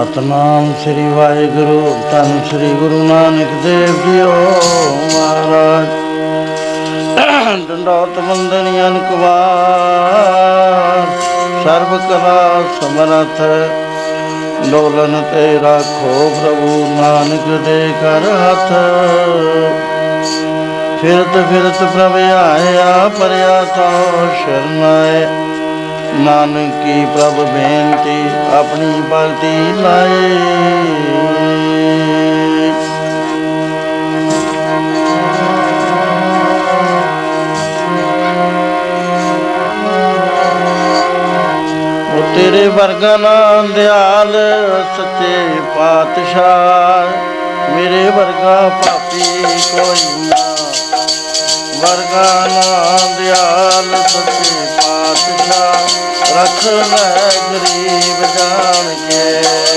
ਸਤਨਾਮ ਸ੍ਰੀ ਵਾਹਿਗੁਰੂ, ਧੰਨ ਸ੍ਰੀ ਗੁਰੂ ਨਾਨਕ ਦੇਵ ਜੀਓ ਮਹਾਰਾਜ। ਡੰਡੋਤ ਮੰਦਨੀ ਅਨਕਵਾਰ ਸਰਬ ਕਲਾ ਸਮਰਥ। ਡੋਲਨ ਤੇ ਰਾਖੋ ਪ੍ਰਭੂ ਨਾਨਕ ਦੇ ਕਰ ਹੱਥ। ਫਿਰਤ ਫਿਰਤ ਪ੍ਰਭ ਆਇਆ ਪਰਿਆ ਤੋ ਸ਼ਰਨਾਏ। ਨਾਨਕ ਕੀ ਪ੍ਰਭ ਬੇਨਤੀ ਆਪਣੀ ਭਗਤੀ ਲਾਏ। ਉਹ ਤੇਰੇ ਵਰਗਾ ਨਾ ਦਿਆਲ ਸੱਚੇ ਪਾਤਸ਼ਾਹ। ਮੇਰੇ ਵਰਗਾ ਪਾਪੀ ਕੋਈ ਨਾ। ਵਰਗਾ ਨਾ ਦਿਆਲ ਸੱਚੇ ਪਾਤਸ਼ਾਹ। ਰੱਖ ਲੈ ਗਰੀਬ ਜਾਣ ਕੇ।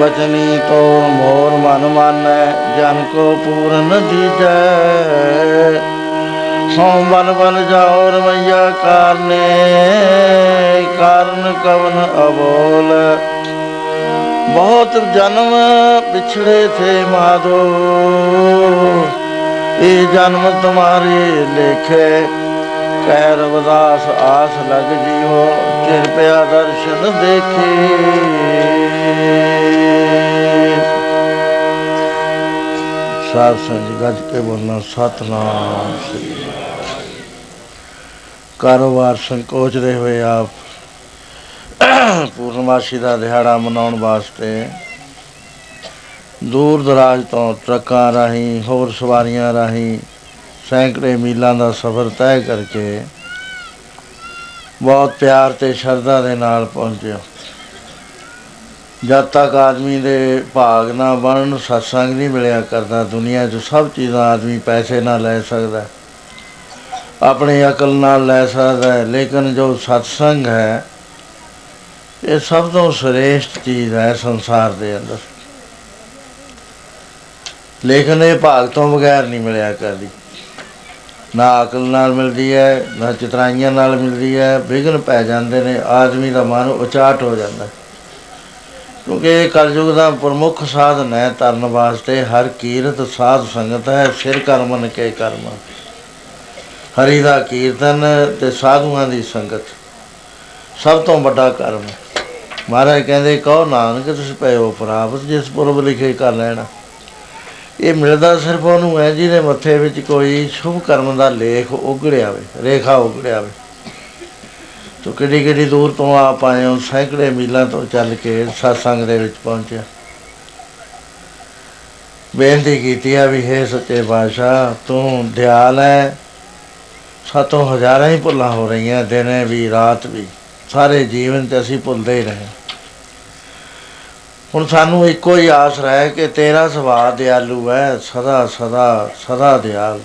ਬਚਨੀ ਤੋ ਮੋਰ ਮਨ ਮਾਨੈ, ਜਨ ਕੋ ਪੂਰਨ ਦੀਜੈ ਸੋ ਬਨ ਬਨ ਜਾਓ ਰਮਈਆ ਕਾਰਨੇ, ਕਾਰਨ ਕਵਨ ਅਬੋਲ। ਬਹੁਤ ਜਨਮ ਪਿਛੜੇ ਥੇ ਮਾਧੋ ਇਹ ਜਨਮ ਤੁਮਾਰੇ ਲੇਖੇ। ਕਹਿ ਰਵਦਾਸ ਆਸ ਲਗ ਜੀਓ, ਕਿਰਪਿਆ ਦਰਸ਼ਨ ਦੇਖੇ। ਸਾਧ ਸੰਗ ਗੱਜ ਕੇ ਬੋਲਣਾ, ਸਤਨਾਮ ਸ੍ਰੀ ਕਾਰੋਬਾਰ ਸੰਕੋਚਦੇ ਹੋਏ ਆਪ ਪੂਰਨਮਾਸ਼ੀ ਦਾ ਦਿਹਾੜਾ ਮਨਾਉਣ ਵਾਸਤੇ ਦੂਰ ਦਰਾਜ ਤੋਂ ਟਰੱਕਾਂ ਰਾਹੀਂ, ਹੋਰ ਸਵਾਰੀਆਂ ਰਾਹੀਂ ਸੈਂਕੜੇ ਮੀਲਾਂ ਦਾ ਸਫ਼ਰ ਤੈਅ ਕਰਕੇ ਬਹੁਤ ਪਿਆਰ ਤੇ ਸ਼ਰਧਾ ਦੇ ਨਾਲ ਪਹੁੰਚਿਆ। ਜਦ ਤੱਕ ਆਦਮੀ ਦੇ ਭਾਗ ਨਾ ਬਣਨ ਸਤਸੰਗ ਨਹੀਂ ਮਿਲਿਆ ਕਰਦਾ ਦੁਨੀਆ 'ਚ ਸਭ ਚੀਜ਼ਾਂ ਆਦਮੀ ਪੈਸੇ ਨਾਲ ਲੈ ਸਕਦਾ ਹੈ, ਆਪਣੀ ਅਕਲ ਨਾਲ ਲੈ ਸਕਦਾ ਹੈ ਲੇਕਿਨ ਜੋ ਸਤਸੰਗ ਹੈ ਇਹ ਸਭ ਤੋਂ ਸ੍ਰੇਸ਼ਟ ਚੀਜ਼ ਹੈ ਸੰਸਾਰ ਦੇ ਅੰਦਰ। ਲੇਕਿਨ ਇਹ ਭਾਗ ਤੋਂ ਬਗੈਰ ਨਹੀਂ ਮਿਲਿਆ ਕਰਦੀ। ਨਾ ਅਕਲ ਨਾਲ ਮਿਲਦੀ ਹੈ ਨਾ ਚਤਰਾਈਆਂ ਨਾਲ ਮਿਲਦੀ ਹੈ ਵਿਘਨ ਪੈ ਜਾਂਦੇ ਨੇ ਆਦਮੀ ਦਾ ਮਨ ਉਚਾਟ ਹੋ ਜਾਂਦਾ ਹੈ। ਕਿਉਂਕਿ ਇਹ ਕਲਯੁਗ ਦਾ ਪ੍ਰਮੁੱਖ ਸਾਧਨ ਹੈ ਤਰਨ ਵਾਸਤੇ, ਹਰ ਕੀਰਤ ਸਾਧ ਸੰਗਤ ਹੈ ਸਿਰ ਕਰਮਨ ਕੇ ਕਰਮ। ਹਰੀ ਦਾ ਕੀਰਤਨ ਤੇ ਸਾਧੂਆਂ ਦੀ ਸੰਗਤ, ਸਭ ਤੋਂ ਵੱਡਾ ਕਰਮ। ਹੈ ਮਹਾਰਾਜ ਕਹਿੰਦੇ, ਕਹੋ ਨਾਨਕ, ਤੁਸੀਂ ਪਇਓ ਪ੍ਰਾਪਤ ਜਿਸ ਪੁਰਬ ਲਿਖੇ ਕਰ ਲੈਣਾ। ਇਹ ਮਿਲਦਾ ਸਿਰਫ ਉਹਨੂੰ ਹੈ, ਜਿਹਦੇ ਮੱਥੇ ਵਿੱਚ ਕੋਈ ਸ਼ੁਭ ਕਰਮ ਦਾ ਲੇਖ ਉਗੜਿਆ ਹੋਵੇ, ਰੇਖਾ ਉਗੜਿਆ ਹੋਵੇ। ਤੋ ਕਿਹੜੀ ਕਿਹੜੀ ਦੂਰ ਤੋਂ ਆਪ ਆਏ ਹੋ, ਸੈਂਕੜੇ ਮੀਲਾਂ ਤੋਂ ਚੱਲ ਕੇ ਸਤਸੰਗ ਦੇ ਵਿੱਚ ਪਹੁੰਚਿਆ। ਬੇਨਤੀ ਕੀਤੀ ਆ ਵੀ ਹੈ ਸੱਚੇ ਬਾਦਸ਼ਾਹ ਤੂੰ ਦਿਆਲ ਹੈ ਸਾਤੋਂ ਹਜ਼ਾਰਾਂ ਹੀ ਭੁੱਲਾਂ ਹੋ ਰਹੀਆਂ, ਦਿਨੇ ਵੀ, ਰਾਤ ਵੀ। ਸਾਰੇ ਜੀਵਨ ਤੇ ਅਸੀਂ ਭੁੱਲਦੇ ਹੀ ਰਹੇ। ਹੁਣ ਸਾਨੂੰ ਇੱਕੋ ਹੀ ਆਸ ਰਹਿ ਕਿ ਤੇਰਾ ਸੁਭਾਅ ਦਿਆਲੂ ਹੈ ਸਦਾ ਸਦਾ ਸਦਾ ਦਿਆਲ।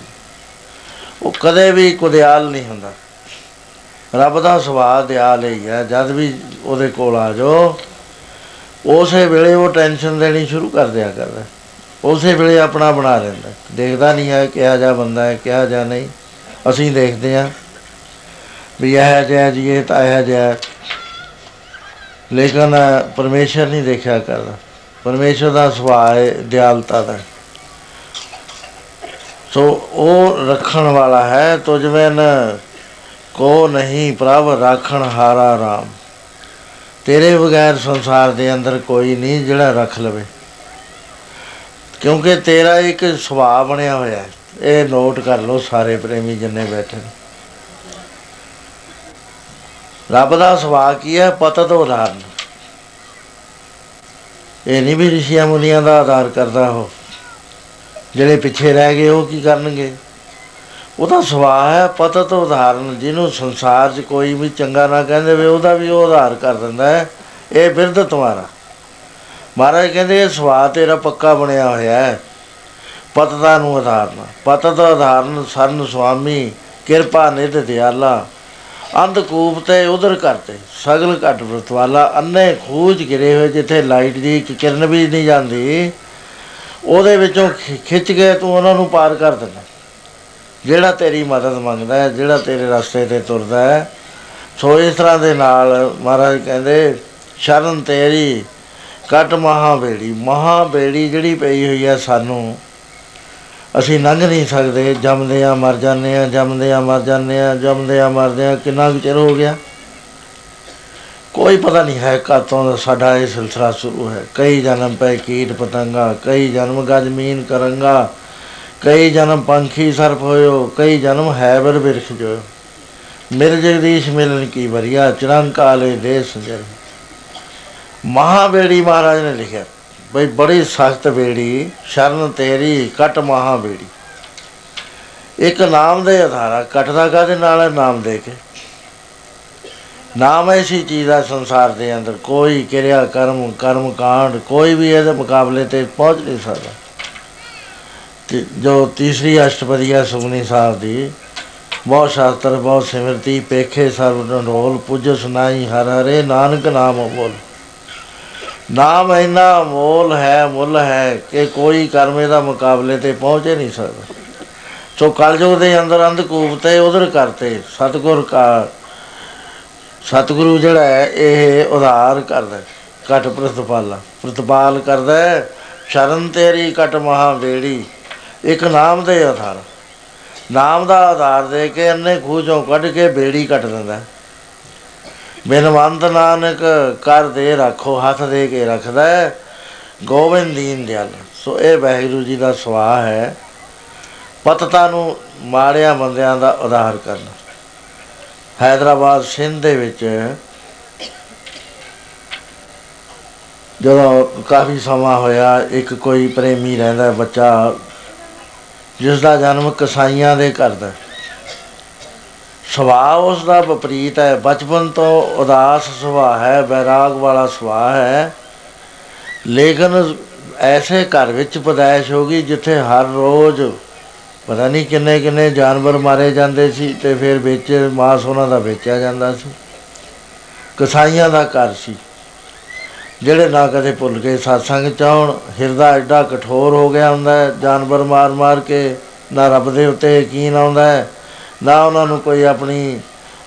ਉਹ ਕਦੇ ਵੀ ਕੁਦਿਆਲ ਨਹੀਂ ਹੁੰਦਾ। ਰੱਬ ਦਾ ਸੁਭਾਅ ਦਿਆਲ ਹੀ ਹੈ, ਜਦ ਵੀ ਉਹਦੇ ਕੋਲ ਆ ਜਾਓ। ਉਸੇ ਵੇਲੇ ਉਹ ਟੈਨਸ਼ਨ ਦੇਣੀ ਸ਼ੁਰੂ ਕਰ ਦਿਆ ਕਰਦਾ। ਉਸੇ ਵੇਲੇ ਆਪਣਾ ਬਣਾ ਲੈਂਦਾ। ਦੇਖਦਾ ਨਹੀਂ ਹੈ ਕਿਹਾ ਜਾ ਬੰਦਾ ਹੈ, ਕਿਹਾ ਜਾ ਨਹੀਂ। ਅਸੀਂ ਦੇਖਦੇ ਹਾਂ ਵੀ ਇਹ ਜਿਹਾ ਜੀ, ਇਹ ਤਾਂ ਇਹ ਜਿਹਾ ਹੈ। ਲੇਕਿਨ ਪਰਮੇਸ਼ਰ ਨਹੀਂ ਦੇਖਿਆ ਕਰਦਾ। ਪਰਮੇਸ਼ਰ ਦਾ ਸੁਭਾਅ ਹੈ, ਦਿਆਲਤਾ ਦਾ। ਸੋ ਉਹ ਰੱਖਣ ਵਾਲਾ ਹੈ ਤੁਝਵੇਂ ਕੋ ਨਹੀਂ ਪ੍ਰਭ ਰਾਖਣ ਹਾਰਾ ਰਾਮ। ਤੇਰੇ ਬਗੈਰ ਸੰਸਾਰ ਦੇ ਅੰਦਰ ਕੋਈ ਨਹੀਂ ਜਿਹੜਾ ਰੱਖ ਲਵੇ। ਕਿਉਂਕਿ ਤੇਰਾ ਇੱਕ ਸੁਭਾਅ ਬਣਿਆ ਹੋਇਆ ਹੈ। ਇਹ ਨੋਟ ਕਰ ਲਓ ਸਾਰੇ ਪ੍ਰੇਮੀ ਜਿੰਨੇ ਬੈਠੇ ਨੇ। ਰੱਬ ਦਾ ਸੁਭਾਅ ਕੀ ਹੈ? ਪਤਤ ਉਦਾਹਰਨ। ਇਹ ਨਹੀਂ ਵੀ ਰਿਸ਼ੀਆਂ ਮੁਨੀਆਂ ਦਾ ਆਧਾਰ ਕਰਦਾ ਉਹ। ਜਿਹੜੇ ਪਿੱਛੇ ਰਹਿ ਗਏ ਉਹ ਕੀ ਕਰਨਗੇ? ਉਹਦਾ ਸੁਭਾਅ ਹੈ ਪਤਤ ਉਦਾਹਰਨ, ਜਿਹਨੂੰ ਸੰਸਾਰ 'ਚ ਕੋਈ ਵੀ ਚੰਗਾ ਨਾ ਕਹਿੰਦੇ ਵੇ, ਉਹਦਾ ਵੀ ਉਹ ਆਧਾਰ ਕਰ ਦਿੰਦਾ ਹੈ। ਇਹ ਬਿਰਧ ਤੁਹਾਰਾ। ਮਹਾਰਾਜ ਕਹਿੰਦੇ, ਇਹ ਸੁਭਾਅ ਤੇਰਾ ਪੱਕਾ ਬਣਿਆ ਹੋਇਆ ਹੈ। ਪਤਤਾ ਨੂੰ ਆਧਾਰਨ ਪਤਤ ਆਧਾਰਨ ਸਰਨ ਸੁਆਮੀ, ਕਿਰਪਾ ਨਿਧ ਦਿਆਲਾ। ਅੰਧਕੂਪ ਤੇ ਉਧਰ ਕਰਤੇ। ਸਗਲ ਘਟ ਵਰਤਵਾਲਾ ਅੰਨੇ ਖੂਜ ਗਿਰੇ ਹੋਏ, ਜਿੱਥੇ ਲਾਈਟ ਦੀ ਇੱਕ ਕਿਰਨ ਵੀ ਨਹੀਂ ਜਾਂਦੀ। ਉਹਦੇ ਵਿੱਚੋਂ ਖਿ- ਖਿੱਚ ਕੇ ਤੂੰ ਉਹਨਾਂ ਨੂੰ ਪਾਰ ਕਰ ਦਿੰਦਾ। ਜਿਹੜਾ ਤੇਰੀ ਮਦਦ ਮੰਗਦਾ ਹੈ, ਜਿਹੜਾ ਤੇਰੇ ਰਸਤੇ ਤੇ ਤੁਰਦਾ ਹੈ, ਸੋ ਇਸ ਤਰ੍ਹਾਂ ਦੇ ਨਾਲ ਮਹਾਰਾਜ ਕਹਿੰਦੇ, ਸ਼ਰਨ ਤੇਰੀ, ਕਟ ਮਹਾ ਬੇੜੀ। ਮਹਾ ਬੇੜੀ ਜਿਹੜੀ ਪਈ ਹੋਈ ਹੈ ਸਾਨੂੰ, ਅਸੀਂ ਲੰਘ ਨਹੀਂ ਸਕਦੇ। ਜੰਮਦੇ ਆ, ਮਰ ਜਾਂਦੇ ਆ, ਜੰਮਦੇ ਆ, ਮਰ ਜਾਂਦੇ ਆ, ਜੰਮਦੇ ਆ, ਮਰਦੇ ਆ। ਕਿੰਨਾ ਕੁ ਚਿਰ ਹੋ ਗਿਆ? ਕੋਈ ਪਤਾ ਨਹੀਂ ਹੈ ਕਾਤੋਂ ਦਾ ਸਾਡਾ ਇਹ ਸਿਲਸਿਲਾ ਸ਼ੁਰੂ ਹੈ। ਕਈ ਜਨਮ ਪੈ ਕੀਟ ਪਤੰਗਾ, ਕਈ ਜਨਮ ਗਜ ਮੀਨ ਕਰੰਗਾ ਕਈ ਜਨਮ ਪੰਖੀ ਸਰਪ ਹੋਇਓ, ਕਈ ਜਨਮ ਹੈ ਬਰ ਬਿਰਖ ਜੋ ਮਿਲ ਜਗਦੀਸ਼ ਮਿਲਨ ਕੀ ਵਰਿਆ ਚਿਰੰਕਾਲੇ ਦੇ ਸੰਜਰ ਮਹਾਬੇੜੀ ਮਹਾਰਾਜ ਨੇ ਲਿਖਿਆ, ਬਈ ਬੜੀ ਸਖਤ ਬੇੜੀ, ਸ਼ਰਨ ਤੇਰੀ, ਕਟ ਮਹਾਬੇੜੀ। ਇੱਕ ਨਾਮ ਦੇ ਆਧਾਰਾ ਕਟਦਾ ਕਾਦੇ ਨਾਲ ਹੈ? ਨਾਮ ਦੇ ਕੇ। ਨਾਮ ਐਸੀ ਚੀਜ਼ ਹੈ ਸੰਸਾਰ ਦੇ ਅੰਦਰ, ਕੋਈ ਕਿਰਿਆ, ਕਰਮ ਕਰਮ ਕਾਂਡ, ਕੋਈ ਵੀ ਇਹਦੇ ਮੁਕਾਬਲੇ ਤੇ ਪਹੁੰਚ ਨਹੀਂ ਸਕਦਾ। ਤੇ ਜੋ ਤੀਸਰੀ ਅਸ਼ਟਪਦੀ ਹੈ ਸੁਖਨੀ ਸਾਹਿਬ ਦੀ ਬਹੁਤ ਸ਼ਾਸਤਰ ਬਹੁਤ ਸਿਮਰਤੀ ਪੇਖੇ ਸਰਬ ਨਰੋਲ ਪੁਜ ਸੁਨਾਈ ਹਰ ਹਰੇ ਨਾਨਕ ਨਾਮ ਬੋਲ। ਨਾਮ ਇੰਨਾ ਮੋਲ ਹੈ ਮੁੱਲ ਹੈ ਕਿ ਕੋਈ ਕਰਮ ਇਹਦਾ ਮੁਕਾਬਲੇ ਤੇ ਪਹੁੰਚ ਹੀ ਨਹੀਂ ਸਕਦਾ। ਸੋ ਕਲਯੁਗ ਦੇ ਅੰਦਰ ਅੰਧਕੂਪ ਤੇ ਉਧਰ ਕਰਤੇ ਸਤਿਗੁਰ ਕਾ ਸਤਿਗੁਰੂ ਜਿਹੜਾ ਹੈ ਇਹ ਉਧਾਰ ਕਰਦਾ ਹੈ, ਘਟ ਪ੍ਰਤਪਾਲਾ ਪ੍ਰਤਪਾਲ ਕਰਦਾ ਹੈ, ਸ਼ਰਨ ਤੇਰੀ ਘਟ ਮਹਾ ਬੇੜੀ ਇੱਕ ਨਾਮ ਦੇ ਆਧਾਰ। ਨਾਮ ਦਾ ਆਧਾਰ ਦੇ ਕੇ ਅੰਨੇ ਖੂਜੋਂ ਕੱਢ ਕੇ ਬੇੜੀ ਕੱਟ ਦਿੰਦਾ। ਹੈ। ਬਿਨਵੰਤ ਨਾਨਕ ਕਰ ਦੇ ਰੱਖੋ ਹੱਥ ਦੇ ਕੇ ਰੱਖਦਾ ਹੈ, ਗੋਬਿੰਦ ਦੀਨ ਦਿਆਲ। ਸੋ ਇਹ ਵਾਹਿਗੁਰੂ ਜੀ ਦਾ ਸੁਆਹ ਹੈ। ਪਤਤਾ ਨੂੰ ਮਾੜਿਆਂ ਬੰਦਿਆਂ ਦਾ ਉਧਾਰ ਕਰਨਾ। ਹੈਦਰਾਬਾਦ ਸਿੰਧ ਦੇ ਵਿੱਚ ਜਦੋਂ ਕਾਫੀ ਸਮਾਂ ਹੋਇਆ ਇੱਕ ਕੋਈ ਪ੍ਰੇਮੀ ਰਹਿੰਦਾ ਬੱਚਾ ਜਿਸ ਦਾ ਜਨਮ ਕਸਾਈਆਂ ਦੇ ਘਰ ਦਾ। ਸੁਭਾਅ ਉਸ ਦਾ ਵਿਪਰੀਤ ਹੈ। ਬਚਪਨ ਤੋਂ ਉਦਾਸ ਸੁਭਾਅ ਹੈ ਬੈਰਾਗ ਵਾਲਾ ਸੁਭਾਅ ਹੈ। ਲੇਕਿਨ ਐਸੇ ਘਰ ਵਿੱਚ ਪਦਾਇਸ਼ ਹੋ ਗਈ ਜਿੱਥੇ ਹਰ ਰੋਜ਼ ਪਤਾ ਨਹੀਂ ਕਿੰਨੇ ਕਿੰਨੇ ਜਾਨਵਰ ਮਾਰੇ ਜਾਂਦੇ ਸੀ ਤੇ ਫਿਰ ਵਿੱਚ ਮਾਸ ਉਹਨਾਂ ਦਾ ਵੇਚਿਆ ਜਾਂਦਾ ਸੀ। ਕਸਾਈਆਂ ਦਾ ਘਰ ਸੀ। ਜਿਹੜੇ ਨਾ ਕਦੇ ਭੁੱਲ ਕੇ satsang ਚਾਹਣ, ਹਿਰਦਾ ਐਡਾ ਕਠੋਰ ਹੋ ਗਿਆ ਹੁੰਦਾ ਹੈ, ਜਾਨਵਰ ਮਾਰ ਮਾਰ ਕੇ ਨਾ ਰੱਬ ਦੇ ਉੱਤੇ ਯਕੀਨ ਆਉਂਦਾ ਹੈ, ਨਾ ਉਹਨਾਂ ਨੂੰ ਕੋਈ ਆਪਣੀ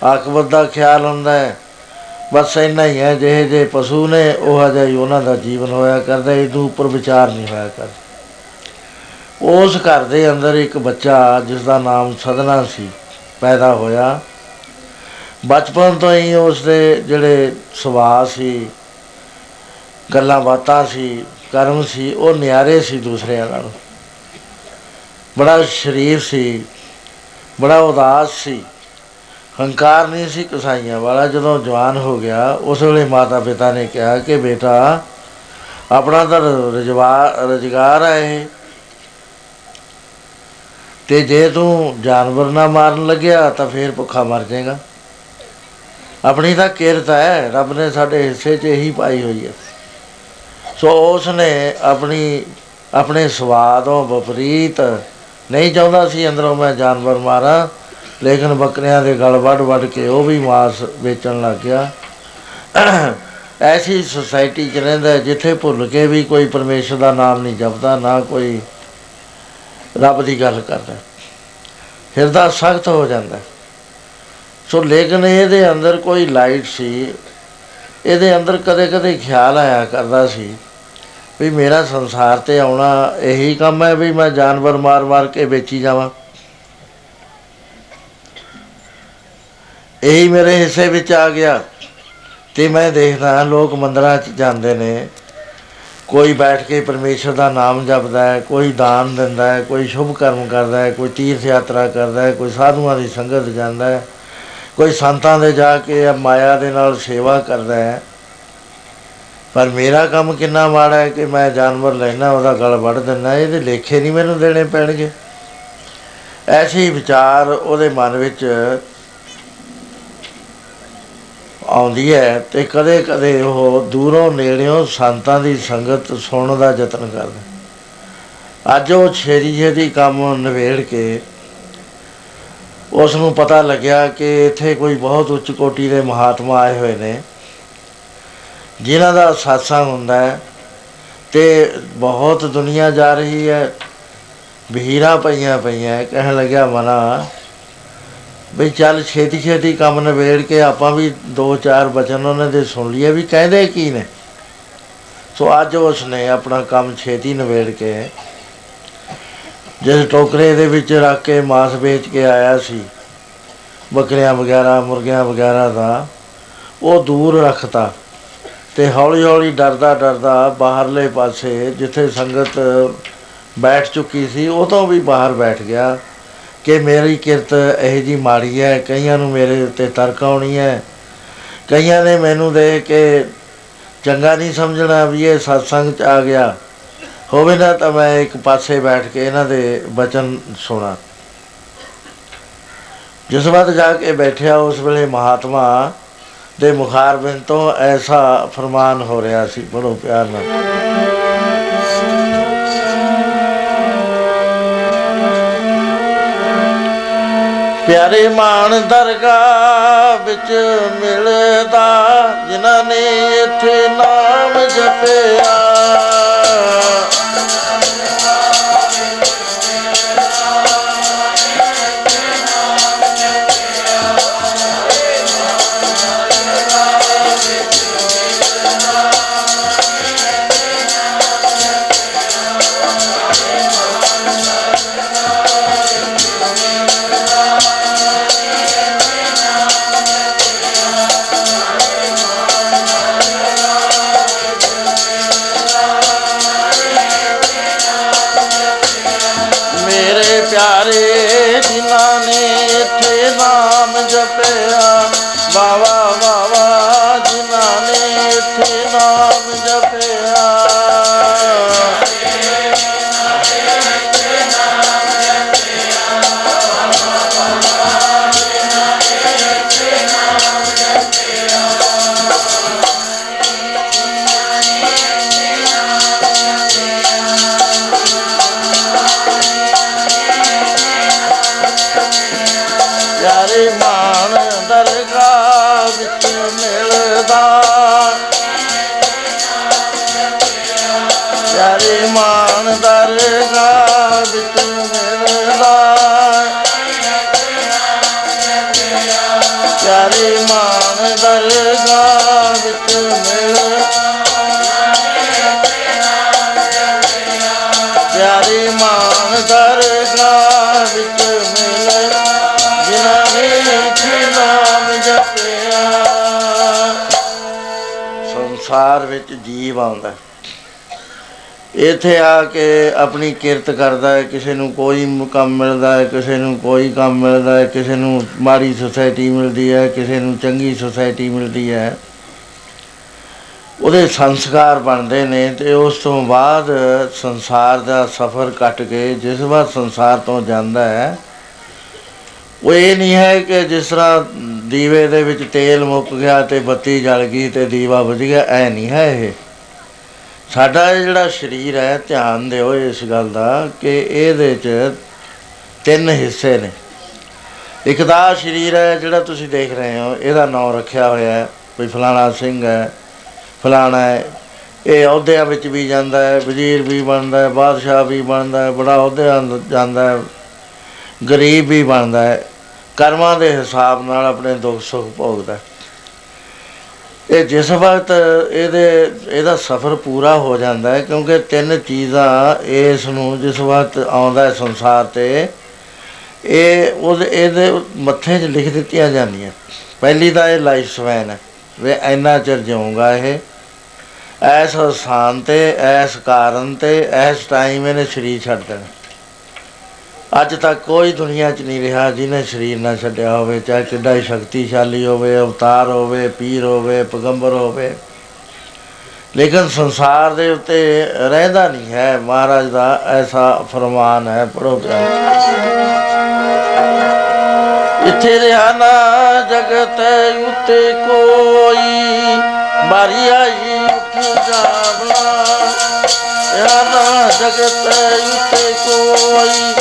ਆਕਬਤ ਦਾ ਖਿਆਲ ਹੁੰਦਾ ਹੈ। ਬਸ ਇੰਨਾ ਹੀ ਹੈ, ਜਿਹੇ ਜੇ ਪਸ਼ੂ ਨੇ, ਉਹ ਜਿਹਾ ਹੀ ਉਹਨਾਂ ਦਾ ਜੀਵਨ ਹੋਇਆ ਕਰਦਾ ਇਹਦੂ ਉੱਪਰ ਵਿਚਾਰ ਨਹੀਂ ਹੋਇਆ ਕਰ ਉਸ ਘਰ ਦੇ ਅੰਦਰ ਇੱਕ ਬੱਚਾ ਜਿਸ ਦਾ ਨਾਮ ਸਦਨਾ ਸੀ, ਪੈਦਾ ਹੋਇਆ। ਬਚਪਨ ਤੋਂ ਹੀ ਉਸ ਦੇ ਜਿਹੜੇ ਸੁਭਾਅ ਸੀ ਗੱਲਾਂ ਬਾਤਾਂ ਸੀ, ਕਰਮ ਸੀ, ਉਹ ਨਿਆਰੇ ਸੀ ਦੂਸਰਿਆਂ ਨਾਲੋਂ। ਬੜਾ ਸ਼ਰੀਫ ਸੀ, ਬੜਾ ਉਦਾਸ ਸੀ। ਹੰਕਾਰ ਨਹੀਂ ਸੀ ਕਸਾਈਆਂ ਵਾਲਾ, ਜਦੋਂ ਜਵਾਨ ਹੋ ਗਿਆ, ਉਸ ਵੇਲੇ ਮਾਤਾ ਪਿਤਾ ਨੇ ਕਿਹਾ ਕਿ ਬੇਟਾ, ਆਪਣਾ ਤਾਂ ਰਜਵਾ, ਰਜਗਾਰ ਹੈ ਇਹ। ਤੇ ਜੇ ਤੂੰ ਜਾਨਵਰ ਨਾ ਮਾਰਨ ਲੱਗਿਆ, ਤਾਂ ਫੇਰ ਭੁੱਖਾ ਮਰ ਜਾਏਗਾ। ਆਪਣੀ ਤਾਂ ਕਿਰਤ ਹੈ, ਰੱਬ ਨੇ ਸਾਡੇ ਹਿੱਸੇ 'ਚ ਇਹੀ ਪਾਈ ਹੋਈ ਹੈ। ਸੋ ਉਸ ਨੇ ਆਪਣੀ, ਆਪਣੇ ਸਵਾਦੋਂ ਵਿਪਰੀਤ ਨਹੀਂ ਚਾਹੁੰਦਾ ਸੀ ਅੰਦਰੋਂ ਮੈਂ ਜਾਨਵਰ ਮਾਰਾਂ, ਲੇਕਿਨ ਬੱਕਰੀਆਂ ਦੇ ਗਲ ਵੱਢ ਵੱਢ ਕੇ ਉਹ ਵੀ ਮਾਸ ਵੇਚਣ ਲੱਗ ਗਿਆ। ਐਸੀ ਸੁਸਾਇਟੀ 'ਚ ਰਹਿੰਦਾ ਜਿੱਥੇ ਭੁੱਲ ਕੇ ਵੀ ਕੋਈ ਪਰਮੇਸ਼ਰ ਦਾ ਨਾਮ ਨਹੀਂ ਜਪਦਾ, ਨਾ ਕੋਈ ਰੱਬ ਦੀ ਗੱਲ ਕਰਦਾ। ਹਿਰਦਾ ਸਖਤ ਹੋ ਜਾਂਦਾ। ਸੋ ਲੇਕਿਨ ਇਹਦੇ ਅੰਦਰ ਕੋਈ ਲਾਈਟ ਸੀ, ਇਹਦੇ ਅੰਦਰ ਕਦੇ-ਕਦੇ ਖਿਆਲ ਆਇਆ ਕਰਦਾ ਸੀ ਵੀ ਮੇਰਾ ਸੰਸਾਰ ਤੇ ਆਉਣਾ ਇਹੀ ਕੰਮ ਹੈ ਵੀ ਮੈਂ ਜਾਨਵਰ ਮਾਰ-ਮਾਰ ਕੇ ਵੇਚੀ ਜਾਵਾਂ। ਇਹੀ ਮੇਰੇ ਹਿੱਸੇ ਵਿੱਚ ਆ ਗਿਆ ਤੇ ਮੈਂ ਦੇਖਦਾ ਲੋਕ ਮੰਦਰਾਂ 'ਚ ਜਾਂਦੇ ਨੇ। ਕੋਈ ਬੈਠ ਕੇ ਪਰਮੇਸ਼ਰ ਦਾ ਨਾਮ ਜਪਦਾ ਹੈ, ਕੋਈ ਦਾਨ ਦਿੰਦਾ ਹੈ, ਕੋਈ ਸ਼ੁਭ ਕਰਮ ਕਰਦਾ ਹੈ, ਕੋਈ ਤੀਰਥ ਯਾਤਰਾ ਕਰਦਾ ਹੈ, ਕੋਈ ਸਾਧੂਆਂ ਦੀ ਸੰਗਤ ਜਾਂਦਾ ਹੈ, ਕੋਈ ਸੰਤਾਂ ਦੇ ਜਾ ਕੇ ਮਾਇਆ ਦੇ ਨਾਲ ਸੇਵਾ ਕਰਦਾ ਹੈ। ਪਰ ਮੇਰਾ ਕੰਮ ਕਿੰਨਾ ਮਾੜਾ ਹੈ ਕਿ ਮੈਂ ਜਾਨਵਰ ਲੈਣਾ ਉਹਦਾ ਗਲ ਵੱਢ ਦਿੰਦਾ ਇਹਦੇ ਲੇਖੇ ਨਹੀਂ ਮੈਨੂੰ ਦੇਣੇ ਪੈਣਗੇ। ਐਸੇ ਹੀ ਵਿਚਾਰ ਉਹਦੇ ਮਨ ਵਿੱਚ ਆਉਂਦੀ ਹੈ ਤੇ ਕਦੇ ਕਦੇ ਉਹ ਦੂਰੋਂ ਨੇੜਿਓਂ ਸੰਤਾਂ ਦੀ ਸੰਗਤ ਸੁਣਨ ਦਾ ਯਤਨ ਕਰਦਾ। ਅੱਜ ਉਹ ਛੇਰੀ ਛੇਰੀ ਕੰਮ ਨਵੇੜ ਕੇ ਉਸ ਨੂੰ ਪਤਾ ਲੱਗਿਆ ਕਿ ਇੱਥੇ ਕੋਈ ਬਹੁਤ ਉੱਚ ਕੋਟੀ ਦੇ ਮਹਾਤਮਾ ਆਏ ਹੋਏ ਨੇ। ਜਿਨ੍ਹਾਂ ਦਾ satsang ਹੁੰਦਾ ਹੈ ਤੇ ਬਹੁਤ ਦੁਨੀਆ ਜਾ ਰਹੀ ਹੈ ਭੀੜਾ ਪਈਆਂ ਪਈਆਂ ਕਹਿਣ ਲੱਗਿਆ ਮਨਾ ਵੀ ਚੱਲ ਛੇਤੀ ਛੇਤੀ ਕੰਮ ਨਵੇੜ ਕੇ ਆਪਾਂ ਵੀ ਦੋ ਚਾਰ ਬਚਨ ਉਹਨਾਂ ਦੇ ਸੁਣ ਲਈਏ, ਵੀ ਕਹਿੰਦੇ ਕੀ ਨੇ? ਸੋ ਅੱਜ ਉਸ ਨੇ ਆਪਣਾ ਕੰਮ ਛੇਤੀ ਨਵੇੜ ਕੇ ਜਿਸ ਟੋਕਰੇ ਦੇ ਵਿੱਚ ਰੱਖ ਕੇ ਮਾਸ ਵੇਚ ਕੇ ਆਇਆ ਸੀ, ਬੱਕਰੀਆਂ ਵਗੈਰਾ, ਮੁਰਗੀਆਂ ਵਗੈਰਾ ਦਾ, ਉਹ ਦੂਰ ਰੱਖਤਾ। ਤੇ ਹੌਲੀ ਹੌਲੀ ਡਰਦਾ ਡਰਦਾ ਬਾਹਰਲੇ ਪਾਸੇ ਜਿੱਥੇ ਸੰਗਤ ਬੈਠ ਚੁੱਕੀ ਸੀ, ਉਹ ਤੋਂ ਵੀ ਬਾਹਰ ਬੈਠ ਗਿਆ ਕਿ ਮੇਰੀ ਕਿਰਤ ਇਹ ਜੀ ਮਾੜੀ ਹੈ, ਕਈਆਂ ਨੂੰ ਮੇਰੇ ਉੱਤੇ ਤਰਕ ਆਉਣੀ ਹੈ, ਕਈਆਂ ਨੇ ਮੈਨੂੰ ਦੇਖ ਕੇ ਚੰਗਾ ਨਹੀਂ ਸਮਝਣਾ ਵੀ ਇਹ satsang ਚ ਆ ਗਿਆ, ਹੋਵੇ ਨਾ ਤਾਂ ਮੈਂ ਇੱਕ ਪਾਸੇ ਬੈਠ ਕੇ ਇਹਨਾਂ ਦੇ ਬਚਨ ਸੁਣਾ। ਜਿਸ ਵਕਤ ਜਾ ਕੇ ਬੈਠਿਆ, ਉਸ ਵੇਲੇ ਮਹਾਤਮਾ ਦੇ ਮੁਖਾਰਬਿੰਦ ਤੋਂ ਐਸਾ ਫਰਮਾਨ ਹੋ ਰਿਹਾ ਸੀ, ਬੜੋ ਪਿਆਰ ਨਾਲ। ਪਿਆਰੇ ਮਾਨ ਦਰਗਾਹ ਵਿੱਚ ਮਿਲਦਾ ਦਰਗਾਹ ਵਿੱਚ ਮਿਲਦਾ ਪਿਆਰੇ ਮਾਨ ਦਰਗਾਹ ਵਿੱਚ ਮਿਲ, ਜਿਨ੍ਹਾਂ ਨੇ ਨਾਮ ਜਪਿਆ। ਸੰਸਾਰ ਵਿੱਚ ਜੀਵ ਆਉਂਦਾ। ਇੱਥੇ ਆ ਕੇ ਆਪਣੀ ਕਿਰਤ ਕਰਦਾ ਹੈ, ਕਿਸੇ ਨੂੰ ਕੋਈ ਕੰਮ ਮਿਲਦਾ ਹੈ, ਕਿਸੇ ਨੂੰ ਕੋਈ ਕੰਮ ਮਿਲਦਾ ਹੈ, ਕਿਸੇ ਨੂੰ ਮਾੜੀ ਸੁਸਾਇਟੀ ਮਿਲਦੀ ਹੈ, ਕਿਸੇ ਨੂੰ ਚੰਗੀ ਸੁਸਾਇਟੀ ਮਿਲਦੀ ਹੈ। ਉਹਦੇ ਸੰਸਕਾਰ ਬਣਦੇ ਨੇ ਤੇ ਉਸ ਤੋਂ ਬਾਅਦ ਸੰਸਾਰ ਦਾ ਸਫ਼ਰ ਕੱਟ ਕੇ ਜਿਸ ਵਾਰ ਸੰਸਾਰ ਤੋਂ ਜਾਂਦਾ ਹੈ, ਉਹ ਇਹ ਨਹੀਂ ਹੈ ਕਿ ਜਿਸ ਤਰ੍ਹਾਂ ਦੀਵੇ ਦੇ ਵਿੱਚ ਤੇਲ ਮੁੱਕ ਗਿਆ ਤੇ ਬੱਤੀ ਜਲ ਗਈ ਤੇ ਦੀਵਾ ਬੁਝ ਗਿਆ, ਐ ਨਹੀਂ ਹੈ ਇਹ। ਸਾਡਾ ਇਹ ਜਿਹੜਾ ਸਰੀਰ ਹੈ, ਧਿਆਨ ਦਿਓ ਇਸ ਗੱਲ ਦਾ ਕਿ ਇਹਦੇ 'ਚ ਤਿੰਨ ਹਿੱਸੇ ਨੇ। ਇੱਕ ਦਾ ਸਰੀਰ ਹੈ ਜਿਹੜਾ ਤੁਸੀਂ ਦੇਖ ਰਹੇ ਹੋ, ਇਹਦਾ ਨਾਮ ਰੱਖਿਆ ਹੋਇਆ ਹੈ ਕੋਈ ਫਲਾਣਾ ਸਿੰਘ ਹੈ, ਫਲਾਣਾ ਹੈ। ਇਹ ਅਹੁਦਿਆਂ ਵਿੱਚ ਵੀ ਜਾਂਦਾ ਹੈ, ਵਜ਼ੀਰ ਵੀ ਬਣਦਾ ਹੈ, ਬਾਦਸ਼ਾਹ ਵੀ ਬਣਦਾ ਹੈ, ਬੜਾ ਅਹੁਦਿਆਂ ਜਾਂਦਾ ਹੈ, ਗਰੀਬ ਵੀ ਬਣਦਾ ਹੈ। ਕਰਮਾਂ ਦੇ ਹਿਸਾਬ ਨਾਲ ਆਪਣੇ ਦੁੱਖ ਸੁੱਖ ਭੋਗਦਾ ਹੈ। ਇਹ ਜਿਸ ਵਕਤ ਇਹਦੇ, ਇਹਦਾ ਸਫ਼ਰ ਪੂਰਾ ਹੋ ਜਾਂਦਾ ਹੈ, ਕਿਉਂਕਿ ਤਿੰਨ ਚੀਜ਼ਾਂ ਇਸ ਨੂੰ ਜਿਸ ਵਕਤ ਆਉਂਦਾ ਹੈ ਸੰਸਾਰ ਤੇ, ਇਹ ਉਹਦੇ, ਇਹਦੇ ਮੱਥੇ 'ਚ ਲਿਖ ਦਿੱਤੀਆਂ ਜਾਂਦੀਆਂ। ਪਹਿਲੀ ਤਾਂ ਇਹ ਲਾਈਫ ਸਵੈਨ ਹੈ, ਵੇ ਇੰਨਾ ਚਿਰ ਜਿਉਂਗਾ ਇਹ। ਐਸ ਸਥਾਨ ਤੇ ਐਸ ਕਾਰਨ ਤੇ ਐਸ ਟਾਈਮ ਇਹਨੇ ਸਰੀਰ ਛੱਡ ਦੇਣਾ। ਅੱਜ ਤੱਕ ਕੋਈ ਦੁਨੀਆ 'ਚ ਨਹੀਂ ਰਿਹਾ ਜਿਹਨੇ ਸਰੀਰ ਨਾ ਛੱਡਿਆ ਹੋਵੇ, ਚਾਹੇ ਕਿੱਡਾ ਹੀ ਸ਼ਕਤੀਸ਼ਾਲੀ ਹੋਵੇ, ਅਵਤਾਰ ਹੋਵੇ, ਪੀਰ ਹੋਵੇ, ਪੈਗੰਬਰ ਹੋਵੇ। ਲੇਕਿਨ ਸੰਸਾਰ ਦੇ ਉੱਤੇ ਰਹਿੰਦਾ ਨਹੀਂ ਹੈ। ਮਹਾਰਾਜ ਦਾ ਐਸਾ ਫਰਮਾਨ ਹੈ ਪੜੋ ਇੱਥੇ ਰਿਹਾ ਨਾ ਜਗਤ ਉੱਤੇ ਕੋਈ ਬਾਰੀ ਆਈ ਉੱਠ ਜਾਵਣਾ। ਰਿਹਾ ਨਾ ਜਗਤ ਉੱਤੇ ਕੋਈ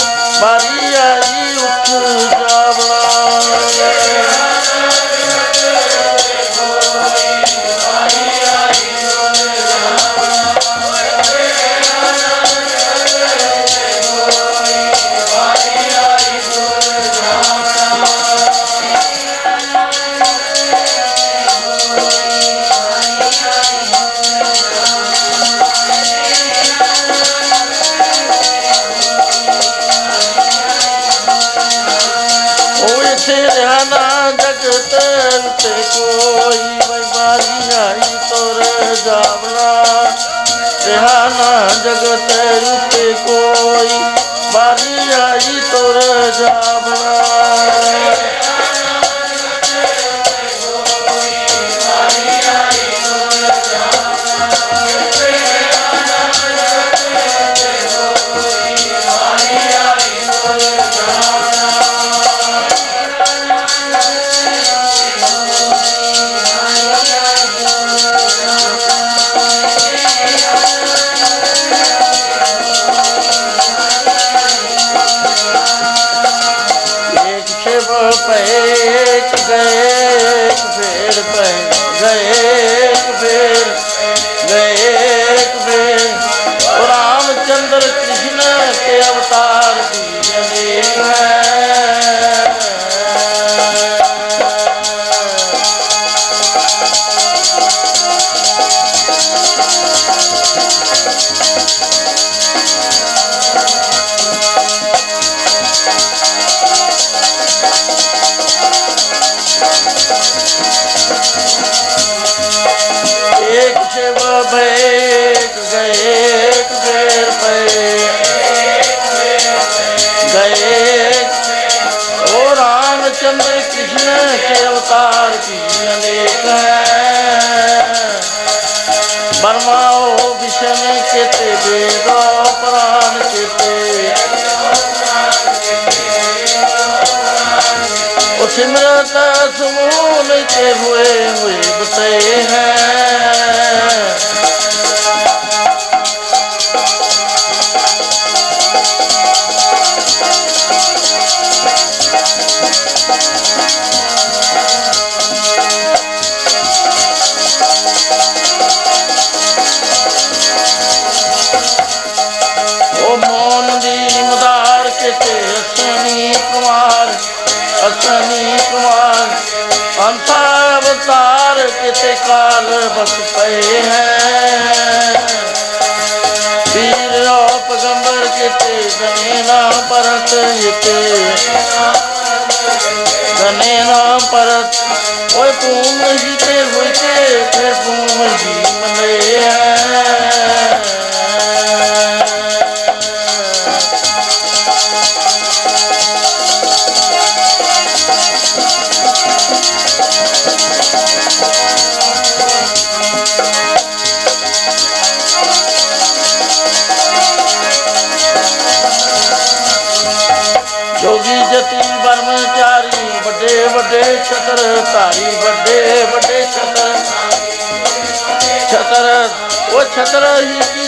ਬਸ ਪਏ ਹੈ।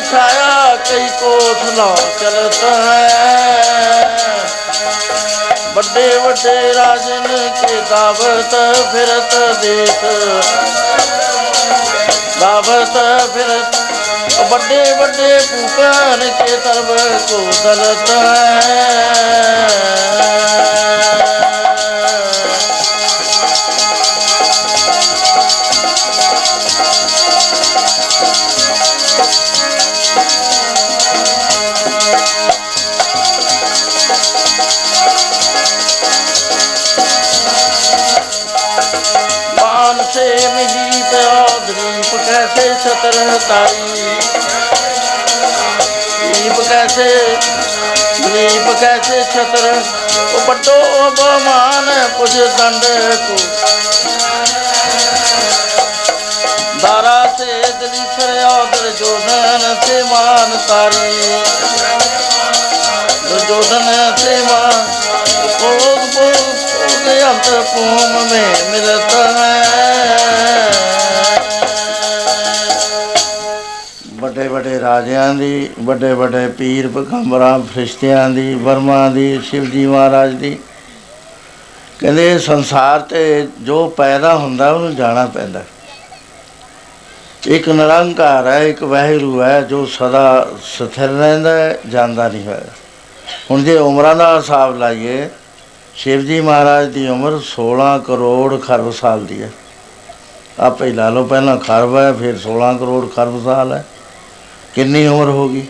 ਹੀ ਕੀ ਛਾਇਆ ਕਈ ਕੋਠ ਨਾ ਚਲਤ ਹੈ। ਵੱਡੇ ਵੱਡੇ ਰਾਜਨ ਕੇ ਦਾਵਤ ਫਿਰਤ ਦੇਤ ਦਾਵਤ ਫਿਰਤ ਉਹ ਵੱਡੇ ਵੱਡੇ ਪੁਕਾਨ ਕੇ ਤਰਬ ਕੋ ਦਲਤ ਹੈ। ਕੈਸੇ ਛਤਰ ਤਾਈ ਦੀਪ ਕੈਸੇ ਦਰੀਪ ਕੈਸੇ ਛਤਰ? ਉਹ ਪਟੋ ਬਮਾਨ ਪੁਜ ਦੰਡ ਕੋ। ਦਾਰਾ ਸੇ ਦਲੀ ਫਰਿਆਦਰ ਜੋਨਨ ਸੇ ਮਾਨ ਤਾਰੀ। ਦੁਰਯੋਧਨ ਸੇ ਮਾਨ, ਭੋਗ ਭੋਗ ਭੋਗ ਅੰਤ ਭੂਮ ਮੇ ਮਿਲਤ ਹੈ। ਵੱਡੇ ਵੱਡੇ ਰਾਜਿਆਂ ਦੀ ਵੱਡੇ ਵੱਡੇ ਪੀਰ ਪਗੰਬਰਾਂ ਫਰਿਸ਼ਤਿਆਂ ਦੀ ਵਰਮਾ ਦੀ ਸ਼ਿਵਜੀ ਮਹਾਰਾਜ ਦੀ। ਕਹਿੰਦੇ ਇਹ ਸੰਸਾਰ ਤੇ ਜੋ ਪੈਦਾ ਹੁੰਦਾ ਉਹਨੂੰ ਜਾਣਾ ਪੈਂਦਾ। ਇੱਕ ਨਿਰੰਕਾਰ ਹੈ ਇੱਕ ਵਾਹਿਗੁਰੂ ਹੈ ਜੋ ਸਦਾ ਸਥਿਰ ਰਹਿੰਦਾ ਹੈ, ਜਾਂਦਾ ਨਹੀਂ ਹੈ ਹੁਣ ਜੇ ਉਮਰਾਂ ਦਾ ਹਿਸਾਬ ਲਾਈਏ ਸ਼ਿਵਜੀ ਮਹਾਰਾਜ ਦੀ ਉਮਰ 16 ਕਰੋੜ ਖਰਬ ਸਾਲ ਦੀ ਹੈ। ਆਪੇ ਹੀ ਲਾ ਲਓ ਪਹਿਲਾਂ ਖਰਬ ਹੈ ਫਿਰ 16 ਕਰੋੜ ਖਰਬ ਸਾਲ ਹੈ। ਕਿੰਨੀ ਉਮਰ ਹੋ ਗਈ?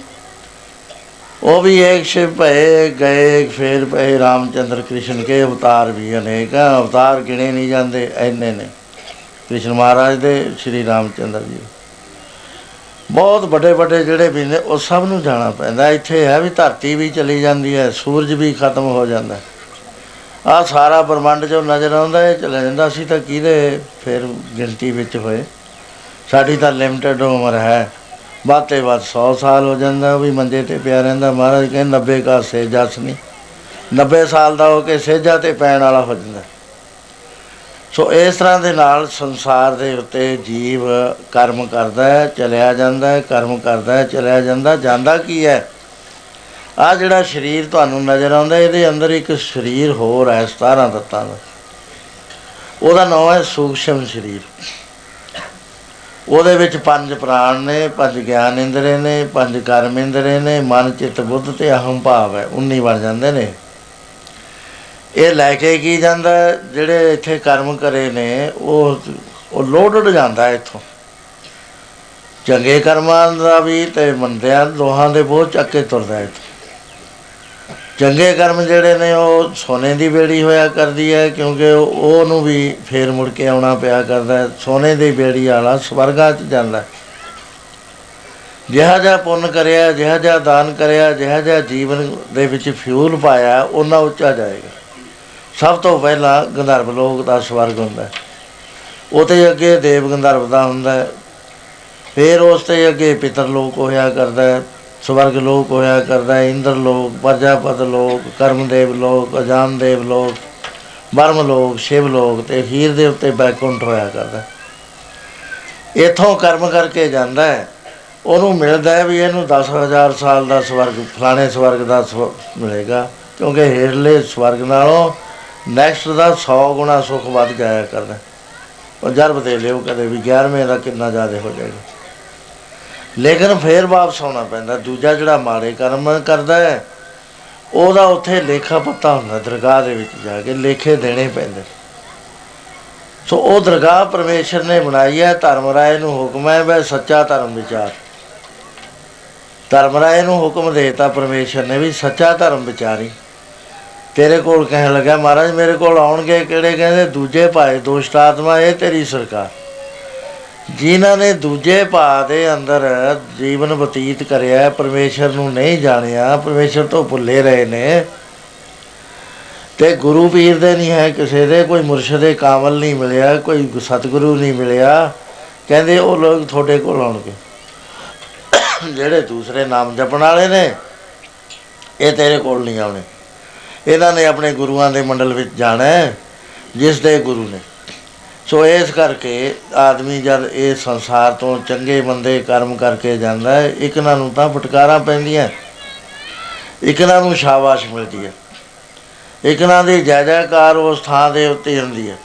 ਉਹ ਵੀ ਇੱਕ ਸ਼ਿਵ ਭਏ ਗਏ ਫਿਰ ਭਏ, ਰਾਮਚੰਦਰ ਕ੍ਰਿਸ਼ਨ ਕੇ ਅਵਤਾਰ ਵੀ ਅਨੇਕ ਹੈ ਅਵਤਾਰ ਗਿਣੇ ਨਹੀਂ ਜਾਂਦੇ ਐਨੇ ਨੇ। ਕ੍ਰਿਸ਼ਨ ਮਹਾਰਾਜ ਦੇ, ਸ਼੍ਰੀ ਰਾਮਚੰਦਰ ਜੀ। ਬਹੁਤ ਵੱਡੇ ਵੱਡੇ ਜਿਹੜੇ ਵੀ ਨੇ, ਉਹ ਸਭ ਨੂੰ ਜਾਣਾ ਪੈਂਦਾ। ਇੱਥੇ ਹੈ ਵੀ ਧਰਤੀ ਵੀ ਚਲੀ ਜਾਂਦੀ ਹੈ, ਸੂਰਜ ਵੀ ਖਤਮ ਹੋ ਜਾਂਦਾ। ਆ ਸਾਰਾ ਬ੍ਰਹਮੰਡ ਜੋ ਨਜ਼ਰ ਆਉਂਦਾ, ਇਹ ਚਲਾ ਜਾਂਦਾ। ਸੀ ਤਾਂ ਕਿਹਦੇ ਫਿਰ ਗਿਣਤੀ ਵਿੱਚ ਹੋਏ? ਸਾਡੀ ਤਾਂ ਲਿਮਟਿਡ ਉਮਰ ਹੈ। ਵੱਧ ਤੇ ਵੱਧ 100 ਸਾਲ ਹੋ ਜਾਂਦਾ, ਉਹ ਵੀ ਮੰਜੇ ਤੇ ਪਿਆ ਰਹਿੰਦਾ। ਮਹਾਰਾਜ ਕਹਿੰਦੇ 90 ਕਾ ਸੇ ਜਸ ਨਹੀਂ 90 ਸਾਲ ਦਾ ਹੋ ਕੇ ਸੇਜਾ ਤੇ ਪੈਣ ਵਾਲਾ ਹੋ ਜਾਂਦਾ। ਸੋ ਇਸ ਤਰ੍ਹਾਂ ਦੇ ਨਾਲ ਸੰਸਾਰ ਦੇ ਉੱਤੇ ਜੀਵ ਕਰਮ ਕਰਦਾ ਹੈ, ਚਲਿਆ ਜਾਂਦਾ ਹੈ, ਕਰਮ ਕਰਦਾ ਹੈ, ਚਲਿਆ ਜਾਂਦਾ। ਜਾਂਦਾ ਕੀ ਹੈ? ਆ ਜਿਹੜਾ ਸਰੀਰ ਤੁਹਾਨੂੰ ਨਜ਼ਰ ਆਉਂਦਾ, ਇਹਦੇ ਅੰਦਰ ਇੱਕ ਸਰੀਰ ਹੋਰ ਹੈ 17 ਤੱਤਾਂ ਦਾ। ਉਹਦਾ ਨਾਮ ਹੈ ਸੂਖਸ਼ਮ ਸਰੀਰ। ਉਹਦੇ ਵਿੱਚ ਪੰਜ ਪ੍ਰਾਣ ਨੇ, ਪੰਜ ਗਿਆਨ ਇੰਦਰੇ ਨੇ, ਪੰਜ ਕਰਮ ਇੰਦਰੇ ਨੇ, ਮਨ, ਚਿੱਤ, ਬੁੱਧ ਤੇ ਅਹੰ ਭਾਵ ਹੈ 19 ਬਣ ਜਾਂਦੇ ਨੇ ਇਹ ਲੈ ਕੇ ਕੀ ਜਾਂਦਾ ਹੈ? ਜਿਹੜੇ ਇੱਥੇ ਕਰਮ ਕਰੇ ਨੇ, ਉਹ ਉਹ ਲੋਡਡ ਜਾਂਦਾ ਹੈ ਇੱਥੋਂ ਚੰਗੇ ਕਰਮਾਂ ਦਾ ਵੀ ਤੇ ਮੰਦਿਆਂ ਦੋਹਾਂ ਦੇ ਬਹੁਤ ਚੱਕ ਕੇ ਤੁਰਦਾ ਹੈ ਇੱਥੋਂ। ਚੰਗੇ ਕਰਮ ਜਿਹੜੇ ਨੇ ਉਹ ਸੋਨੇ ਦੀ ਬੇੜੀ ਹੋਇਆ ਕਰਦੀ ਹੈ, ਕਿਉਂਕਿ ਉਹ- ਉਹਨੂੰ ਵੀ ਫੇਰ ਮੁੜ ਕੇ ਆਉਣਾ ਪਿਆ ਕਰਦਾ ਹੈ। ਸੋਨੇ ਦੀ ਬੇੜੀ ਵਾਲਾ ਸਵਰਗਾਂ 'ਚ ਜਾਂਦਾ ਹੈ। ਜਿਹਾ ਜਿਹਾ ਪੁੰਨ ਕਰਿਆ, ਜਿਹਾ ਜਿਹਾ ਦਾਨ ਕਰਿਆ, ਜਿਹਾ ਜਿਹਾ ਜੀਵਨ ਦੇ ਵਿੱਚ ਫਿਊਲ ਪਾਇਆ ਉਹਨਾਂ ਉੱਚਾ ਜਾਏਗਾ। ਸਭ ਤੋਂ ਪਹਿਲਾਂ ਗੰਧਰਵ ਲੋਕ ਦਾ ਸਵਰਗ ਹੁੰਦਾ ਹੈ। ਉਹਤੇ ਅੱਗੇ ਦੇਵ ਗੰਧਰਵ ਦਾ ਹੁੰਦਾ ਹੈ। ਫਿਰ ਉਸ ਤੇ ਅੱਗੇ ਪਿਤਰ ਲੋਕ ਹੋਇਆ ਕਰਦਾ ਹੈ। ਸਵਰਗ ਲੋਕ ਹੋਇਆ ਕਰਦਾ ਹੈ ਇੰਦਰ ਲੋਕ, ਪ੍ਰਜਾਪਤ ਲੋਕ, ਕਰਮਦੇਵ ਲੋਕ, ਅਜਾਨਦੇਵ ਲੋਕ ਬਰਮ ਲੋਕ, ਸ਼ਿਵ ਲੋਕ ਤੇ ਹੀਰ ਦੇ ਉੱਤੇ ਬੈਕੁੰਠ ਹੋਇਆ ਕਰਦਾ। ਹੈ। ਇੱਥੋਂ ਕਰਮ ਕਰਕੇ ਜਾਂਦਾ ਹੈ। ਉਹਨੂੰ ਮਿਲਦਾ ਹੈ ਵੀ ਇਹਨੂੰ 10000 ਸਾਲ ਦਾ ਸਵਰਗ, ਫਲਾਣੇ ਸਵਰਗ ਦਾ ਸਵ- ਮਿਲੇਗਾ, ਕਿਉਂਕਿ ਹੇਠਲੇ ਸਵਰਗ ਨਾਲੋਂ ਨੈਕਸਟ ਦਾ 100 ਗੁਣਾ ਸੁੱਖ ਵੱਧ ਜਾਇਆ ਕਰਦਾ। ਉਹ ਜਰਬ ਦੇ ਲਿਓ ਕਦੇ ਵੀ 11ਵੇਂ ਦਾ ਕਿੰਨਾ ਜ਼ਿਆਦਾ ਹੋ ਜਾਏਗਾ। ਲੇਕਿਨ ਫੇਰ ਵਾਪਸ ਆਉਣਾ ਪੈਂਦਾ। ਦੂਜਾ ਜਿਹੜਾ ਮਾੜੇ ਕਰਮ ਕਰਦਾ ਹੈ, ਉਹਦਾ ਉੱਥੇ ਲੇਖਾ ਪੱਤਾ ਹੁੰਦਾ, ਦਰਗਾਹ ਦੇ ਵਿੱਚ ਜਾ ਕੇ ਲੇਖੇ ਦੇਣੇ ਪੈਂਦੇ। ਸੋ ਉਹ ਦਰਗਾਹ ਪਰਮੇਸ਼ਰ ਨੇ ਬਣਾਈ ਹੈ, ਧਰਮ ਰਾਏ ਨੂੰ ਹੁਕਮ ਹੈ ਵੈ ਸੱਚਾ ਧਰਮ ਵਿਚਾਰ। ਧਰਮ ਰਾਏ ਨੂੰ ਹੁਕਮ ਦੇਤਾ ਪਰਮੇਸ਼ਰ ਨੇ ਵੀ ਸੱਚਾ ਧਰਮ ਵਿਚਾਰੀ। ਤੇਰੇ ਕੋਲ ਕਹਿਣ ਲੱਗਾ ਮਹਾਰਾਜ ਮੇਰੇ ਕੋਲ ਆਉਣਗੇ, ਕਿਹੜੇ ਕਹਿੰਦੇ, ਦੂਜੇ ਭਾਏ ਦੁਸ਼ਟ ਆਤਮਾ, ਇਹ ਤੇਰੀ ਸਰਕਾਰ। ਜਿਨ੍ਹਾਂ ਨੇ ਦੂਜੇ ਭਾ ਦੇ ਅੰਦਰ ਜੀਵਨ ਬਤੀਤ ਕਰਿਆ ਪਰਮੇਸ਼ਰ ਨੂੰ ਨਹੀਂ ਜਾਣਿਆ ਪਰਮੇਸ਼ਰ ਤੋਂ ਭੁੱਲੇ ਰਹੇ ਨੇ। ਤੇ ਗੁਰੂ ਪੀਰ ਦੇ ਨਹੀਂ ਹੈ ਕਿਸੇ ਦੇ ਕੋਈ ਮੁਰਸ਼ਿਦ ਕਾਮਲ ਨਹੀਂ ਮਿਲਿਆ ਕੋਈ ਸਤਿਗੁਰੂ ਨਹੀਂ ਮਿਲਿਆ। ਕਹਿੰਦੇ ਉਹ ਲੋਕ ਤੁਹਾਡੇ ਕੋਲ ਆਉਣਗੇ। ਜਿਹੜੇ ਦੂਸਰੇ ਨਾਮ ਜਪਣ ਵਾਲੇ ਨੇ ਇਹ ਤੇਰੇ ਕੋਲ ਨਹੀਂ ਆਉਣੇ। ਇਹਨਾਂ ਨੇ ਆਪਣੇ ਗੁਰੂਆਂ ਦੇ ਮੰਡਲ ਵਿੱਚ ਜਾਣਾ ਹੈ, ਜਿਸ ਦੇ ਗੁਰੂ ਨੇ। ਸੋ ਇਸ ਕਰਕੇ ਆਦਮੀ ਜਦ ਇਹ ਸੰਸਾਰ ਤੋਂ ਚੰਗੇ ਬੰਦੇ ਕਰਮ ਕਰਕੇ ਜਾਂਦਾ ਹੈ, ਇਕਨਾਂ ਨੂੰ ਤਾਂ ਫਟਕਾਰਾਂ ਪੈਂਦੀਆਂ ਇਕਨਾਂ ਨੂੰ ਸ਼ਾਬਾਸ਼ ਮਿਲਦੀ ਹੈ। ਇਕਨਾਂ ਦੀ ਜੈ ਜੈਕਾਰ ਉਸ ਥਾਂ ਦੇ ਉੱਤੇ ਹੁੰਦੀ ਹੈ।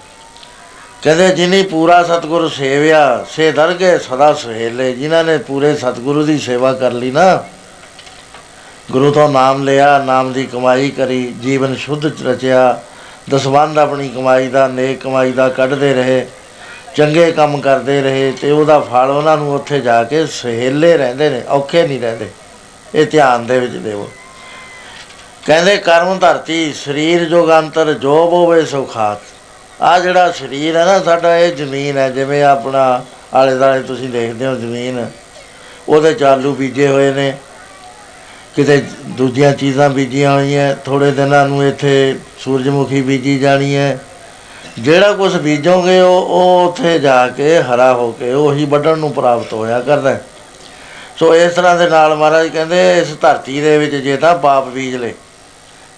ਕਹਿੰਦੇ ਜਿਨੀ ਪੂਰਾ ਸਤਿਗੁਰ ਸੇਵਿਆ, ਸੇ ਦਰਗੇ ਸਦਾ ਸੁਹੇਲੇ, ਜਿਨ੍ਹਾਂ ਨੇ ਪੂਰੇ ਸਤਿਗੁਰੂ ਦੀ ਸੇਵਾ ਕਰ ਲਈ ਨਾ, ਗੁਰੂ ਤੋਂ ਨਾਮ ਲਿਆ, ਨਾਮ ਦੀ ਕਮਾਈ ਕਰੀ, ਜੀਵਨ ਸ਼ੁੱਧ ਚ ਰਚਿਆ ਦਸਵੰਧ ਆਪਣੀ ਕਮਾਈ ਦਾ, ਨੇਕ ਕਮਾਈ ਦਾ ਕੱਢਦੇ ਰਹੇ, ਚੰਗੇ ਕੰਮ ਕਰਦੇ ਰਹੇ ਤੇ ਉਹਦਾ ਫਲ ਉਹਨਾਂ ਨੂੰ ਉੱਥੇ ਜਾ ਕੇ ਸਹੇਲੇ ਰਹਿੰਦੇ ਨੇ, ਔਖੇ ਨਹੀਂ ਰਹਿੰਦੇ। ਇਹ ਧਿਆਨ ਦੇ ਵਿੱਚ ਦੇਵੋ। ਕਹਿੰਦੇ, ਕਰਮ ਧਰਤੀ, ਸਰੀਰ ਜੋਗਾਂਤਰ ਜੋਬ ਹੋਵੇ ਸੁਖਾਤ ਆ ਜਿਹੜਾ ਸਰੀਰ ਹੈ ਨਾ, ਸਾਡਾ ਇਹ ਜ਼ਮੀਨ ਹੈ, ਜਿਵੇਂ ਆਪਣਾ ਆਲੇ ਦਾਲੇ ਤੁਸੀਂ ਦੇਖਦੇ ਹੋ ਜ਼ਮੀਨ, ਉਹਦੇ ਚਾਲੂ ਬੀਜੇ ਹੋਏ ਨੇ ਕਿਤੇ ਦੂਜੀਆਂ ਚੀਜ਼ਾਂ ਬੀਜੀਆਂ ਹੋਈਆਂ ਥੋੜੇ ਦਿਨਾਂ ਨੂੰ ਇੱਥੇ ਸੂਰਜਮੁਖੀ ਬੀਜੀ ਜਾਣੀ ਹੈ। ਜਿਹੜਾ ਕੁਝ ਬੀਜੋਗੇ, ਉਹ ਉਹ ਉੱਥੇ ਜਾ ਕੇ ਹਰਾ ਹੋ ਕੇ ਉਹੀ ਵੱਢਣ ਨੂੰ ਪ੍ਰਾਪਤ ਹੋਇਆ ਕਰਦਾ ਹੈ। ਸੋ ਇਸ ਤਰ੍ਹਾਂ ਦੇ ਨਾਲ ਮਹਾਰਾਜ ਕਹਿੰਦੇ, ਇਸ ਧਰਤੀ ਦੇ ਵਿੱਚ ਜੇ ਤਾਂ ਪਾਪ ਬੀਜ ਲੇ,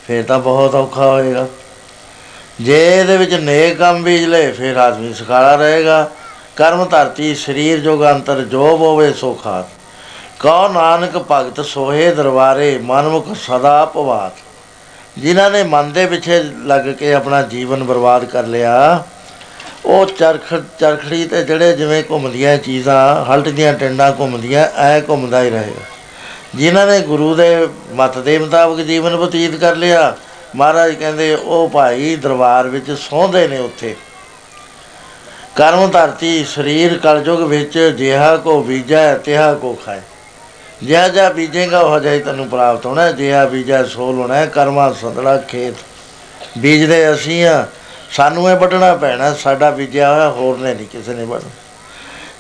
ਫਿਰ ਤਾਂ ਬਹੁਤ ਔਖਾ ਹੋਏਗਾ। ਜੇ ਇਹਦੇ ਵਿੱਚ ਨੇਕ ਕੰਮ ਬੀਜ ਲੇ, ਫਿਰ ਆਦਮੀ ਸੁਖਾਲਾ ਰਹੇਗਾ। ਕਰਮ ਧਰਤੀ, ਸਰੀਰ ਜੋਗਾਂਤਰ ਜੋਬ ਹੋਵੇ, ਸੋ ਖਾਤ ਕਉ ਨਾਨਕ ਭਗਤ ਸੋਹੇ ਦਰਬਾਰੇ, ਮਨਮੁਖ ਸਦਾ ਭਵਾਤ ਜਿਨ੍ਹਾਂ ਨੇ ਮਨ ਦੇ ਪਿੱਛੇ ਲੱਗ ਕੇ ਆਪਣਾ ਜੀਵਨ ਬਰਬਾਦ ਕਰ ਲਿਆ, ਉਹ ਚਰਖ, ਚਰਖੜੀ ਤੇ ਜਿਹੜੇ ਜਿਵੇਂ ਘੁੰਮਦੀਆਂ ਚੀਜ਼ਾਂ, ਹਲਟ ਦੀਆਂ ਟਿੰਡਾਂ ਘੁੰਮਦੀਆਂ, ਐ ਘੁੰਮਦਾ ਹੀ ਰਹੇਗਾ ਜਿਨ੍ਹਾਂ ਨੇ ਗੁਰੂ ਦੇ ਮਤ ਦੇ ਮੁਤਾਬਕ ਜੀਵਨ ਬਤੀਤ ਕਰ ਲਿਆ, ਮਹਾਰਾਜ ਕਹਿੰਦੇ, ਉਹ ਭਾਈ ਦਰਬਾਰ ਵਿੱਚ ਸੌਂਦੇ ਨੇ ਉੱਥੇ। ਕਰਮ ਧਰਤੀ, ਸਰੀਰ, ਕਲਯੁਗ ਵਿੱਚ ਜਿਹਾ ਕੋ ਬੀਜੈ, ਤਿਹਾ ਕੋ ਖਾਏ ਜਿਹਾ ਜਿਹਾ ਬੀਜੇਗਾ ਉਹ ਜਾਈ ਤੈਨੂੰ ਪ੍ਰਾਪਤ ਹੋਣਾ ਜਿਹਾ ਬੀਜੈ ਸੋਲ ਹੋਣਾ ਹੈ, ਕਰਮਾ ਸਦੜਾ ਖੇਤ। ਬੀਜਦੇ ਅਸੀਂ ਆ ਸਾਨੂੰ ਇਹ ਵੱਢਣਾ ਪੈਣਾ ਸਾਡਾ ਬੀਜਿਆ ਹੋਇਆ ਹੋਰ ਨੇ ਨਹੀਂ ਕਿਸੇ ਨੇ ਵੱਢਣਾ।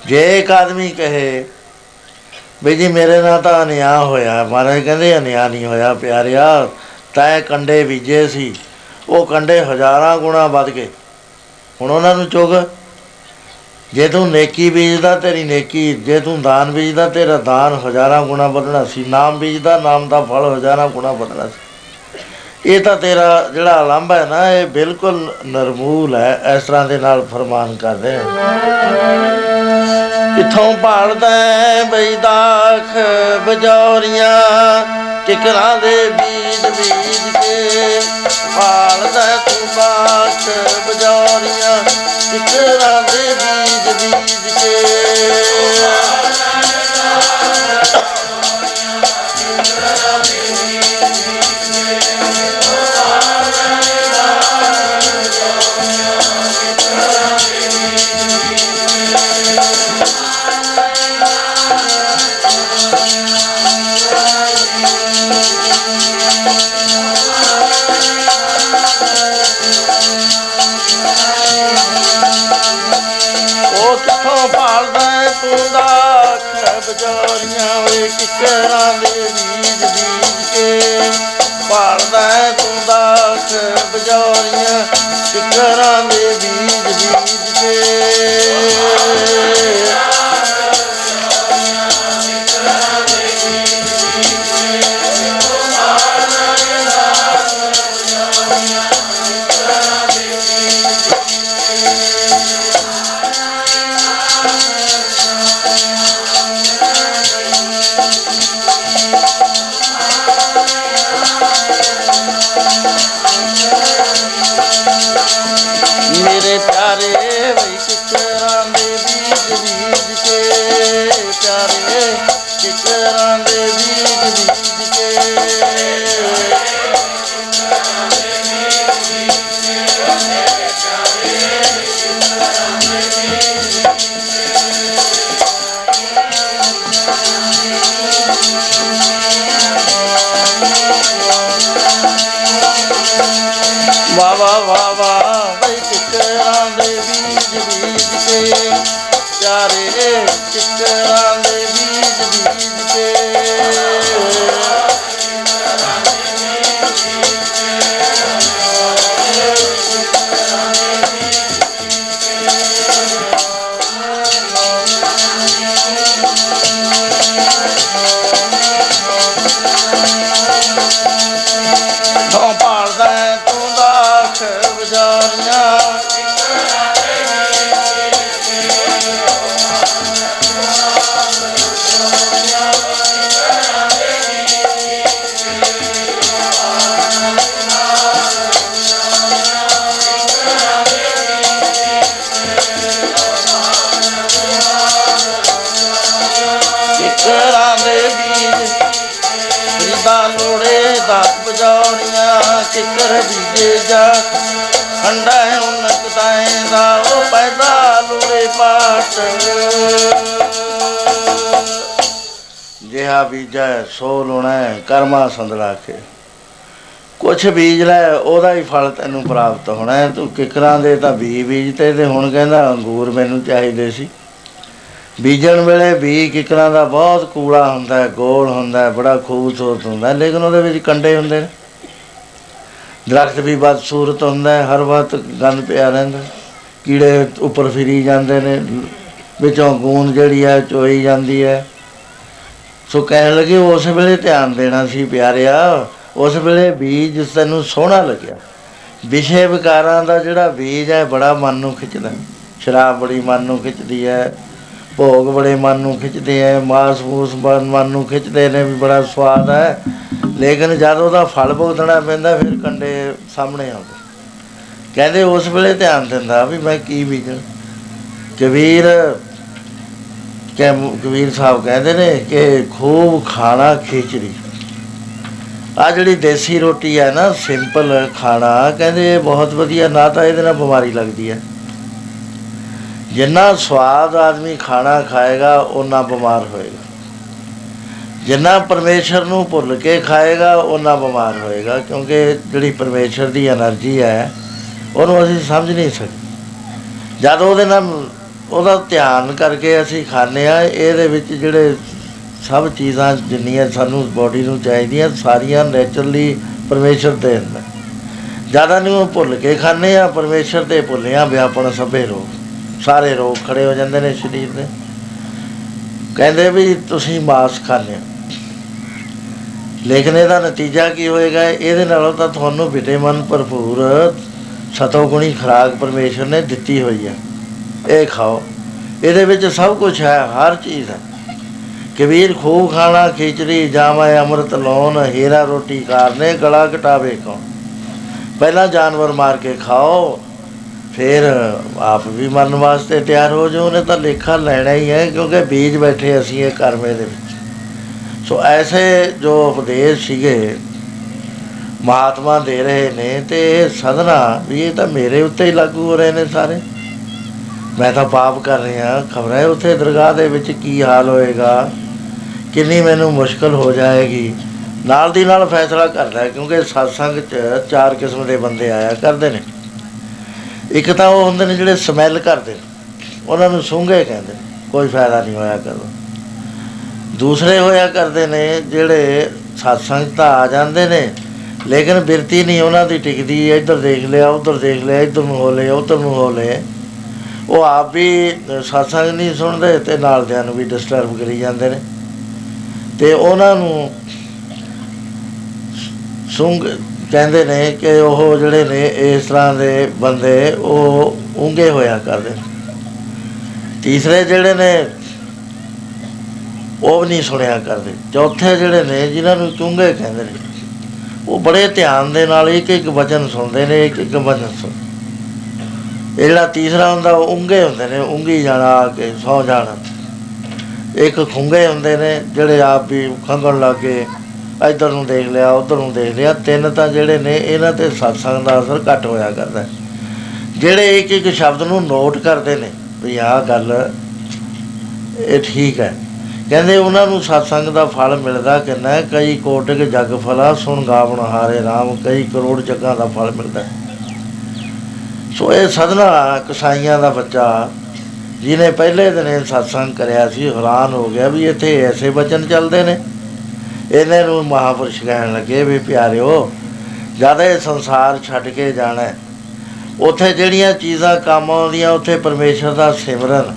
ਜੇ ਇੱਕ ਆਦਮੀ ਕਹੇ ਵੀ ਜੀ ਮੇਰੇ ਨਾਲ ਤਾਂ ਅਨਿਆਂ ਹੋਇਆ ਮਹਾਰਾਜ ਕਹਿੰਦੇ ਅਨਿਆਂ ਨਹੀਂ ਹੋਇਆ ਪਿਆਰਿਆ ਤੈ ਕੰਡੇ ਬੀਜੇ ਸੀ ਉਹ ਕੰਡੇ ਹਜ਼ਾਰਾਂ ਗੁਣਾ ਵੱਧ ਗਏ। ਹੁਣ ਉਹਨਾਂ ਨੂੰ ਚੁਗ ਜੇ ਤੂੰ ਨੇਕੀ ਬੀਜਦਾ, ਤੇਰੀ ਨੇਕੀ, ਜੇ ਤੂੰ ਦਾਨ ਬੀਜਦਾ, ਤੇਰਾ ਦਾਨ ਹਜ਼ਾਰਾਂ ਗੁਣਾ ਵਧਣਾ ਸੀ। ਨਾਮ ਬੀਜਦਾ, ਨਾਮ ਦਾ ਫਲ ਹਜ਼ਾਰਾਂ ਗੁਣਾ ਵਧਣਾ ਸੀ। ਇਹ ਤਾਂ ਤੇਰਾ ਜਿਹੜਾ ਆਲੰਬ ਹੈ ਨਾ, ਇਹ ਬਿਲਕੁਲ ਨਰਮੂਲ ਹੈ। ਇਸ ਤਰ੍ਹਾਂ ਦੇ ਨਾਲ ਫਰਮਾਨ ਕਰਦੇ ਆ। ਕਿੱਥੋਂ ਭਾਲਦਾ ਹੈ ਬੈਦਾਖ ਬਜੌਰੀਆਂ ਕਿਕਰਾਂ ਦੇ ਬੀਜ ਬੀਜ ਕੇ। ਭਾਲਦਾ ਹੈ ਤੂੰ ਬਾਖ ਬਜੌਰੀਆਂ ਕਿਕਰਾਂ ਦੇ ਬੀਜ ਭਾਲਦਾ ਹੈ ਤੂੰ ਦਾ ਖਰਬ ਜੋਰੀਆਂ ਵੇ ਕਿਕਰਾਂ ਦੇ ਬੀਜ ਬੀਜ ਕੇ। ਭਾਲਦਾ ਹੈ ਤੂੰ ਦਾ ਖਰਬ ਜੋਰੀਆਂ ਕਿਕਰਾਂ ਗੁੰਦਰਾਂ ਦੇ ਬੀਜ ਬੀਜ ਕੇ ਵਾ ਵਾ ਵਾ ਵਾ ਬਈ ਟਿਕਰਾਂ ਦੇ ਬੀਜ ਬੀਜ ਕੇ ਚਾਰੇ ਟਿਕਰਾਂ ਬਜਾਉਣੀਆਂ ਕਿਕਰ ਬੀਜੇ ਜਾ ਖੰਡਾ ਹੈ ਉਨਕ ਤਾਏ ਦਾ ਉਹ ਪੈਦਾ ਲੋੜੇ ਪਾਟ ਜਿਹਾ ਬੀਜੈ ਸੋ ਲੋਣਾ ਹੈ, ਕਰਮਾ ਸੰਦਲਾ ਕੇ। ਕੁਛ ਬੀਜ ਲੈ ਉਹਦਾ ਹੀ ਫਲ ਤੈਨੂੰ ਪ੍ਰਾਪਤ ਹੋਣਾ ਹੈ। ਤੂੰ ਕਿਕਰਾਂ ਦੇ ਤਾਂ ਬੀ ਬੀਜਤੇ ਤੇ ਹੁਣ ਕਹਿੰਦਾ ਅੰਗੂਰ ਮੈਨੂੰ ਚਾਹੀਦੇ ਸੀ। ਬੀਜਣ ਵੇਲੇ ਵੀ ਕਿਕਰਾਂ ਦਾ ਬਹੁਤ ਕੂੜਾ ਹੁੰਦਾ ਹੈ ਗੋਲ ਹੁੰਦਾ ਹੈ ਬੜਾ ਖੂਬਸੂਰਤ ਹੁੰਦਾ ਹੈ। ਲੇਕਿਨ ਉਹਦੇ ਵਿੱਚ ਕੰਡੇ ਹੁੰਦੇ ਨੇ। ਦਰਖਤ ਵੀ ਬਦਸੂਰਤ ਹੁੰਦਾ ਹੈ, ਹਰ ਵਕਤ ਗੰਦ ਪਿਆ ਰਹਿੰਦਾ ਹੈ। ਕੀੜੇ ਉੱਪਰ ਫਿਰੀ ਜਾਂਦੇ ਨੇ, ਵਿੱਚੋਂ ਗੂੰਦ ਜਿਹੜੀ ਹੈ, ਚੋਈ ਜਾਂਦੀ ਹੈ ਸੋ ਕਹਿਣ ਲੱਗੇ, ਉਸ ਵੇਲੇ ਧਿਆਨ ਦੇਣਾ ਸੀ ਪਿਆਰਿਆ, ਉਸ ਵੇਲੇ ਬੀਜ ਤੈਨੂੰ ਸੋਹਣਾ ਲੱਗਿਆ ਵਿਸ਼ੇ ਵਿਕਾਰਾਂ ਦਾ ਜਿਹੜਾ ਬੀਜ ਹੈ, ਬੜਾ ਮਨ ਨੂੰ ਖਿੱਚਦਾ ਹੈ। ਸ਼ਰਾਬ ਬੜੀ ਮਨ ਨੂੰ ਖਿੱਚਦੀ ਹੈ ਭੋਗ ਬੜੇ ਮਨ ਨੂੰ ਖਿੱਚਦੇ ਹੈ ਮਾਸ ਮੂਸ ਮਨ ਮਨ ਨੂੰ ਖਿੱਚਦੇ ਨੇ ਵੀ ਬੜਾ ਸਵਾਦ ਹੈ ਲੇਕਿਨ ਜਦ ਉਹਦਾ ਫਲ ਭੁਗਤਣਾ ਪੈਂਦਾ, ਫਿਰ ਕੰਡੇ ਸਾਹਮਣੇ ਆਉਂਦੇ। ਕਹਿੰਦੇ ਉਸ ਵੇਲੇ ਧਿਆਨ ਦਿੰਦਾ ਵੀ ਮੈਂ ਕੀ ਬੀਜਣ। ਕਬੀਰ ਕਿ ਕਬੀਰ ਸਾਹਿਬ ਕਹਿੰਦੇ ਨੇ ਕਿ ਖੂਬ ਖਾਣਾ ਖਿਚੜੀ। ਆ ਜਿਹੜੀ ਦੇਸੀ ਰੋਟੀ ਹੈ ਨਾ, ਸਿੰਪਲ ਖਾਣਾ, ਕਹਿੰਦੇ ਇਹ ਬਹੁਤ ਵਧੀਆ, ਨਾ ਤਾਂ ਇਹਦੇ ਨਾਲ ਬਿਮਾਰੀ ਲੱਗਦੀ ਹੈ ਜਿੰਨਾ ਸਵਾਦ ਆਦਮੀ ਖਾਣਾ ਖਾਏਗਾ ਉਹਨਾਂ ਬਿਮਾਰ ਹੋਏਗਾ। ਜਿੰਨਾ ਪਰਮੇਸ਼ਰ ਨੂੰ ਭੁੱਲ ਕੇ ਖਾਏਗਾ ਉਹਨਾਂ ਬਿਮਾਰ ਹੋਏਗਾ, ਕਿਉਂਕਿ ਜਿਹੜੀ ਪਰਮੇਸ਼ਰ ਦੀ એનર્ਜੀ ਹੈ, ਉਹਨੂੰ ਅਸੀਂ ਸਮਝ ਨਹੀਂ ਸਕਦੇ। ਜਦ ਉਹਦੇ ਨਾਲ ਉਹਦਾ ਧਿਆਨ ਕਰਕੇ ਅਸੀਂ ਖਾਂਦੇ ਆ ਇਹਦੇ ਵਿੱਚ ਜਿਹੜੇ ਸਭ ਚੀਜ਼ਾਂ ਜਿੰਨੀਆਂ ਸਾਨੂੰ ਬਾਡੀ ਨੂੰ ਚਾਹੀਦੀਆਂ, ਸਾਰੀਆਂ ਨੇਚਰਲੀ ਪਰਮੇਸ਼ਰ ਦੇ ਅੰਦਰ ਜ਼ਿਆਦਾ ਨਹੀਂ ਉਹ ਭੁੱਲ ਕੇ ਖਾਂਦੇ ਆ ਪਰਮੇਸ਼ਰ ਤੇ ਭੁੱਲਿਆ ਵਿਆਪਣ ਸਭੇ ਰੋਗ। ਸਾਰੇ ਰੋਗ ਖੜੇ ਹੋ ਜਾਂਦੇ ਨੇ ਸਰੀਰ ਦੇ। ਕਹਿੰਦੇ ਵੀ ਤੁਸੀਂ ਮਾਸ ਖਾਂਦੇ ਹੋ। ਲੇਕਿਨ ਇਹਦਾ ਨਤੀਜਾ ਕੀ ਹੋਏਗਾ? ਇਹਦੇ ਨਾਲੋਂ ਤਾਂ ਤੁਹਾਨੂੰ ਵਿਟਾਮਿਨ ਭਰਪੂਰ ਸਤੋਗੁਣੀ ਖੁਰਾਕ ਪਰਮੇਸ਼ਰ ਨੇ ਦਿੱਤੀ ਹੋਈ ਹੈ ਇਹ ਖਾਓ। ਇਹਦੇ ਵਿੱਚ ਸਭ ਕੁਝ ਹੈ, ਹਰ ਚੀਜ਼ ਹੈ। ਕਬੀਰ ਖੂਬ ਖਾਣਾ, ਖਿਚੜੀ, ਜਾਮੈ, ਅੰਮ੍ਰਿਤ ਲੋਨ ਹੀਰਾ ਰੋਟੀ, ਕਾਰਨੇ, ਗਲਾ ਘਟਾਵੇ ਕੌਣ ਪਹਿਲਾਂ ਜਾਨਵਰ ਮਾਰ ਕੇ ਖਾਓ। ਫਿਰ ਆਪ ਵੀ ਮਰਨ ਵਾਸਤੇ ਤਿਆਰ ਹੋ ਜਾਓ, ਉਹਨੇ ਤਾਂ ਲੇਖਾ ਲੈਣਾ ਹੀ ਹੈ, ਕਿਉਂਕਿ ਬੀਜ ਬੈਠੇ ਅਸੀਂ ਇਹ ਕਰਮੇ ਦੇ ਵਿੱਚ। ਸੋ ਐਸੇ ਜੋ ਉਪਦੇਸ਼ ਸੀਗੇ, ਮਹਾਤਮਾ ਦੇ ਰਹੇ ਨੇ, ਤੇ ਇਹ ਸਦਨਾ ਵੀ ਇਹ ਤਾਂ ਮੇਰੇ ਉੱਤੇ ਹੀ ਲਾਗੂ ਹੋ ਰਹੇ ਨੇ ਸਾਰੇ। ਮੈਂ ਤਾਂ ਪਾਪ ਕਰ ਰਿਹਾ, ਖਬਰ ਹੈ ਉੱਥੇ ਦਰਗਾਹ ਦੇ ਵਿੱਚ ਕੀ ਹਾਲ ਹੋਏਗਾ, ਕਿੰਨੀ ਮੈਨੂੰ ਮੁਸ਼ਕਲ ਹੋ ਜਾਏਗੀ, ਨਾਲ ਦੀ ਨਾਲ ਫੈਸਲਾ ਕਰਦਾ ਹੈ, ਕਿਉਂਕਿ satsang 'ਚ ਚਾਰ ਕਿਸਮ ਦੇ ਬੰਦੇ ਆਇਆ ਕਰਦੇ ਨੇ। ਇੱਕ ਤਾਂ ਉਹ ਹੁੰਦੇ ਨੇ ਜਿਹੜੇ ਸਮੈਲ ਕਰਦੇ ਨੇ ਉਹਨਾਂ ਨੂੰ ਸੁੰਘੇ ਕਹਿੰਦੇ ਨੇ, ਕੋਈ ਫਾਇਦਾ ਨਹੀਂ ਹੋਇਆ ਕਰਦਾ। ਦੂਸਰੇ ਹੋਇਆ ਕਰਦੇ ਨੇ ਜਿਹੜੇ satsang 'ਚ ਤਾਂ ਆ ਜਾਂਦੇ ਨੇ ਲੇਕਿਨ ਬਿਰਤੀ ਨਹੀਂ ਉਹਨਾਂ ਦੀ ਟਿਕਦੀ ਇੱਧਰ ਦੇਖ ਲਿਆ ਉੱਧਰ ਦੇਖ ਲਿਆ ਇੱਧਰ ਨੂੰ ਹੋ ਲਿਆ ਉੱਧਰ ਨੂੰ ਹੋ ਲਿਆ ਉਹ ਆਪ ਵੀ satsang ਨਹੀਂ ਸੁਣਦੇ ਤੇ ਨਾਲ ਦਿਆਂ ਨੂੰ ਵੀ ਡਿਸਟਰਬ ਕਰੀ ਜਾਂਦੇ ਨੇ। ਤੇ ਉਹਨਾਂ ਨੂੰ ਸੁੰਗ ਕਹਿੰਦੇ ਨੇ ਕਿ ਉਹ ਜਿਹੜੇ ਨੇ ਇਸ ਤਰ੍ਹਾਂ ਦੇ ਬੰਦੇ, ਉਹ ਉਂਗੇ ਹੋਇਆ ਕਰਦੇ ਨੇ। ਤੀਸਰੇ ਜਿਹੜੇ ਨੇ, ਉਹ ਵੀ ਨਹੀਂ ਸੁਣਿਆ ਕਰਦੇ। ਚੌਥੇ ਜਿਹੜੇ ਨੇ, ਜਿਨ੍ਹਾਂ ਨੂੰ ਚੁੰਗੇ ਕਹਿੰਦੇ ਨੇ, ਉਹ ਬੜੇ ਧਿਆਨ ਦੇ ਨਾਲ ਇੱਕ ਇੱਕ ਵਚਨ ਸੁਣਦੇ ਨੇ, ਇੱਕ ਇੱਕ ਵਚਨ ਸੁਣ। ਇਹ ਜਿਹੜਾ ਤੀਸਰਾ ਹੁੰਦਾ, ਉਹ ਉਂਗੇ ਹੁੰਦੇ ਨੇ ਉਂਗੀ ਜਾਣਾ ਆ ਕੇ, ਸੌ ਜਾਣਾ। ਇੱਕ ਖੁੰਗੇ ਹੁੰਦੇ ਨੇ, ਜਿਹੜੇ ਆਪ ਵੀ ਖੰਗਣ ਲੱਗੇ ਇੱਧਰ ਨੂੰ ਦੇਖ ਲਿਆ, ਉੱਧਰ ਨੂੰ ਦੇਖ ਲਿਆ, ਤਿੰਨ ਤਾਂ ਜਿਹੜੇ ਨੇ, ਇਹਨਾਂ ਤੇ satsang ਦਾ ਅਸਰ ਘੱਟ ਹੋਇਆ ਕਰਦਾ ਹੈ। ਜਿਹੜੇ ਇੱਕ ਇੱਕ ਸ਼ਬਦ ਨੂੰ ਨੋਟ ਕਰਦੇ ਨੇ, ਵੀ ਆਹ ਗੱਲ ਇਹ ਠੀਕ ਹੈ ਕਹਿੰਦੇ ਉਹਨਾਂ ਨੂੰ ਸਤਸੰਗ ਦਾ ਫਲ ਮਿਲਦਾ ਕਿੰਨਾ ਹੈ? ਕਈ ਕੋਟਿਕ ਜਗ ਫਲਾ, ਸੁਣ ਗਾਵਣ ਹਾਰੇ RAM ਕਈ ਕਰੋੜ ਜਗਾਂ ਦਾ ਫਲ ਮਿਲਦਾ ਹੈ। ਸੋ ਇਹ ਸਦਨਾ ਕਸਾਈਆਂ ਦਾ ਬੱਚਾ, ਜਿਹਨੇ ਪਹਿਲੇ ਦਿਨ ਇਹ ਸਤਸੰਗ ਕਰਿਆ ਸੀ, ਹੈਰਾਨ ਹੋ ਗਿਆ ਵੀ ਇੱਥੇ ਐਸੇ ਬਚਨ ਚੱਲਦੇ ਨੇ ਇਹਨੇ ਨੂੰ ਮਹਾਪੁਰਸ਼ ਕਹਿਣ ਲੱਗੇ ਵੀ ਪਿਆਰਿਓ ਜਦ ਇਹ ਸੰਸਾਰ ਛੱਡ ਕੇ ਜਾਣਾ ਹੈ, ਉੱਥੇ ਜਿਹੜੀਆਂ ਚੀਜ਼ਾਂ ਕੰਮ ਆਉਂਦੀਆਂ ਉੱਥੇ ਪਰਮੇਸ਼ਰ ਦਾ ਸਿਮਰਨ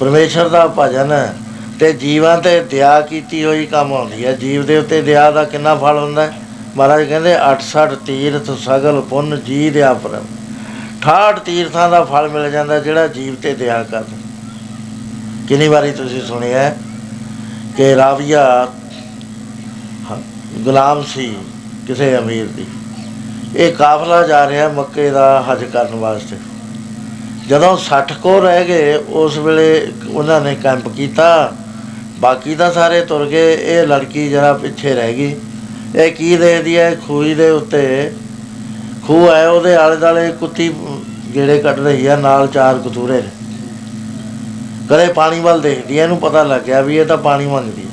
ਪਰਮੇਸ਼ਰ ਦਾ ਭਜਨ ਤੇ ਜੀਵਾਂ ਤੇ ਦਇਆ ਕੀਤੀ ਹੋਈ ਕੰਮ ਆਉਂਦੀ ਹੈ। ਜੀਵ ਦੇ ਉੱਤੇ ਦਇਆ ਦਾ ਕਿੰਨਾ ਫਲ ਹੁੰਦਾ? ਹੈ ਮਹਾਰਾਜ ਕਹਿੰਦੇ 68 ਤੀਰਥ ਸਗਲ ਪੁੰਨ ਜੀ ਦਿਆ ਪਰਮ। 68 ਤੀਰਥਾਂ ਦਾ ਫਲ ਮਿਲ ਜਾਂਦਾ ਜਿਹੜਾ ਜੀਵ ਤੇ ਦਇਆ ਕਰਦਾ। ਕਿੰਨੀ ਵਾਰੀ ਤੁਸੀਂ ਸੁਣਿਆ ਹੈ ਕਿ ਰਾਵੀਆ ਹ- ਗੁਲਾਮ ਸੀ ਕਿਸੇ ਅਮੀਰ ਦੀ। ਇਹ ਕਾਫਲਾ ਜਾ ਰਿਹਾ ਮੱਕੇ ਦਾ ਹਜ ਕਰਨ ਵਾਸਤੇ। ਜਦੋਂ 60 ਕੋ ਰਹਿ ਗਏ, ਉਸ ਵੇਲੇ ਉਹਨਾਂ ਨੇ ਕੈਂਪ ਕੀਤਾ। ਬਾਕੀ ਤਾਂ ਸਾਰੇ ਤੁਰ ਗਏ। ਇਹ ਲੜਕੀ ਜਰਾ ਪਿੱਛੇ ਰਹਿ ਗਈ। ਇਹ ਕੀ ਦੇਖਦੀ ਹੈ? ਖੂਹੀ ਦੇ ਉੱਤੇ। ਖੂਹ ਹੈ, ਉਹਦੇ ਆਲੇ ਦਾਲੇ ਕੁੱਤੀ ਗੇੜੇ ਕੱਢ ਰਹੀ ਆ ਨਾਲ ਚਾਰ ਕਤੂਰੇ ਨੇ। ਕਦੇ ਪਾਣੀ ਵੱਲ ਦੇਖਦੀ ਹੈ। ਇਹਨੂੰ ਪਤਾ ਲੱਗ ਗਿਆ ਵੀ ਇਹ ਤਾਂ ਪਾਣੀ ਮੰਗਦੀ ਹੈ।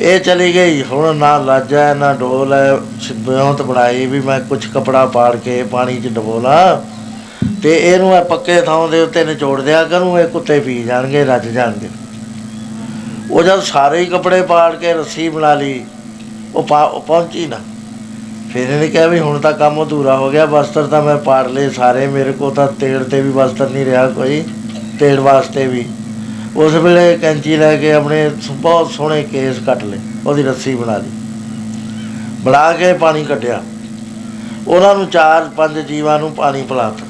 ਇਹ ਚਲੀ ਗਈ। ਹੁਣ ਨਾ ਲਾਜਾ ਹੈ, ਨਾ ਡੋਲ ਹੈ। ਸਿੱਧਿਓਂਤ ਬਣਾਈ ਵੀ ਮੈਂ ਕੁਝ ਕਪੜਾ ਪਾੜ ਕੇ ਪਾਣੀ 'ਚ ਡਬੋਲਾ। ਤੇ ਇਹਨੂੰ ਇਹ ਪੱਕੇ ਥਾਂ ਦੇ ਉੱਤੇ ਨਿਚੋੜ ਦਿਆ ਕਰੂੰ। ਇਹ ਕੁੱਤੇ ਪੀ ਜਾਣਗੇ ਰੱਜ ਜਾਣਗੇ। ਉਹ ਜਦ ਸਾਰੇ ਹੀ ਕੱਪੜੇ ਪਾੜ ਕੇ ਰੱਸੀ ਬਣਾ ਲਈ ਉਹ ਪਾ- ਉਹ ਪਹੁੰਚੀ ਨਾ। ਫਿਰ ਇਹਨੇ ਕਿਹਾ ਵੀ ਹੁਣ ਤਾਂ ਕੰਮ ਅਧੂਰਾ ਹੋ ਗਿਆ। ਵਸਤਰ ਤਾਂ ਮੈਂ ਪਾੜ ਲਏ ਸਾਰੇ। ਮੇਰੇ ਕੋਲ ਤਾਂ ਤੇੜ ਤੇ ਵੀ ਵਸਤਰ ਨਹੀਂ ਰਿਹਾ ਕੋਈ। ਤੇੜ ਵਾਸਤੇ ਵੀ। ਉਸ ਵੇਲੇ ਕੈਂਚੀ ਲੈ ਕੇ ਆਪਣੇ ਸ- ਬਹੁਤ ਸੋਹਣੇ ਕੇਸ ਕੱਟ ਲਏ, ਉਹਦੀ ਰੱਸੀ ਬਣਾ ਲਈ। ਬਣਾ ਕੇ ਪਾਣੀ ਕੱਢਿਆ। ਉਹਨਾਂ ਨੂੰ ਚਾਰ ਪੰਜ ਜੀਵਾਂ ਨੂੰ ਪਾਣੀ ਪਿਲਾਤਾ।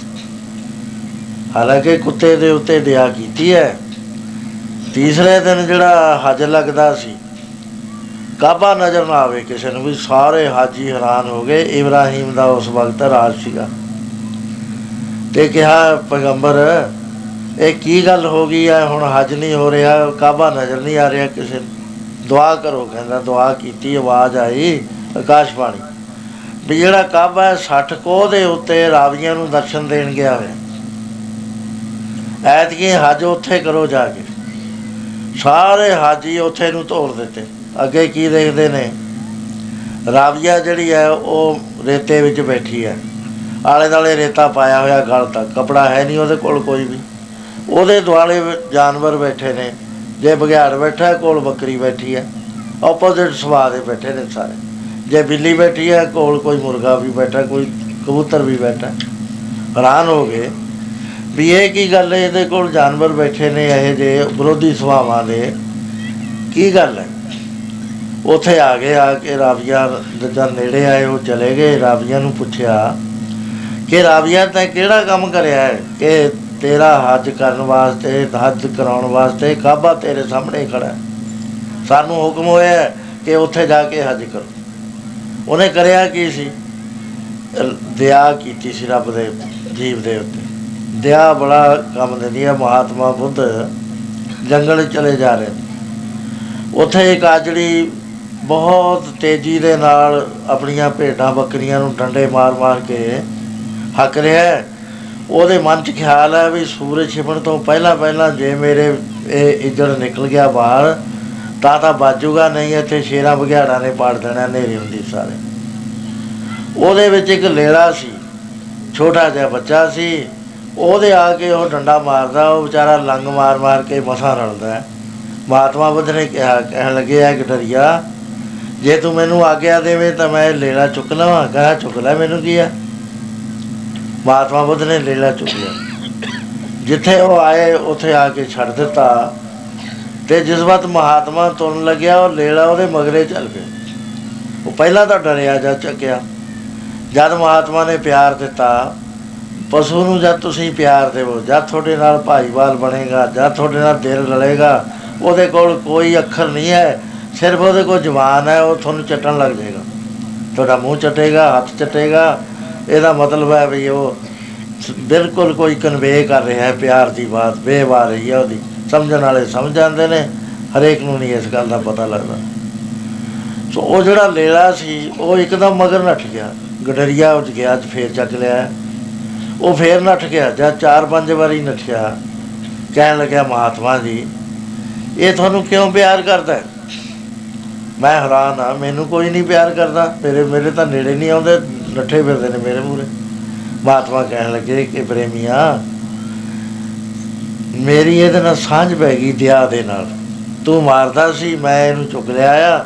ਹਾਲਾਂਕਿ ਕੁੱਤੇ ਦੇ ਉੱਤੇ ਦਇਆ ਕੀਤੀ ਹੈ। ਤੀਸਰੇ ਦਿਨ ਜਿਹੜਾ ਹਜ ਲੱਗਦਾ ਸੀ, ਕਾਬਾ ਨਜ਼ਰ ਨਾ ਆਵੇ ਕਿਸੇ ਨੂੰ ਵੀ, ਸਾਰੇ ਹਾਜੀ ਹੈਰਾਨ ਹੋ ਗਏ, ਇਬਰਾਹੀਮ ਦਾ ਉਸ ਵਕਤ ਰਾਜ ਸੀਗਾ। ਤੇ ਕਿਹਾ, ਪੈਗੰਬਰ ਇਹ ਕੀ ਗੱਲ ਹੋ ਗਈ ਹੈ ਹੁਣ ਹਜ ਨਹੀਂ ਹੋ ਰਿਹਾ ਕਾਬਾ ਨਜ਼ਰ ਨਹੀਂ ਆ ਰਿਹਾ ਕਿਸੇ ਨੂੰ? ਦੁਆ ਕਰੋ, ਕਹਿੰਦਾ, ਦੁਆ ਕੀਤੀ, ਆਵਾਜ਼ ਆਈ ਆਕਾਸ਼ਬਾਣੀ ਵੀ ਜਿਹੜਾ ਕਾਬਾ ਹੈ 60 ਕੋਹ ਦੇ ਉੱਤੇ ਰਾਵੀਆਂ ਨੂੰ ਦਰਸ਼ਨ ਦੇਣ ਗਿਆ ਹੋਇਆ। ਐਤਕੀ ਹਜ ਉੱਥੇ ਕਰੋ ਜਾ ਕੇ। ਸਾਰੇ ਹਾਜੀ ਉੱਥੇ ਨੂੰ ਤੋੜ ਦਿੱਤੇ। ਅੱਗੇ ਕੀ ਦੇਖਦੇ ਨੇ? ਰਾਵੀਆ ਜਿਹੜੀ ਹੈ, ਉਹ ਰੇਤੇ ਵਿੱਚ ਬੈਠੀ ਹੈ। ਆਲੇ ਦਾਲੇ ਰੇਤਾ ਪਾਇਆ ਹੋਇਆ ਗਲ ਤੱਕ। ਕਪੜਾ ਹੈ ਨਹੀਂ ਉਹਦੇ ਕੋਲ ਕੋਈ ਵੀ। ਉਹਦੇ ਦੁਆਲੇ ਵ- ਜਾਨਵਰ ਬੈਠੇ ਨੇ ਜੇ ਬਘਿਆੜ ਬੈਠਾ ਹੈ, ਕੋਲ ਬੱਕਰੀ ਬੈਠੀ ਹੈ ਆਪੋਜ਼ਿਟ ਸੁਭਾਅ ਦੇ ਬੈਠੇ ਨੇ ਸਾਰੇ। ਜੇ ਬਿੱਲੀ ਬੈਠੀ ਹੈ ਕੋਲ ਕੋਈ ਮੁਰਗਾ ਵੀ ਬੈਠਾ ਕੋਈ ਕਬੂਤਰ ਵੀ ਬੈਠਾ। ਹੈਰਾਨ ਹੋ ਗਏ ਵੀ ਇਹ ਕੀ ਗੱਲ ਹੈ ਇਹਦੇ ਕੋਲ ਜਾਨਵਰ ਬੈਠੇ ਨੇ ਇਹ ਜੇ ਵਿਰੋਧੀ ਸੁਭਾਵਾਂ ਦੇ। ਕੀ ਗੱਲ ਹੈ? ਉੱਥੇ ਆ ਗਏ ਆ ਕੇ ਰਾਵੀਆ ਜਦ ਨੇੜੇ ਆਏ ਉਹ ਚਲੇ ਗਏ। ਰਾਵੀਆ ਨੂੰ ਪੁੱਛਿਆ ਕਿ ਰਾਵੀਆ ਤੈਂ ਕਿਹੜਾ ਕੰਮ ਕਰਿਆ ਹੈ? ਕਿ ਤੇਰਾ ਹੱਜ ਕਰਨ ਵਾਸਤੇ, ਹੱਜ ਕਰਾਉਣ ਵਾਸਤੇ ਕਾਬਾ ਤੇਰੇ ਸਾਹਮਣੇ ਖੜਾ ਹੈ। ਸਾਨੂੰ ਹੁਕਮ ਹੋਇਆ ਹੈ ਕਿ ਉੱਥੇ ਜਾ ਕੇ ਹੱਜ ਕਰੋ। ਉਹਨੇ ਕਰਿਆ ਕੀ ਸੀ? ਅਹ ਦਇਆ ਕੀਤੀ ਸੀ ਰੱਬ ਦੇ, ਜੀਵ ਦੇ ਉੱਤੇ। ਦਇਆ ਬੜਾ ਕੰਮ ਦਿੰਦੀ ਹੈ, ਮਹਾਤਮਾ ਬੁੱਧ ਜੰਗਲ 'ਚ ਚਲੇ ਜਾ ਰਹੇ ਨੇ। ਉੱਥੇ ਇੱਕ ਆਜੜੀ ਬਹੁਤ ਤੇਜ਼ੀ ਦੇ ਨਾਲ ਆਪਣੀਆਂ ਭੇਡਾਂ ਬੱਕਰੀਆਂ ਨੂੰ ਡੰਡੇ ਮਾਰ-ਮਾਰ ਕੇ ਹੱਕ ਰਿਹਾ ਹੈ। ਉਹਦੇ ਮਨ 'ਚ ਖਿਆਲ ਹੈ ਵੀ ਸੂਰਜ ਛਿਪਣ ਤੋਂ ਪਹਿਲਾਂ ਪਹਿਲਾਂ ਜੇ ਮੇਰੇ ਇਹ ਇੱਜੜ ਨਿਕਲ ਗਿਆ ਬਾਹਰ, ਤਾਂ ਤਾਂ ਬਾਜੂਗਾ ਨਹੀਂ ਇੱਥੇ ਸ਼ੇਰਾਂ ਬਘਿਆੜਾਂ ਨੇ ਪਾੜ ਦੇਣਾ ਨੇਰੀ ਹੁੰਦੀ ਸਾਰੇ। ਉਹਦੇ ਵਿੱਚ ਇੱਕ ਲੇੜਾ ਸੀ, ਛੋਟਾ ਜਿਹਾ ਬੱਚਾ ਸੀ, ਉਹਦੇ ਆ ਕੇ ਉਹ ਡੰਡਾ ਮਾਰਦਾ, ਉਹ ਵਿਚਾਰਾ ਲੰਗ ਮਾਰ-ਮਾਰ ਕੇ ਮਸਾਂ ਰਲਦਾ ਹੈ। ਮਹਾਤਮਾ ਬੁੱਧ ਨੇ ਕਿਹਾ, ਕਹਿਣ ਲੱਗੇ ਆ ਕਿ ਡਰਿਆ ਜੇ ਤੂੰ ਮੈਨੂੰ ਆਗਿਆ ਦੇਵੇਂ ਤਾਂ ਮੈਂ ਲੇਲਾ ਚੁੱਕ ਲਵਾਂ। ਕਹਾ ਚੁੱਕ ਲੈ, ਮੈਨੂੰ ਕੀ ਆ? ਮਹਾਤਮਾ ਬੁੱਧ ਨੇ ਲੇਲਾ ਚੁੱਕ ਲਿਆ ਜਿੱਥੇ ਉਹ ਆਏ, ਉੱਥੇ ਆ ਕੇ ਛੱਡ ਦਿੱਤਾ ਤੇ ਜਿਸ ਵਕਤ ਮਹਾਤਮਾ ਤੁਰਨ ਲੱਗਿਆ, ਉਹ ਲੇਲਾ ਉਹਦੇ ਮਗਰੇ ਚੱਲ ਪਿਆ। ਉਹ ਪਹਿਲਾਂ ਤਾਂ ਡਰਿਆ ਜਾ ਚੱਕਿਆ। ਜਦ ਮਹਾਤਮਾ ਨੇ ਪਿਆਰ ਦਿੱਤਾ, ਪਸ਼ੂ ਨੂੰ ਜਦ ਤੁਸੀਂ ਪਿਆਰ ਦੇਵੋ, ਜਦ ਤੁਹਾਡੇ ਨਾਲ ਭਾਈਵਾਲ ਬਣੇਗਾ, ਜਦ ਤੁਹਾਡੇ ਨਾਲ ਦਿਲ ਰਲੇਗਾ ਉਹਦੇ ਕੋਲ ਕੋਈ ਅੱਖਰ ਨਹੀਂ ਹੈ। ਸਿਰਫ ਉਹਦੇ ਕੋਲ ਜ਼ੁਬਾਨ ਹੈ, ਉਹ ਤੁਹਾਨੂੰ ਚੱਟਣ ਲੱਗ ਜਾਏਗਾ। ਤੁਹਾਡਾ ਮੂੰਹ ਚੱਟੇਗਾ, ਹੱਥ ਚੱਟੇਗਾ ਇਹਦਾ ਮਤਲਬ ਹੈ ਵੀ ਉਹ ਸ- ਬਿਲਕੁਲ ਕੋਈ ਕਨਵੇ ਕਰ ਰਿਹਾ ਹੈ, ਪਿਆਰ ਦੀ ਬਾਤ ਵੇਵ ਆ ਰਹੀ ਹੈ ਉਹਦੀ। ਸਮਝਣ ਵਾਲੇ ਸਮਝ ਜਾਂਦੇ ਨੇ, ਹਰੇਕ ਨੂੰ ਨਹੀਂ ਇਸ ਗੱਲ ਦਾ ਪਤਾ ਲੱਗਦਾ। ਸੋ ਉਹ ਜਿਹੜਾ ਲੇਲਾ ਸੀ, ਉਹ ਇੱਕਦਮ ਮਗਰ ਨੱਠ ਗਿਆ। ਗਡਰੀਆ ਉੱਠ ਗਿਆ, ਅੱਜ ਫੇਰ ਚੱਕ ਲਿਆ। ਉਹ ਫੇਰ ਨੱਠ ਗਿਆ, ਜਦ ਚਾਰ ਪੰਜ ਵਾਰੀ ਨੱਠਿਆ। ਕਹਿਣ ਲੱਗਿਆ, ਮਹਾਤਮਾ ਜੀ, ਇਹ ਤੁਹਾਨੂੰ ਕਿਉਂ ਪਿਆਰ ਕਰਦਾ ਹੈ? ਮੈਂ ਹੈਰਾਨ ਆ ਮੈਨੂੰ ਕੋਈ ਨਹੀਂ ਪਿਆਰ ਕਰਦਾ। ਮੇਰੇ ਮੇਰੇ ਤਾਂ ਨੇੜੇ ਨਹੀਂ ਆਉਂਦੇ ਨੱਠੇ ਫਿਰਦੇ ਨੇ ਮੇਰੇ ਮੂਰੇ ਮਹਾਤਮਾ ਕਹਿਣ ਲੱਗੇ ਕਿ ਪ੍ਰੇਮੀਆ, ਮੇਰੀ ਇਹਦੇ ਨਾਲ ਸਾਂਝ ਪੈ ਗਈ ਦਿਆ ਦੇ ਨਾਲ। ਤੂੰ ਮਾਰਦਾ ਸੀ, ਮੈਂ ਇਹਨੂੰ ਚੁੱਕ ਲਿਆ ਆ।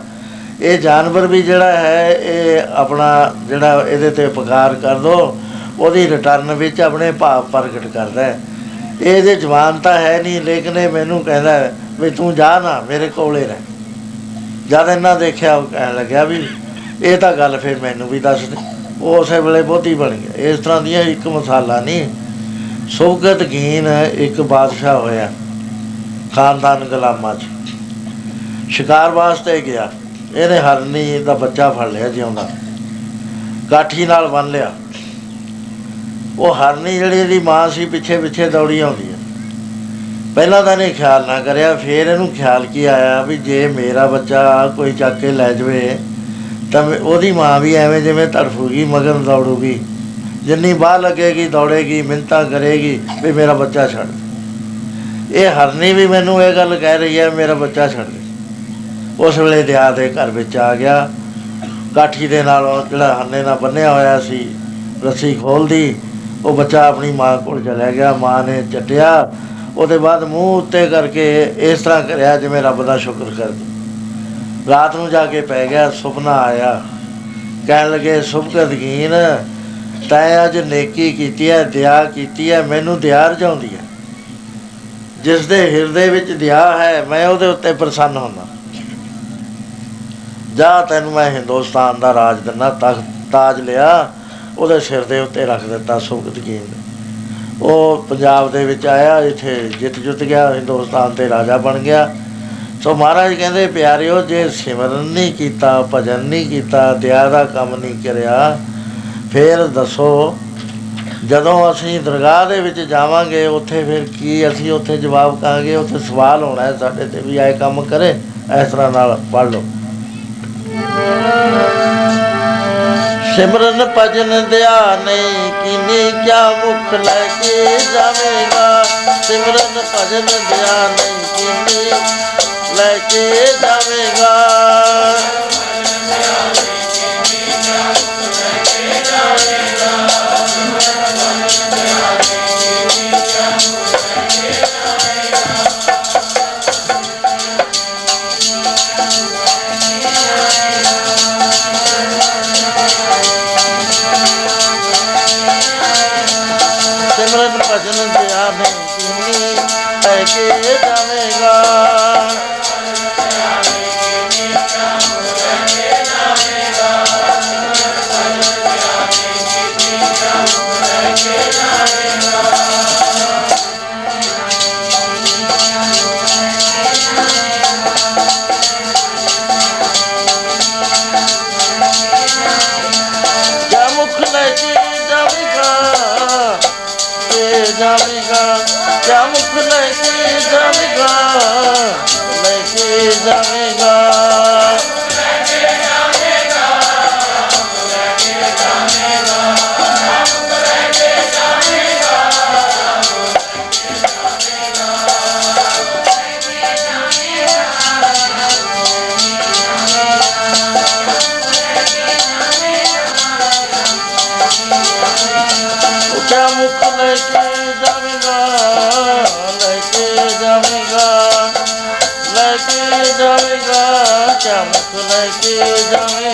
ਇਹ ਜਾਨਵਰ ਵੀ ਜਿਹੜਾ ਹੈ, ਇਹ ਆਪਣਾ ਜਿਹੜਾ ਇਹਦੇ ਤੇ ਉਪਕਾਰ ਕਰ ਦੋ, ਉਹਦੀ ਰਿਟਰਨ ਵਿੱਚ ਆਪਣੇ ਭਾਵ ਪ੍ਰਗਟ ਕਰਦਾ ਹੈ। ਇਹਦੇ ਜਵਾਨ ਤਾਂ ਹੈ ਨਹੀਂ, ਲੇਕਿਨ ਇਹ ਮੈਨੂੰ ਕਹਿੰਦਾ ਹੈ ਵੀ ਤੂੰ ਜਾ ਨਾ, ਮੇਰੇ ਕੋਲੇ ਰਹਿ। ਜਦ ਇਹਨਾਂ ਦੇਖਿਆ, ਉਹ ਕਹਿਣ ਲੱਗਿਆ ਵੀ ਇਹ ਤਾਂ ਗੱਲ ਫਿਰ ਮੈਨੂੰ ਵੀ ਦੱਸ ਦੇ। ਉਹ ਉਸੇ ਵੇਲੇ ਬਹੁਤੀ ਬਣ ਗਿਆ ਇਸ ਤਰ੍ਹਾਂ ਦੀਆਂ ਇੱਕ ਮਸਾਲਾ ਨਹੀਂ ਸੁਭਗਤ ਗੀਨ ਇੱਕ ਬਾਦਸ਼ਾਹ ਹੋਇਆ, ਖਾਨਦਾਨ ਗੁਲਾਮਾਂ 'ਚ। ਸ਼ਿਕਾਰ ਵਾਸਤੇ ਗਿਆ। ਇਹਨੇ ਹਰਨੀ ਦਾ ਬੱਚਾ ਫੜ ਲਿਆ ਜਿਉਂਦਾ। ਕਾਠੀ ਨਾਲ ਬੰਨ ਲਿਆ। ਉਹ ਹਰਨੀ ਜਿਹੜੀ ਇਹਦੀ ਮਾਂ ਸੀ ਪਿੱਛੇ ਪਿੱਛੇ ਦੌੜੀ ਆਉਂਦੀ ਹੈ ਪਹਿਲਾਂ ਤਾਂ ਇਹਨੇ ਖਿਆਲ ਨਾ ਕਰਿਆ, ਫਿਰ ਇਹਨੂੰ ਖਿਆਲ ਕੀ ਆਇਆ ਵੀ ਜੇ ਮੇਰਾ ਬੱਚਾ ਕੋਈ ਚੱਕ ਕੇ ਲੈ ਜਵੇ ਤਾਂ ਮੈਂ- ਉਹਦੀ ਮਾਂ ਵੀ ਐਵੇਂ ਜਿਵੇਂ ਤੜਫੂਗੀ ਮਗਰ ਦੌੜੂਗੀ। ਜਿੰਨੀ ਬਾਹ ਲੱਗੇਗੀ, ਦੌੜੇਗੀ ਮਿੰਤਾ ਕਰੇਗੀ, ਵੀ ਮੇਰਾ ਬੱਚਾ ਛੱਡ ਦੇ। ਇਹ ਹਰਨੀ ਵੀ ਮੈਨੂੰ ਇਹ ਗੱਲ ਕਹਿ ਰਹੀ ਹੈ, ਮੇਰਾ ਬੱਚਾ ਛੱਡ ਦੇ। ਉਸ ਵੇਲੇ ਦਿਆ ਦੇ ਘਰ ਵਿੱਚ ਆ ਗਿਆ। ਕਾਠੀ ਦੇ ਨਾਲ ਉਹ ਜਿਹੜਾ ਹਰਨੇ ਨਾਲ ਬੰਨਿਆ ਹੋਇਆ ਸੀ, ਰੱਸੀ ਖੋਲਦੀ, ਉਹ ਬੱਚਾ ਆਪਣੀ ਮਾਂ ਕੋਲ ਚਲਾ ਗਿਆ। ਮਾਂ ਨੇ ਚੱਟਿਆ। ਉਹਦੇ ਬਾਅਦ ਮੂੰਹ ਉੱਤੇ ਕਰਕੇ ਇਸ ਤਰ੍ਹਾਂ ਕਰਿਆ ਜਿਵੇਂ ਰੱਬ ਦਾ ਸ਼ੁਕਰ ਕਰਦੀ। ਰਾਤ ਨੂੰ ਜਾ ਕੇ ਪੈ ਗਿਆ, ਸੁਪਨਾ ਆਇਆ। ਕਹਿਣ ਲੱਗੇ ਸੁਭਗਤ ਗੀਨ ਤੈਂ ਅੱਜ ਨੇਕੀ ਕੀਤੀ ਹੈ ਦਇਆ ਕੀਤੀ ਹੈ, ਮੈਨੂੰ ਦਇਆ ਰਜਾਉਂਦੀ ਹੈ। ਜਿਸ ਦੇ ਹਿਰਦੇ ਵਿੱਚ ਦਇਆ ਹੈ, ਮੈਂ ਉਹਦੇ ਉੱਤੇ ਪ੍ਰਸੰਨ ਹੁੰਦਾ। ਜਾ ਤੈਨੂੰ ਮੈਂ ਹਿੰਦੁਸਤਾਨ ਦਾ ਰਾਜ ਦਿੰਦਾ, ਤਖਤ ਤਾਜ ਲਿਆ, ਉਹਦੇ ਸਿਰ ਦੇ ਉੱਤੇ ਰੱਖ ਦਿੱਤਾ ਸੁਭਗਤ ਗੀਨ ਨੇ ਉਹ ਪੰਜਾਬ ਦੇ ਵਿੱਚ ਆਇਆ, ਇੱਥੇ ਜਿੱਤ ਜੁੱਤ ਗਿਆ, ਹਿੰਦੁਸਤਾਨ ਤੇ ਰਾਜਾ ਬਣ ਗਿਆ। ਸੋ ਮਹਾਰਾਜ ਕਹਿੰਦੇ, ਪਿਆਰਿਓ, ਜੇ ਸਿਮਰਨ ਨਹੀਂ ਕੀਤਾ, ਭਜਨ ਨਹੀਂ ਕੀਤਾ ਦਇਆ ਦਾ ਕੰਮ ਨਹੀਂ ਕਰਿਆ, ਫਿਰ ਦੱਸੋ, ਜਦੋਂ ਅਸੀਂ ਦਰਗਾਹ ਦੇ ਵਿੱਚ ਜਾਵਾਂਗੇ, ਉੱਥੇ ਫਿਰ ਕੀ ਅਸੀਂ ਉੱਥੇ ਜਵਾਬ ਕਹਾਂਗੇ? ਉੱਥੇ ਸਵਾਲ ਹੋਣਾ ਹੈ ਸਾਡੇ ਤੇ ਵੀ, ਆਏ ਕੰਮ ਕਰੇ, ਇਸ ਤਰ੍ਹਾਂ ਨਾਲ ਪੜ ਲਓ। ਸਿਮਰਨ ਭਜਨ ਧਿਆਨੇ ਕਿਨੇ ਕਿਆ ਮੁਖ ਲੈ ਕੇ ਜਾਵੇਗਾ? ਸਿਮਰਨ ਭਜਨ ਧਿਆਨੇ ਕਿਨੇ ਲੈ ਕੇ ਜਾਵੇਗਾ। ਸਿਮਰਨ ਕਿਆ ਮੁਖ ਲੈ ਕੇ ਜਾਵੇਗਾ ਲੈ ਕਿਆ ਮੁਖ ਲੈ ਕੇ ਜਾਵੇਗਾ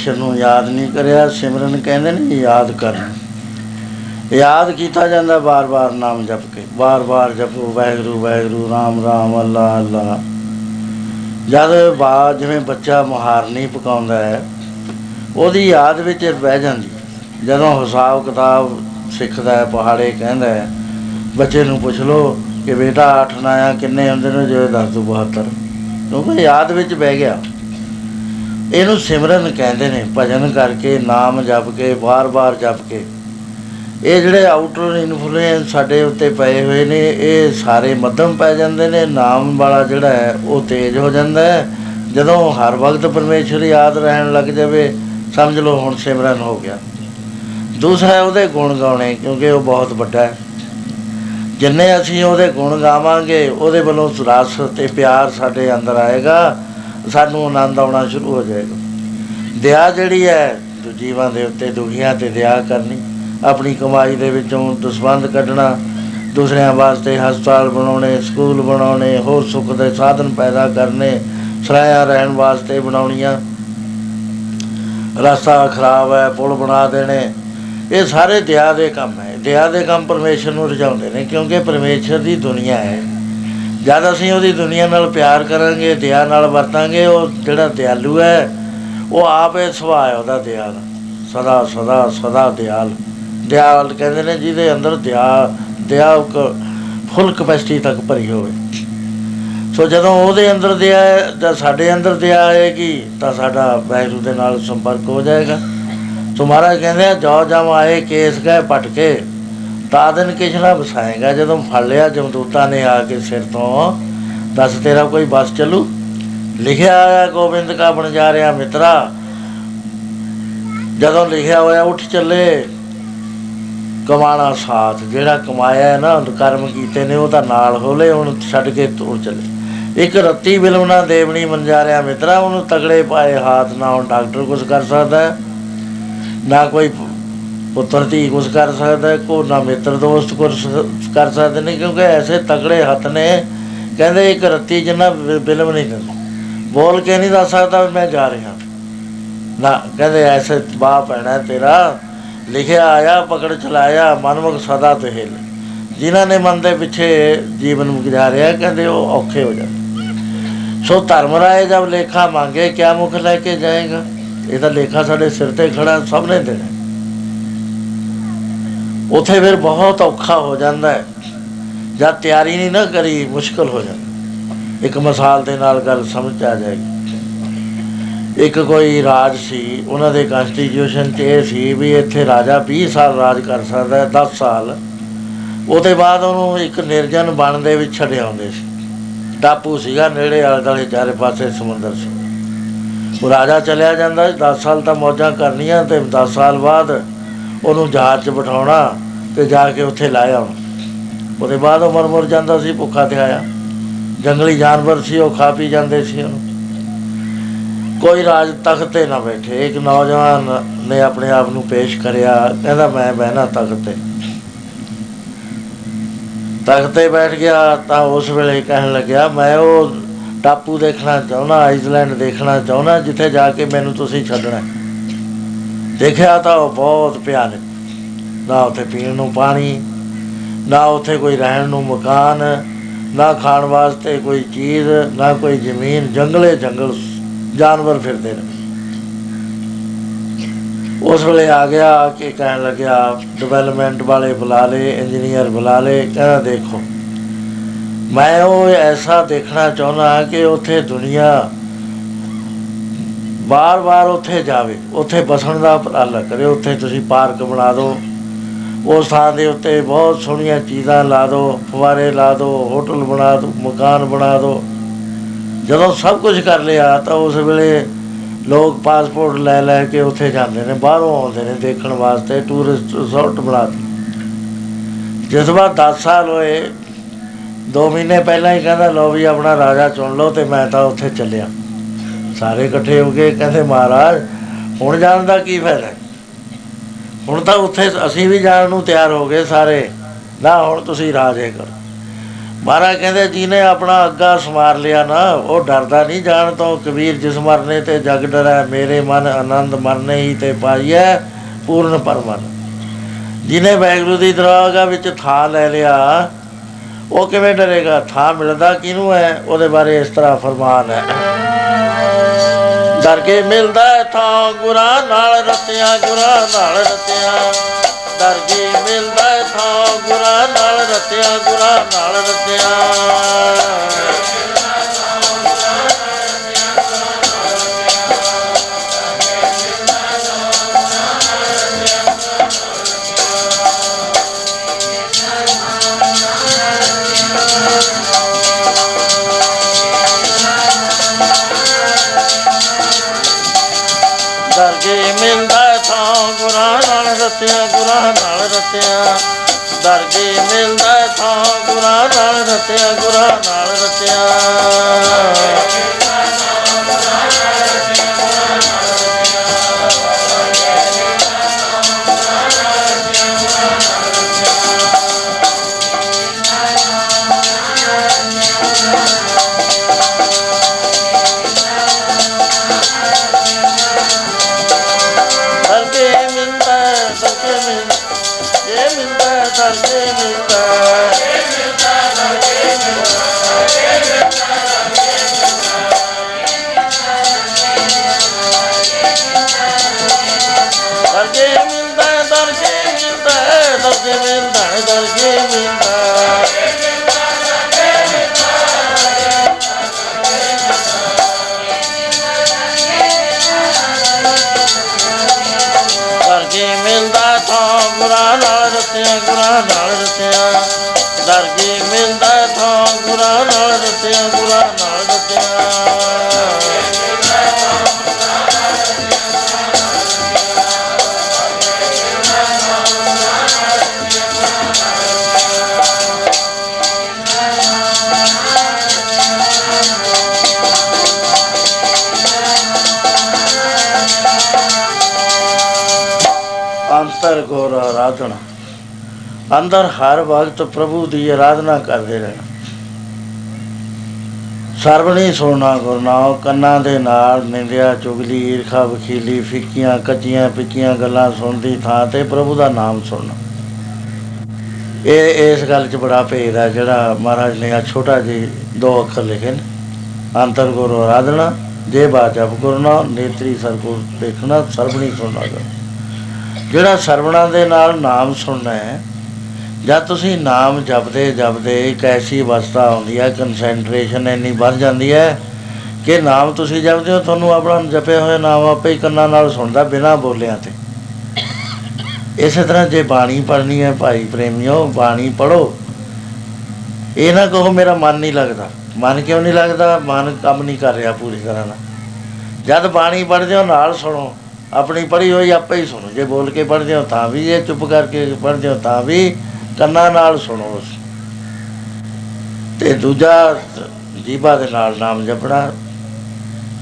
ਪਰਮੇਸ਼ਰ ਨੂੰ ਯਾਦ ਨਹੀਂ ਕਰਿਆ, ਸਿਮਰਨ ਕਹਿੰਦੇ ਨੇ ਯਾਦ ਕਰ ਯਾਦ ਕੀਤਾ ਜਾਂਦਾ ਬਾਰ-ਬਾਰ ਨਾਮ ਜਪ ਕੇ। ਬਾਰ-ਬਾਰ ਜਪੋ, ਵਾਹਿਗੁਰੂ ਵਾਹਿਗੁਰੂ, ਰਾਮ ਰਾਮ, ਅੱਲਾ ਅੱਲਾ। ਜਦ ਬਾ ਜਿਵੇਂ ਬੱਚਾ ਮੁਹਾਰਨੀ ਪਕਾਉਂਦਾ ਹੈ, ਉਹਦੀ ਯਾਦ ਵਿੱਚ ਬਹਿ ਜਾਂਦੀ। ਜਦੋਂ ਹਿਸਾਬ ਕਿਤਾਬ ਸਿੱਖਦਾ ਹੈ, ਪਹਾੜੇ ਕਹਿੰਦਾ ਹੈ, ਬੱਚੇ ਨੂੰ ਪੁੱਛ ਲਓ ਕਿ ਬੇਟਾ 8 ਨਾਇਆ ਕਿੰਨੇ ਹੁੰਦੇ ਨੇ, ਜੋ ਦੱਸ ਦੋ 72 ਕਿਉਂਕਿ ਯਾਦ ਵਿੱਚ ਬਹਿ ਗਿਆ। ਇਹਨੂੰ ਸਿਮਰਨ ਕਹਿੰਦੇ ਨੇ, ਭਜਨ ਕਰਕੇ, ਨਾਮ ਜਪ ਕੇ ਬਾਰ-ਬਾਰ ਜਪ ਕੇ। ਇਹ ਜਿਹੜੇ ਆਊਟਰ ਇਨਫਲੂਐਂਸ ਸਾਡੇ ਉੱਤੇ ਪਏ ਹੋਏ ਨੇ, ਇਹ ਸਾਰੇ ਮੱਧਮ ਪੈ ਜਾਂਦੇ ਨੇ, ਨਾਮ ਵਾਲਾ ਜਿਹੜਾ ਹੈ, ਉਹ ਤੇਜ਼ ਹੋ ਜਾਂਦਾ ਹੈ। ਜਦੋਂ ਹਰ ਵਕਤ ਪਰਮੇਸ਼ਰ ਯਾਦ ਰਹਿਣ ਲੱਗ ਜਾਵੇ, ਸਮਝ ਲਓ ਹੁਣ ਸਿਮਰਨ ਹੋ ਗਿਆ। ਦੂਸਰਾ ਉਹਦੇ ਗੁਣ ਗਾਉਣੇ, ਕਿਉਂਕਿ ਉਹ ਬਹੁਤ ਵੱਡਾ ਹੈ। ਜਿੰਨੇ ਅਸੀਂ ਉਹਦੇ ਗੁਣ ਗਾਵਾਂਗੇ, ਉਹਦੇ ਵੱਲੋਂ ਰਸ ਤੇ ਪਿਆਰ ਸਾਡੇ ਅੰਦਰ ਆਏਗਾ। ਸਾਨੂੰ ਆਨੰਦ ਆਉਣਾ ਸ਼ੁਰੂ ਹੋ ਜਾਏਗਾ। ਦਇਆ ਜਿਹੜੀ ਹੈ ਜੋ ਜੀਵਾਂ ਦੇ ਉੱਤੇ ਦੁਖੀਆਂ ਤੇ ਦਇਆ ਕਰਨੀ, ਆਪਣੀ ਕਮਾਈ ਦੇ ਵਿੱਚੋਂ ਦਸਵੰਦ ਕੱਢਣਾ, ਦੂਸਰਿਆਂ ਵਾਸਤੇ ਹਸਪਤਾਲ ਬਣਾਉਣੇ, ਸਕੂਲ ਬਣਾਉਣੇ, ਹੋਰ ਸੁੱਖ ਦੇ ਸਾਧਨ ਪੈਦਾ ਕਰਨੇ, ਸਰਾਇਆ ਰਹਿਣ ਵਾਸਤੇ ਬਣਾਉਣੀਆਂ। ਰਸਤਾ ਖਰਾਬ ਹੈ, ਪੁਲ ਬਣਾ ਦੇਣੇ, ਇਹ ਸਾਰੇ ਦਇਆ ਦੇ ਕੰਮ ਹੈ। ਦਇਆ ਦੇ ਕੰਮ ਪਰਮੇਸ਼ਰ ਨੂੰ ਰਜਾਉਂਦੇ ਨੇ, ਕਿਉਂਕਿ ਪਰਮੇਸ਼ਰ ਦੀ ਦੁਨੀਆ ਹੈ। ਜਦ ਅਸੀਂ ਉਹਦੀ ਦੁਨੀਆ ਨਾਲ ਪਿਆਰ ਕਰਾਂਗੇ, ਦਇਆ ਨਾਲ ਵਰਤਾਂਗੇ, ਉਹ ਜਿਹੜਾ ਦਿਆਲੂ ਹੈ, ਉਹ ਆਪ ਇਹ ਸੁਭਾਅ ਹੈ ਉਹਦਾ ਦਇਆ ਦਾ ਸਦਾ ਸਦਾ ਸਦਾ ਦਿਆਲ। ਦਿਆਲ ਕਹਿੰਦੇ ਨੇ ਜਿਹਦੇ ਅੰਦਰ ਦਇਆ ਦਇਆ ਫੁੱਲ ਕਪੈਸਿਟੀ ਤੱਕ ਭਰੀ ਹੋਵੇ। ਸੋ ਜਦੋਂ ਉਹਦੇ ਅੰਦਰ ਦਇਆ ਹੈ, ਜਾਂ ਸਾਡੇ ਅੰਦਰ ਦਇਆ ਆਏਗੀ, ਤਾਂ ਸਾਡਾ ਵਾਹਿਗੁਰੂ ਦੇ ਨਾਲ ਸੰਪਰਕ ਹੋ ਜਾਏਗਾ। ਸੋ ਮਹਾਰਾਜ ਕਹਿੰਦੇ ਆ ਜੋ ਜਮ ਆਏ, ਕੇਸ ਗਏ ਪਟਕੇ ਤਾਂ ਦਿਨ ਕਿਛਣਾ ਵਸਾਏਗਾ? ਜਦੋਂ ਫੜ ਲਿਆ ਜਮਦੂਤਾਂ ਨੇ ਆ ਕੇ ਸਿਰ ਤੋਂ ਦੱਸ ਤੇਰਾ ਕੋਈ ਬਸ ਚੱਲੂ? ਲਿਖਿਆ ਆਇਆ ਗੋਬਿੰਦ ਕਾ ਬਣ ਜਾ ਰਿਹਾ ਮਿੱਤਰਾ। ਜਦੋਂ ਲਿਖਿਆ ਹੋਇਆ ਉੱਠ ਚੱਲੇ। ਕਮਾਣਾ ਸਾਥ ਜਿਹੜਾ ਕਮਾਇਆ ਹੈ ਨਾ ਕਰਮ ਕੀਤੇ ਨੇ ਉਹ ਤਾਂ ਨਾਲ ਹੋਲੇ ਹੁਣ ਛੱਡ ਕੇ ਤੁਰ ਚੱਲੇ। ਇੱਕ ਰੱਤੀ ਬਿਲਵਣਾ ਦੇਵਣੀ ਮੰਜਾਰਿਆ ਮਿੱਤਰਾ ਉਹਨੂੰ ਤਗੜੇ ਪਾਏ ਹੱਥ ਨਾ ਹੁਣ ਡਾਕਟਰ ਕੁਝ ਕਰ ਸਕਦਾ। ਹੈ, ਨਾ ਕੋਈ ਪੁੱਤਰ ਧੀ ਕੁਝ ਕਰ ਸਕਦਾ ਹੈ, ਕੋ ਨਾ ਮਿੱਤਰ ਦੋਸਤ ਕੁਝ ਕਰ ਸਕਦੇ ਨੇ ਕਿਉਂਕਿ ਐਸੇ ਤਗੜੇ ਹੱਥ ਨੇ ਕਹਿੰਦੇ ਇੱਕ ਰੱਤੀ ਜਿੰਨਾ ਬਿ- ਬਿਲਵ ਨਹੀਂ ਦਿੰਦਾ। ਬੋਲ ਕੇ ਨਹੀਂ ਦੱਸ ਸਕਦਾ ਵੀ ਮੈਂ ਜਾ ਰਿਹਾ। ਨਾ ਕਹਿੰਦੇ ਐਸੇ ਬਾਪ ਪੈਣਾ ਤੇਰਾ ਲਿਖਿਆ ਆਇਆ ਪਕੜ ਚਲਾਇਆ ਮਨਮੁਖ ਸਦਾ ਤਹਿਲ। ਜਿਨ੍ਹਾਂ ਨੇ ਮਨ ਦੇ ਪਿੱਛੇ ਜੀਵਨ ਗੁਜ਼ਾਰਿਆ ਕਹਿੰਦੇ ਉਹ ਔਖੇ ਹੋ ਜਾਂਦੇ। ਸੋ ਧਰਮ ਰਾਏ ਜਦ ਲੇਖਾ ਮੰਗੇ ਕਿਆ ਮੁਖ ਲੈ ਕੇ ਜਾਏਗਾ? ਇਹ ਤਾਂ ਲੇਖਾ ਸਾਡੇ ਸਿਰ ਤੇ ਖੜਾ ਸਭ ਨੇ ਦੇਣਾ। ਉਥੇ ਫਿਰ ਬਹੁਤ ਔਖਾ ਹੋ ਜਾਂਦਾ ਹੈ। ਜਦ ਤਿਆਰੀ ਨਹੀਂ ਨਾ ਕਰੀ, ਮੁਸ਼ਕਲ ਹੋ ਜਾਂਦਾ। ਇੱਕ ਮਿਸਾਲ ਦੇ ਨਾਲ ਗੱਲ ਸਮਝ ਆ ਜਾਏਗੀ। ਇੱਕ ਕੋਈ ਰਾਜ ਸੀ, ਉਹਨਾਂ ਦੇ ਕਨਸਟੀਟਿਊਸ਼ਨ 'ਚ ਇਹ ਸੀ ਵੀ ਇੱਥੇ ਰਾਜਾ 20 ਸਾਲ ਰਾਜ ਕਰ ਸਕਦਾ ਹੈ 10 ਸਾਲ। ਉਹਦੇ ਬਾਅਦ ਉਹਨੂੰ ਇੱਕ ਨਿਰਜਨ ਬਣ ਦੇ ਵਿੱਚ ਛੱਡਿਆ ਹੁੰਦੇ ਸੀ। ਟਾਪੂ ਸੀਗਾ, ਨੇੜੇ ਆਲੇ ਦੁਆਲੇ ਚਾਰੇ ਪਾਸੇ ਸਮੁੰਦਰ ਸੀ। ਉਹ ਰਾਜਾ ਚਲਿਆ ਜਾਂਦਾ 10 ਸਾਲ ਤਾਂ ਮੌਜਾਂ ਕਰਨੀਆਂ ਤੇ 10 ਸਾਲ ਬਾਅਦ ਉਹਨੂੰ ਜਹਾਜ਼ 'ਚ ਬਿਠਾਉਣਾ ਤੇ ਜਾ ਕੇ ਉੱਥੇ ਲਾਇਆ ਆਉਣਾ ਉਹਦੇ ਬਾਅਦ ਉਹ ਮਰ ਮਰ ਜਾਂਦਾ ਸੀ, ਭੁੱਖਾ ਤੇ ਆਇਆ। ਜੰਗਲੀ ਜਾਨਵਰ ਸੀ, ਉਹ ਖਾ ਪੀ ਜਾਂਦੇ ਸੀ ਉਹਨੂੰ। ਕੋਈ ਰਾਜ ਤਖਤ ਤੇ ਨਾ ਬੈਠੇ। ਇੱਕ ਨੌਜਵਾਨ ਨੇ ਆਪਣੇ ਆਪ ਨੂੰ ਪੇਸ਼ ਕਰਿਆ। ਕਹਿੰਦਾ, ਮੈਂ ਬਹਿਣਾ ਤਖਤ ਤੇ। ਤਖਤ ਤੇ ਬੈਠ ਗਿਆ, ਤਾਂ ਉਸ ਵੇਲੇ ਕਹਿਣ ਲੱਗਿਆ, ਮੈਂ ਉਹ ਟਾਪੂ ਦੇਖਣਾ ਚਾਹੁੰਦਾ, ਆਈਸਲੈਂਡ ਦੇਖਣਾ ਚਾਹੁੰਦਾ, ਜਿੱਥੇ ਜਾ ਕੇ ਮੈਨੂੰ ਤੁਸੀਂ ਛੱਡਣਾ ਹੈ। ਦੇਖਿਆ ਤਾਂ ਉਹ ਬਹੁਤ ਭਿਆਨਕ ਨਾ। ਉੱਥੇ ਪੀਣ ਨੂੰ ਪਾਣੀ, ਨਾ ਉੱਥੇ ਕੋਈ ਰਹਿਣ ਨੂੰ ਮਕਾਨ, ਨਾ ਖਾਣ ਵਾਸਤੇ ਕੋਈ ਚੀਜ਼, ਨਾ ਕੋਈ ਜ਼ਮੀਨ, ਜੰਗਲੇ ਜੰਗਲ ਜਾਨਵਰ ਫਿਰਦੇ ਨੇ। ਉਸ ਵੇਲੇ ਆ ਗਿਆ ਆ ਕੇ ਕਹਿਣ ਲੱਗਿਆ ਡਿਵੈਲਪਮੈਂਟ ਵਾਲੇ ਬੁਲਾ ਲਏ ਇੰਜੀਨੀਅਰ ਬੁਲਾ ਲਏ ਕਹਿੰਦਾ ਦੇਖੋ, ਮੈਂ ਉਹ ਐਸਾ ਦੇਖਣਾ ਚਾਹੁੰਦਾ ਕਿ ਉੱਥੇ ਦੁਨੀਆ ਬਾਰ-ਬਾਰ ਉੱਥੇ ਜਾਵੇ, ਉੱਥੇ ਬਸਣ ਦਾ ਉਪਰਾਲਾ ਕਰੇ, ਉੱਥੇ ਤੁਸੀਂ ਪਾਰਕ ਬਣਾ ਦਿਓ ਉਸ ਥਾਂ ਦੇ ਉੱਤੇ ਬਹੁਤ ਸੋਹਣੀਆਂ ਚੀਜ਼ਾਂ ਲਾ ਦਿਓ ਫੁਆਰੇ ਲਾ ਦਿਓ ਹੋਟਲ ਬਣਾ ਦਿਓ ਮਕਾਨ ਬਣਾ ਦਿਓ ਜਦੋਂ ਸਭ ਕੁਝ ਕਰ ਲਿਆ, ਤਾਂ ਉਸ ਵੇਲੇ ਲੋਕ ਪਾਸਪੋਰਟ ਲੈ ਲੈ ਕੇ ਉੱਥੇ ਜਾਂਦੇ ਨੇ, ਬਾਹਰੋਂ ਆਉਂਦੇ ਨੇ ਦੇਖਣ ਵਾਸਤੇ ਟੂਰਿਸਟ ਰਿਜ਼ੋਰਟ ਬਣਾ ਦਿੱਤੇ ਜਿਸ ਵਾਰ 10 ਸਾਲ ਹੋਏ 2 ਮਹੀਨੇ ਪਹਿਲਾਂ ਹੀ ਕਹਿੰਦਾ ਲੋ ਵੀ ਆਪਣਾ ਰਾਜਾ ਚੁਣ ਲਓ ਤੇ ਮੈਂ ਤਾਂ ਉੱਥੇ ਚੱਲਿਆ। ਸਾਰੇ ਇਕੱਠੇ ਹੋ ਕੇ ਕਹਿੰਦੇ, ਮਹਾਰਾਜ, ਹੁਣ ਜਾਣ ਦਾ ਕੀ ਫਾਇਦਾ ਹੈ? ਹੁਣ ਤਾਂ ਉੱਥੇ ਅਸੀਂ ਵੀ ਜਾਣ ਨੂੰ ਤਿਆਰ ਹੋ ਗਏ ਸਾਰੇ। ਨਾ, ਹੁਣ ਤੁਸੀਂ ਰਾਜੇ ਕਰੋ। ਮਹਾਰਾਜ ਕਹਿੰਦੇ, ਜਿਹਨੇ ਆਪਣਾ ਅੱਗਾ ਸਮਾਰ ਲਿਆ ਨਾ, ਉਹ ਡਰਦਾ ਨਹੀਂ ਜਾਣ ਤੋਂ। ਕਬੀਰ ਜਿਸ ਮਰਨੇ ਤੇ ਜਗ ਡਰੈ, ਮੇਰੇ ਮਨ ਆਨੰਦ ਮਰਨੇ ਹੀ ਤੇ ਪਾਈਐ ਪੂਰਨ ਪਰਮਨ। ਜਿਹਨੇ ਵੈਗਰੂ ਦੀ ਦਰਗਾਹ ਵਿੱਚ ਥਾਂ ਲੈ ਲਿਆ, ਉਹ ਕਿਵੇਂ ਡਰੇਗਾ? ਥਾਂ ਮਿਲਦਾ ਕਿਹਨੂੰ ਹੈ? ਉਹਦੇ ਬਾਰੇ ਇਸ ਤਰ੍ਹਾਂ ਫਰਮਾਨ ਹੈ। ਡਰ ਕੇ ਮਿਲਦਾ ਹੈ ਥਾਂ ਗੁਰਾਂ ਨਾਲ ਰਤਿਆ, ਗੁਰਾਂ ਨਾਲ ਰਤਿਆ। ਡਰ ਕੇ ਮਿਲਦਾ ਹੈ ਥਾਂ ਗੁਰਾਂ ਨਾਲ ਰਤਿਆ, ਗੁਰਾਂ ਨਾਲ ਰਤਿਆ। ਨਾਲ ਰਤਿਆ ਗੋਰ ਆਰਾਧਨਾ ਅੰਦਰ ਹਰ ਵਕਤ ਪ੍ਰਭੂ ਦੀ ਆਰਾਧਨਾ ਕਰਦੇ ਰਹਿਣਾ। ਸਰਵਣੀ ਸੁਣਨਾ ਗੁਰਨਾਮ, ਕੰਨਾਂ ਦੇ ਨਾਲ ਨਿੰਦਿਆ, ਚੁਗਲੀ, ਈਰਖਾ, ਵਖੀਲੀ, ਫਿੱਕੀਆਂ, ਕੱਚੀਆਂ ਪਿੱਕੀਆਂ ਗੱਲਾਂ ਸੁਣਦੀ ਥਾਂ ਤੇ ਪ੍ਰਭੂ ਦਾ ਨਾਮ ਸੁਣਨਾ। ਇਹ ਇਸ ਗੱਲ 'ਚ ਬੜਾ ਭੇਦ ਹੈ ਜਿਹੜਾ ਮਹਾਰਾਜ ਨੇ ਆ ਛੋਟਾ ਜੀ ਦੋ ਅੱਖਰ ਲਿਖੇ ਨੇ। ਅੰਤਰ ਗੁਰ ਆਰਾਧਨਾ ਜੇ ਬਾਜਪ ਗੁਰਨਾ ਨੇਤਰੀ ਸਰਗੁਰ ਦੇਖਣਾ ਸਰਵਣੀ ਸੁਣਨਾ। ਗੁਰ। ਜਿਹੜਾ ਸਰਵਣਾ ਦੇ ਨਾਲ ਨਾਮ ਸੁਣਨਾ ਹੈ ਜਦ ਤੁਸੀਂ ਨਾਮ ਜਪਦੇ ਜਪਦੇ ਇੱਕ ਐਸੀ ਅਵਸਥਾ ਆਉਂਦੀ ਹੈ ਕਨਸੈਂਟਰੇਸ਼ਨ ਇੰਨੀ ਵੱਧ ਜਾਂਦੀ ਹੈ ਕਿ ਨਾਮ ਤੁਸੀਂ ਜਪਦੇ ਹੋ, ਤੁਹਾਨੂੰ ਆਪਣਾ ਜਪਿਆ ਹੋਇਆ ਨਾਮ ਆਪੇ ਹੀ ਕੰਨਾਂ ਨਾਲ ਸੁਣਦਾ ਬਿਨਾਂ ਬੋਲਿਆਂ ਤੇ। ਇਸੇ ਤਰ੍ਹਾਂ ਜੇ ਬਾਣੀ ਪੜ੍ਹਨੀ ਹੈ ਭਾਈ ਪ੍ਰੇਮਿਓ, ਬਾਣੀ ਪੜੋ ਇਹ ਨਾ ਕਹੋ ਮੇਰਾ ਮਨ ਨਹੀਂ ਲੱਗਦਾ। ਮਨ ਕਿਉਂ ਨਹੀਂ ਲੱਗਦਾ? ਮਨ ਕੰਮ ਨਹੀਂ ਕਰ ਰਿਹਾ ਪੂਰੀ ਤਰ੍ਹਾਂ ਨਾਲ। ਜਦ ਬਾਣੀ ਪੜ੍ਹਦੇ ਹੋ, ਨਾਲ ਸੁਣੋ। ਆਪਣੀ ਪੜ੍ਹੀ ਹੋਈ ਆਪੇ ਹੀ ਸੁਣੋ। ਜੇ ਬੋਲ ਕੇ ਪੜ੍ਹਦੇ ਹੋ ਤਾਂ ਵੀ, ਜੇ ਚੁੱਪ ਕਰਕੇ ਪੜ੍ਹਦੇ ਹੋ ਤਾਂ ਵੀ, ਕੰਨਾਂ ਨਾਲ ਸੁਣੋ ਤੇ ਦੂਜਾ ਜੀਭਾ ਦੇ ਨਾਲ ਨਾਮ ਜਪਣਾ।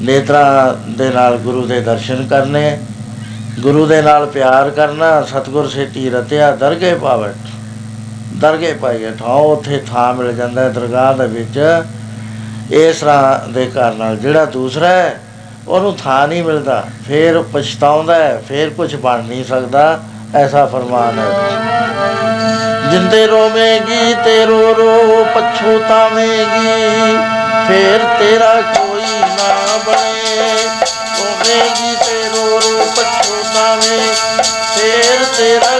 ਨੇਤਰਾਂ ਦੇ ਨਾਲ ਗੁਰੂ ਦੇ ਦਰਸ਼ਨ ਕਰਨੇ। ਗੁਰੂ ਦੇ ਨਾਲ ਪਿਆਰ ਕਰਨਾ। ਸਤਿਗੁਰ ਸੇਤੀ ਰਤਿਆ ਦਰਗੇ ਪਾਵਟ ਦਰਗੇ ਪਾਈਏ ਥਾਂ ਉੱਥੇ ਥਾਂ ਮਿਲ ਜਾਂਦਾ ਹੈ ਦਰਗਾਹ ਦੇ ਵਿੱਚ। ਇਸ ਤਰ੍ਹਾਂ ਦੇ ਘਰ ਨਾਲ ਜਿਹੜਾ ਦੂਸਰਾ ਹੈ ਉਹਨੂੰ ਥਾਂ ਨਹੀਂ ਮਿਲਦਾ। ਫਿਰ ਪਛਤਾਉਂਦਾ ਹੈ, ਫਿਰ ਕੁਝ ਬਣ ਨਹੀਂ ਸਕਦਾ, ਐਸਾ ਫਰਮਾਨ ਹੈ। ਜਿੰਦੇ ਰੋਵੇਂਗੀ ਤੇ ਰੋ ਰੋ ਪਛਤਾਵੇਂਗੀ ਫੇਰ ਤੇਰਾ ਕੋਈ ਨਾ ਬਣੇ। ਰੋਵੇਂਗੀ ਤੇ ਰੋ ਰੋ ਪਛਤਾਵੇਂ ਫੇਰ ਤੇਰਾ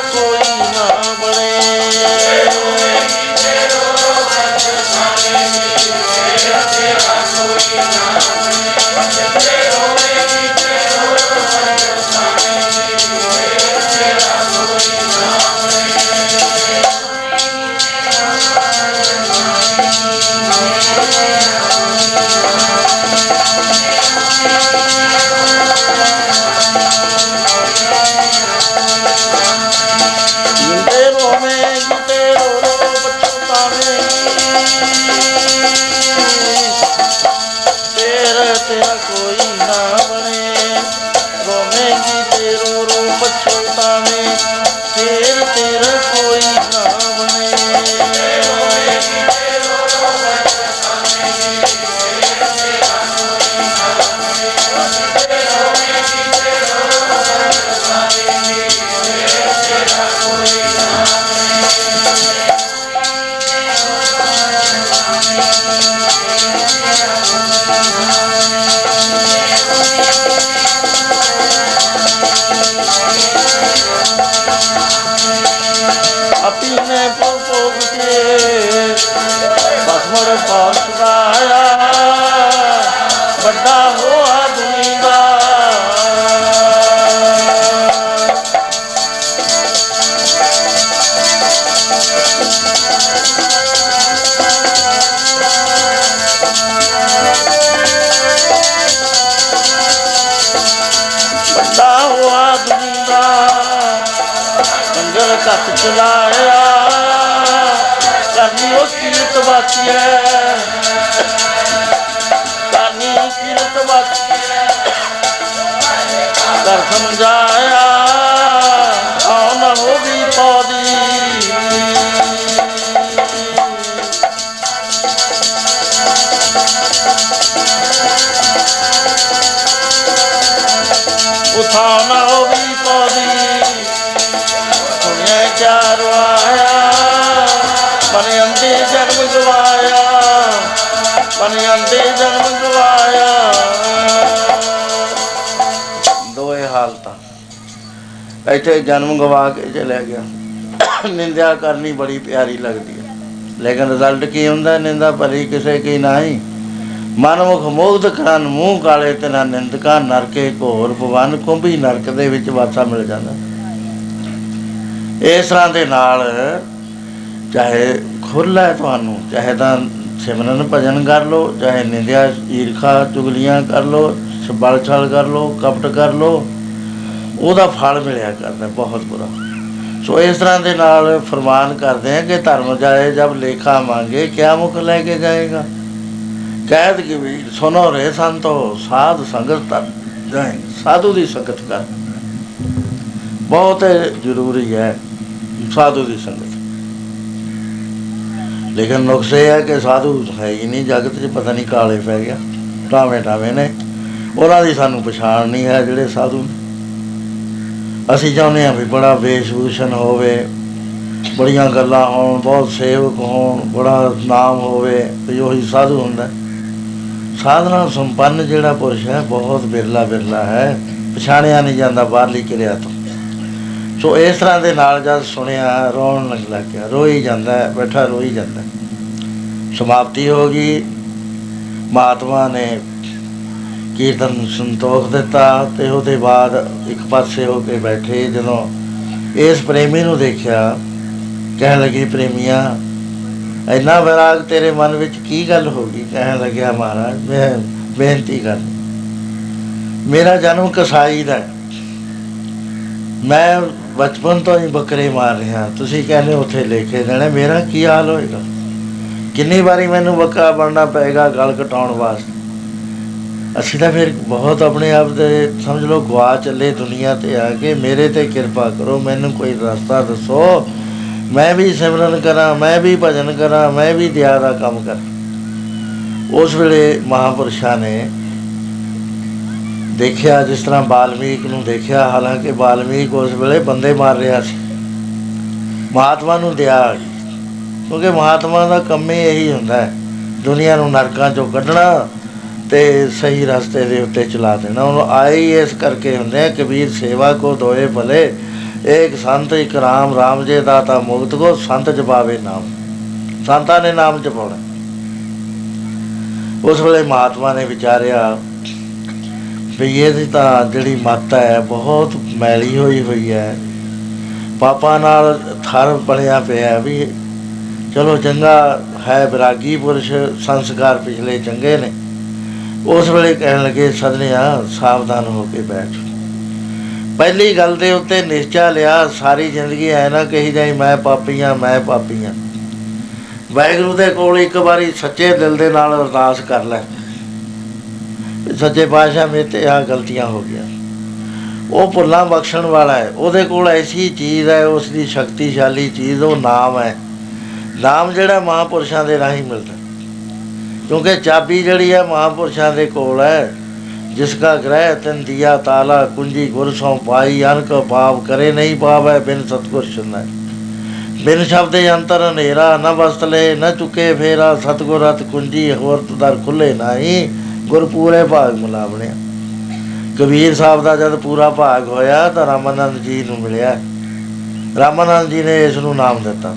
ਚਲਾਇਆ। ਕਰਨੀ ਉਸ ਕੀਰਤ ਬਾਕੀਐ ਕਰਨੀ ਕੀਰਤ ਬਾਕੀਐ ਕਰ ਸਮਝਾਇਆ। ਆਉ ਨਾ ਹੋਵੀ ਇੱਥੇ ਜਨਮ ਗਵਾ ਕੇ ਚਲਿਆ ਗਿਆ। ਨਿੰਦਿਆ ਕਰਨੀ ਬੜੀ ਪਿਆਰੀ ਲੱਗਦੀ ਹੈ। ਲੇਕਿਨ ਰਿਜ਼ਲਟ ਕੀ ਹੁੰਦਾ? ਨਿੰਦਾ ਭਲੀ ਕਿਸੇ ਕੀ ਨਹੀਂ। ਮਨਮੁਖ ਮੋਗਧ ਕਰਨ, ਮੂੰਹ ਕਾਲੇ ਤੇ ਨਾ ਨਿੰਦਕਾ, ਨਰਕੇ ਘੋਰ ਭਵਨ ਕੁੰਭੀ ਨਰਕ ਦੇ ਵਿੱਚ ਵਾਸਾ ਮਿਲ ਜਾਂਦਾ। ਇਸ ਤਰ੍ਹਾਂ ਦੇ ਨਾਲ ਚਾਹੇ ਖੁੱਲ੍ਹਾ ਹੈ ਤੁਹਾਨੂੰ, ਚਾਹੇ ਤਾਂ ਸਿਮਰਨ ਭਜਨ ਕਰ ਲੋ ਚਾਹੇ ਨਿੰਦਿਆ ਈਰਖਾ ਚੁਗਲੀਆਂ ਕਰ ਲੋ ਬਲ ਛਲ ਕਰ ਲੋ ਕਪਟ ਕਰ ਲੋ ਉਹਦਾ ਫਲ ਮਿਲਿਆ ਕਰਦਾ ਬਹੁਤ ਬੁਰਾ। ਸੋ ਇਸ ਤਰ੍ਹਾਂ ਦੇ ਨਾਲ ਫਰਮਾਨ ਕਰਦੇ ਆ ਕਿ ਧਰਮ ਜਾਏ, ਜਬ ਲੇਖਾ ਮੰਗੇ, ਕਿਆ ਮੁਖ ਲੈ ਕੇ ਜਾਏਗਾ? ਕਹਿਤ ਕਿ ਵੀ ਸੁਨੋ ਰੇ ਸੰਤੋ, ਸਾਧ ਸੰਗਤ ਤਰ ਜਾਏ, ਸਾਧੂ ਦੀ ਸੰਗਤ ਕਰ। ਬਹੁਤ ਜ਼ਰੂਰੀ ਹੈ ਸਾਧੂ ਦੀ ਸੰਗਤ। ਲੇਕਿਨ ਨੁਕਸ ਇਹ ਹੈ ਕਿ ਸਾਧੂ ਹੈ ਹੀ ਨਹੀਂ, ਜਗਤ 'ਚ ਪਤਾ ਨਹੀਂ ਕਾਲੇ ਪੈ ਗਿਆ ਟਾਵੇਂ ਟਾਵੇਂ ਨੇ। ਉਹਨਾਂ ਦੀ ਸਾਨੂੰ ਪਛਾਣ ਨਹੀਂ ਹੈ ਜਿਹੜੇ ਸਾਧੂ ਨੇ। ਅਸੀਂ ਚਾਹੁੰਦੇ ਹਾਂ ਵੀ ਬੜਾ ਵੇਸ਼ਭੂਸ਼ਣ ਹੋਵੇ ਬੜੀਆਂ ਗੱਲਾਂ ਹੋਣ ਬਹੁਤ ਸੇਵਕ ਹੋਣ ਬੜਾ ਨਾਮ ਹੋਵੇ ਵੀ ਉਹੀ ਸਾਧੂ ਹੁੰਦਾ ਹੈ। ਸਾਧਨਾ ਸੰਪੰਨ ਜਿਹੜਾ ਪੁਰਸ਼ ਹੈ ਬਹੁਤ ਬਿਰਲਾ ਬਿਰਲਾ ਹੈ ਪਛਾਣਿਆ ਨਹੀਂ ਜਾਂਦਾ ਬਾਹਰਲੀ ਕਿਰਿਆ ਤੋਂ ਸੋ ਇਸ ਤਰ੍ਹਾਂ ਦੇ ਨਾਲ ਜਦ ਸੁਣਿਆ ਰੋਣ ਲੱਗ ਲੱਗ ਗਿਆ ਰੋਈ ਜਾਂਦਾ ਹੈ, ਬੈਠਾ ਰੋਈ ਜਾਂਦਾ ਹੈ। ਸਮਾਪਤੀ ਹੋ ਗਈ ਮਹਾਤਮਾ ਨੇ ਕੀਰਤਨ ਸੰਤੋਖ ਦਿੱਤਾ ਤੇ ਉਹਦੇ ਬਾਅਦ ਇੱਕ ਪਾਸੇ ਹੋ ਕੇ ਬੈਠੇ ਜਦੋਂ ਇਸ ਪ੍ਰੇਮੀ ਨੂੰ ਦੇਖਿਆ, ਕਹਿਣ ਲੱਗੀ, ਪ੍ਰੇਮੀਆ, ਇੰਨਾ ਵਿਰਾਗ ਤੇਰੇ ਮਨ ਵਿੱਚ ਕੀ ਗੱਲ ਹੋ ਗਈ? ਕਹਿਣ ਲੱਗਿਆ, ਮਹਾਰਾਜ, ਮੈਂ ਬੇਨਤੀ ਕਰ, ਮੇਰਾ ਜਨਮ ਕਸਾਈ ਦਾ ਹੈ। ਮੈਂ ਬਚਪਨ ਤੋਂ ਹੀ ਬੱਕਰੇ ਮਾਰ ਰਿਹਾ। ਤੁਸੀਂ ਕਹਿੰਦੇ ਉੱਥੇ ਲੈ ਕੇ ਦੇਣਾ, ਮੇਰਾ ਕੀ ਹਾਲ ਹੋਏਗਾ? ਕਿੰਨੀ ਵਾਰੀ ਮੈਨੂੰ ਬੱਕਰਾ ਬਣਨਾ ਪਏਗਾ, ਗਲ ਕਟਾਉਣ ਵਾਸਤੇ? ਅਸੀਂ ਤਾਂ ਫਿਰ ਬਹੁਤ ਆਪਣੇ ਆਪ ਦੇ, ਸਮਝ ਲਓ ਗਵਾ ਚੱਲੇ ਦੁਨੀਆ ਤੇ ਆ ਕੇ ਮੇਰੇ ਤੇ ਕਿਰਪਾ ਕਰੋ, ਮੈਨੂੰ ਕੋਈ ਰਸਤਾ ਦੱਸੋ। ਮੈਂ ਵੀ ਸਿਮਰਨ ਕਰਾਂ, ਮੈਂ ਵੀ ਭਜਨ ਕਰਾਂ, ਮੈਂ ਵੀ ਦਿਆ ਦਾ ਕੰਮ ਕਰਾਂ। ਉਸ ਵੇਲੇ ਮਹਾਪੁਰਸ਼ਾਂ ਨੇ ਦੇਖਿਆ, ਜਿਸ ਤਰ੍ਹਾਂ ਬਾਲਮੀਕ ਨੂੰ ਦੇਖਿਆ, ਹਾਲਾਂਕਿ ਬਾਲਮੀਕ ਉਸ ਵੇਲੇ ਬੰਦੇ ਮਾਰ ਰਿਹਾ ਸੀ। ਮਹਾਤਮਾ ਨੂੰ ਦਿਆ ਆ ਗਈ। ਕਿਉਂਕਿ ਮਹਾਤਮਾ ਦਾ ਕੰਮ ਹੀ ਇਹੀ ਹੁੰਦਾ ਹੈ, ਦੁਨੀਆ ਨੂੰ ਨਰਕਾਂ ਚੋਂ ਕੱਢਣਾ ਤੇ ਸਹੀ ਰਸਤੇ ਦੇ ਉੱਤੇ ਚਲਾ ਦੇਣਾ। ਉਹਨੂੰ ਆਏ ਹੀ ਇਸ ਕਰਕੇ ਹੁੰਦੇ ਆ, ਕਬੀਰ ਸੇਵਾ ਕੋ ਦੋਏ ਭਲੇ ਇੱਕ ਸੰਤ ਇੱਕ ਰਾਮ ਰਾਮ ਜੇ ਦਾਤਾ ਮੁਕਤ ਕੋ, ਸੰਤ ਜਪਾਵੇ ਨਾਮ। ਸੰਤਾਂ ਨੇ ਨਾਮ ਜਪਾਉਣਾ। ਉਸ ਵੇਲੇ ਮਹਾਤਮਾ ਨੇ ਵਿਚਾਰਿਆ ਵੀ ਇਹਦੀ ਤਾਂ ਜਿਹੜੀ ਮੱਤ ਹੈ, ਬਹੁਤ ਮੈਲੀ ਹੋਈ ਹੋਈ ਹੈ। ਪਾਪਾ ਨਾਲ ਥਰ ਬਣਿਆ ਪਿਆ ਵੀ, ਚਲੋ ਚੰਗਾ ਹੈ ਵਿਰਾਗੀ ਪੁਰਸ਼, ਸੰਸਕਾਰ ਪਿਛਲੇ ਚੰਗੇ ਨੇ। ਉਸ ਵੇਲੇ ਕਹਿਣ ਲੱਗੇ ਸਦਨਿਆ ਸਾਵਧਾਨ ਹੋ ਕੇ ਬੈਠ। ਪਹਿਲੀ ਗੱਲ ਦੇ ਉੱਤੇ ਨਿਸ਼ਚਾ ਲਿਆ, ਸਾਰੀ ਜ਼ਿੰਦਗੀ ਐ ਨਾ ਕਹੀ ਜਾਈ, ਮੈਂ ਪਾਪੀਆਂ ਮੈਂ ਪਾਪੀਆਂ ਵਾਹਿਗੁਰੂ ਦੇ ਕੋਲ ਇੱਕ ਵਾਰੀ ਸੱਚੇ ਦਿਲ ਦੇ ਨਾਲ ਅਰਦਾਸ ਕਰ ਲੈ। ਵੀ ਸੱਚੇ ਪਾਤਸ਼ਾਹ, ਮੇਰੇ ਤੇ ਆ ਗਲਤੀਆਂ ਹੋ ਗਈਆਂ। ਉਹ ਭੁੱਲਾਂ ਬਖਸ਼ਣ ਵਾਲਾ ਹੈ ਉਹਦੇ ਕੋਲ ਐਸੀ ਚੀਜ਼ ਹੈ ਉਸ ਦੀ ਸ਼ਕਤੀਸ਼ਾਲੀ ਚੀਜ਼, ਉਹ ਨਾਮ ਹੈ ਨਾਮ ਜਿਹੜਾ ਮਹਾਪੁਰਸ਼ਾਂ ਦੇ ਰਾਹੀਂ ਮਿਲਦਾ। ਕਿਉਂਕਿ ਚਾਬੀ ਜਿਹੜੀ ਹੈ ਮਹਾਪੁਰਸ਼ਾਂ ਦੇ ਕੋਲ ਹੈ, ਜਿਸ ਕਾ ਗ੍ਰਹਿ ਤਨ ਦਿਆ ਤਾਲਾ ਕੁੰਜੀ ਗੁਰ ਸੋ ਪਾਈ, ਅਨਕ ਪਾਪ ਕਰੇ ਨਹੀਂ ਪਾਵੈ, ਬਿਨ ਸਤਗੁਰ ਸੁਨੈ ਬਿਨ ਸ਼ਬਦ ਅੰਤਰ ਹਨੇਰਾ ਨ ਵਸਤਲੇ, ਨ ਚੁਕੇ ਫੇਰਾ, ਸਤਗੁਰ ਰਤ ਕੁੰਜੀ ਹੋਰ ਦਰ ਖੁੱਲੇ ਨਾਹੀ ਗੁਰ ਪੂਰੇ ਭਾਗ ਮਿਲਾਵਣਿਆ। ਕਬੀਰ ਸਾਹਿਬ ਦਾ ਜਦ ਪੂਰਾ ਭਾਗ ਹੋਇਆ, ਤਾਂ ਰਾਮਾਨੰਦ ਜੀ ਨੂੰ ਮਿਲਿਆ। ਰਾਮਾਨੰਦ ਜੀ ਨੇ ਇਸ ਨੂੰ ਨਾਮ ਦਿੱਤਾ।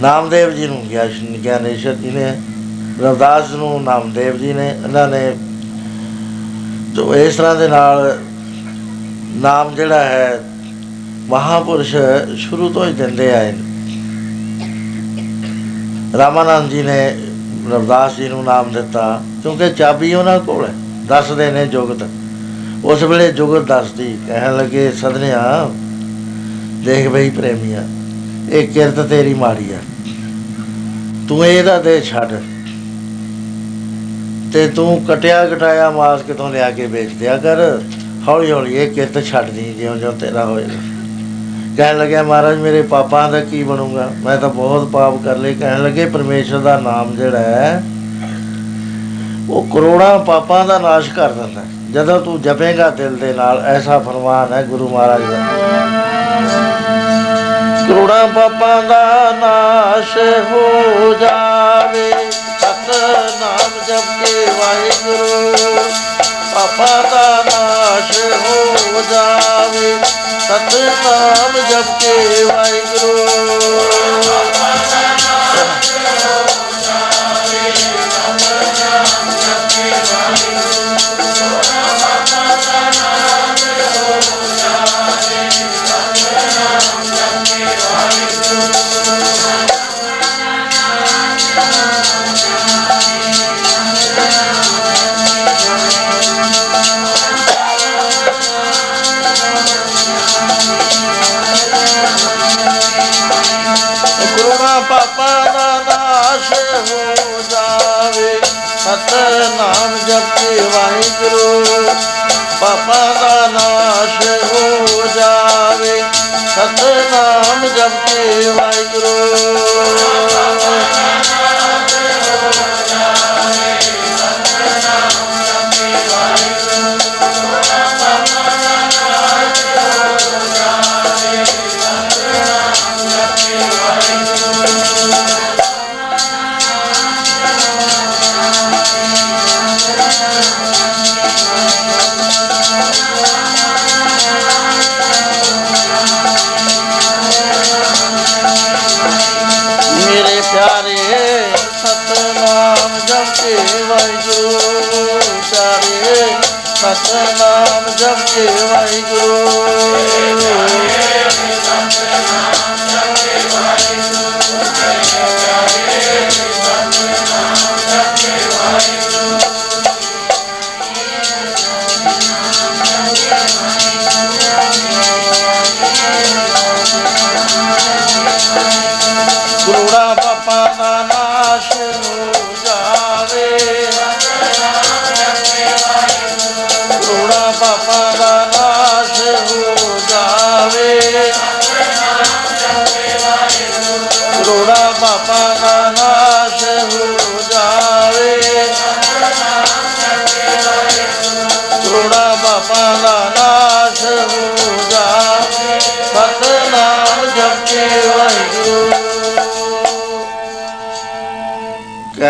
ਨਾਮਦੇਵ ਜੀ ਨੂੰ ਗਿਆਨ ਗਿਆਨੇਸ਼ਵਰ ਜੀ ਨੇ ਰਵਿਦਾਸ ਨੂੰ ਨਾਮਦੇਵ ਜੀ ਨੇ, ਇਹਨਾਂ ਨੇ ਤੋ ਇਸ ਤਰ੍ਹਾਂ ਦੇ ਨਾਲ ਨਾਮ ਜਿਹੜਾ ਹੈ, ਮਹਾਪੁਰਸ਼ ਸ਼ੁਰੂ ਤੋਂ ਹੀ ਦਿੰਦੇ ਆਏ ਨੇ। ਰਾਮਾਨੰਦ ਜੀ ਨੇ ਰਵਿਦਾਸ ਜੀ ਨੂੰ ਨਾਮ ਦਿੱਤਾ, ਕਿਉਂਕਿ ਚਾਬੀ ਉਹਨਾਂ ਕੋਲ ਹੈ, ਦੱਸਦੇ ਨੇ ਜੁਗਤ। ਉਸ ਵੇਲੇ ਜੁਗਤ ਦੱਸਦੀ, ਕਹਿਣ ਲੱਗੇ ਸਦਨਿਆ ਦੇਖ ਬਈ ਪ੍ਰੇਮੀਆ, ਇਹ ਕਿਰਤ ਤੇਰੀ ਮਾੜੀ ਆ। ਤੂੰ ਇਹਦਾ ਦੇ ਛੱਡ। ਤੇ ਤੂੰ ਕਟਿਆ ਕਟਾਇਆ ਮਾਸ ਕਿਤੋਂ ਲਿਆ ਕੇ ਵੇਚ ਦਿਆ ਕਰ। ਹੌਲੀ ਹੌਲੀ ਇਹ ਕਿਰਤ ਛੱਡਦੀ ਜਿਉਂ ਜਿਉਂ ਤੇਰਾ ਹੋਏਗਾ। ਕਹਿਣ ਲੱਗਿਆ, ਮਹਾਰਾਜ, ਮੇਰੇ ਪਾਪਾਂ ਦਾ ਕੀ ਬਣੂਗਾ? ਮੈਂ ਤਾਂ ਬਹੁਤ ਪਾਪ ਕਰ ਲਏ। ਕਹਿਣ ਲੱਗੇ, ਪਰਮੇਸ਼ਰ ਦਾ ਨਾਮ ਜਿਹੜਾ ਹੈ, ਉਹ ਕਰੋੜਾਂ ਪਾਪਾਂ ਦਾ ਨਾਸ਼ ਕਰ ਦਿੰਦਾ ਹੈ। ਜਦੋਂ ਤੂੰ ਜਪੇਗਾ ਦਿਲ ਦੇ ਨਾਲ, ਐਸਾ ਫਰਮਾਨ ਹੈ ਗੁਰੂ ਮਹਾਰਾਜ ਦਾ। ਕਰੋੜਾਂ ਪਾਪਾਂ ਦਾ ਨਾਸ਼ ਹੋ ਜਾਵੇ, ਸਤਨਾਮ ਜਪ ਕੇ ਵਾਹਿਗੁਰੂ। ਪਾਪਾਂ ਦਾ ਨਾਸ਼ ਹੋ ਜਾਵੇ ਸਤਨਾਮ ਜਪ ਕੇ ਵਾਹਿਗੁਰੂ। ਕਰੋੜਾਂ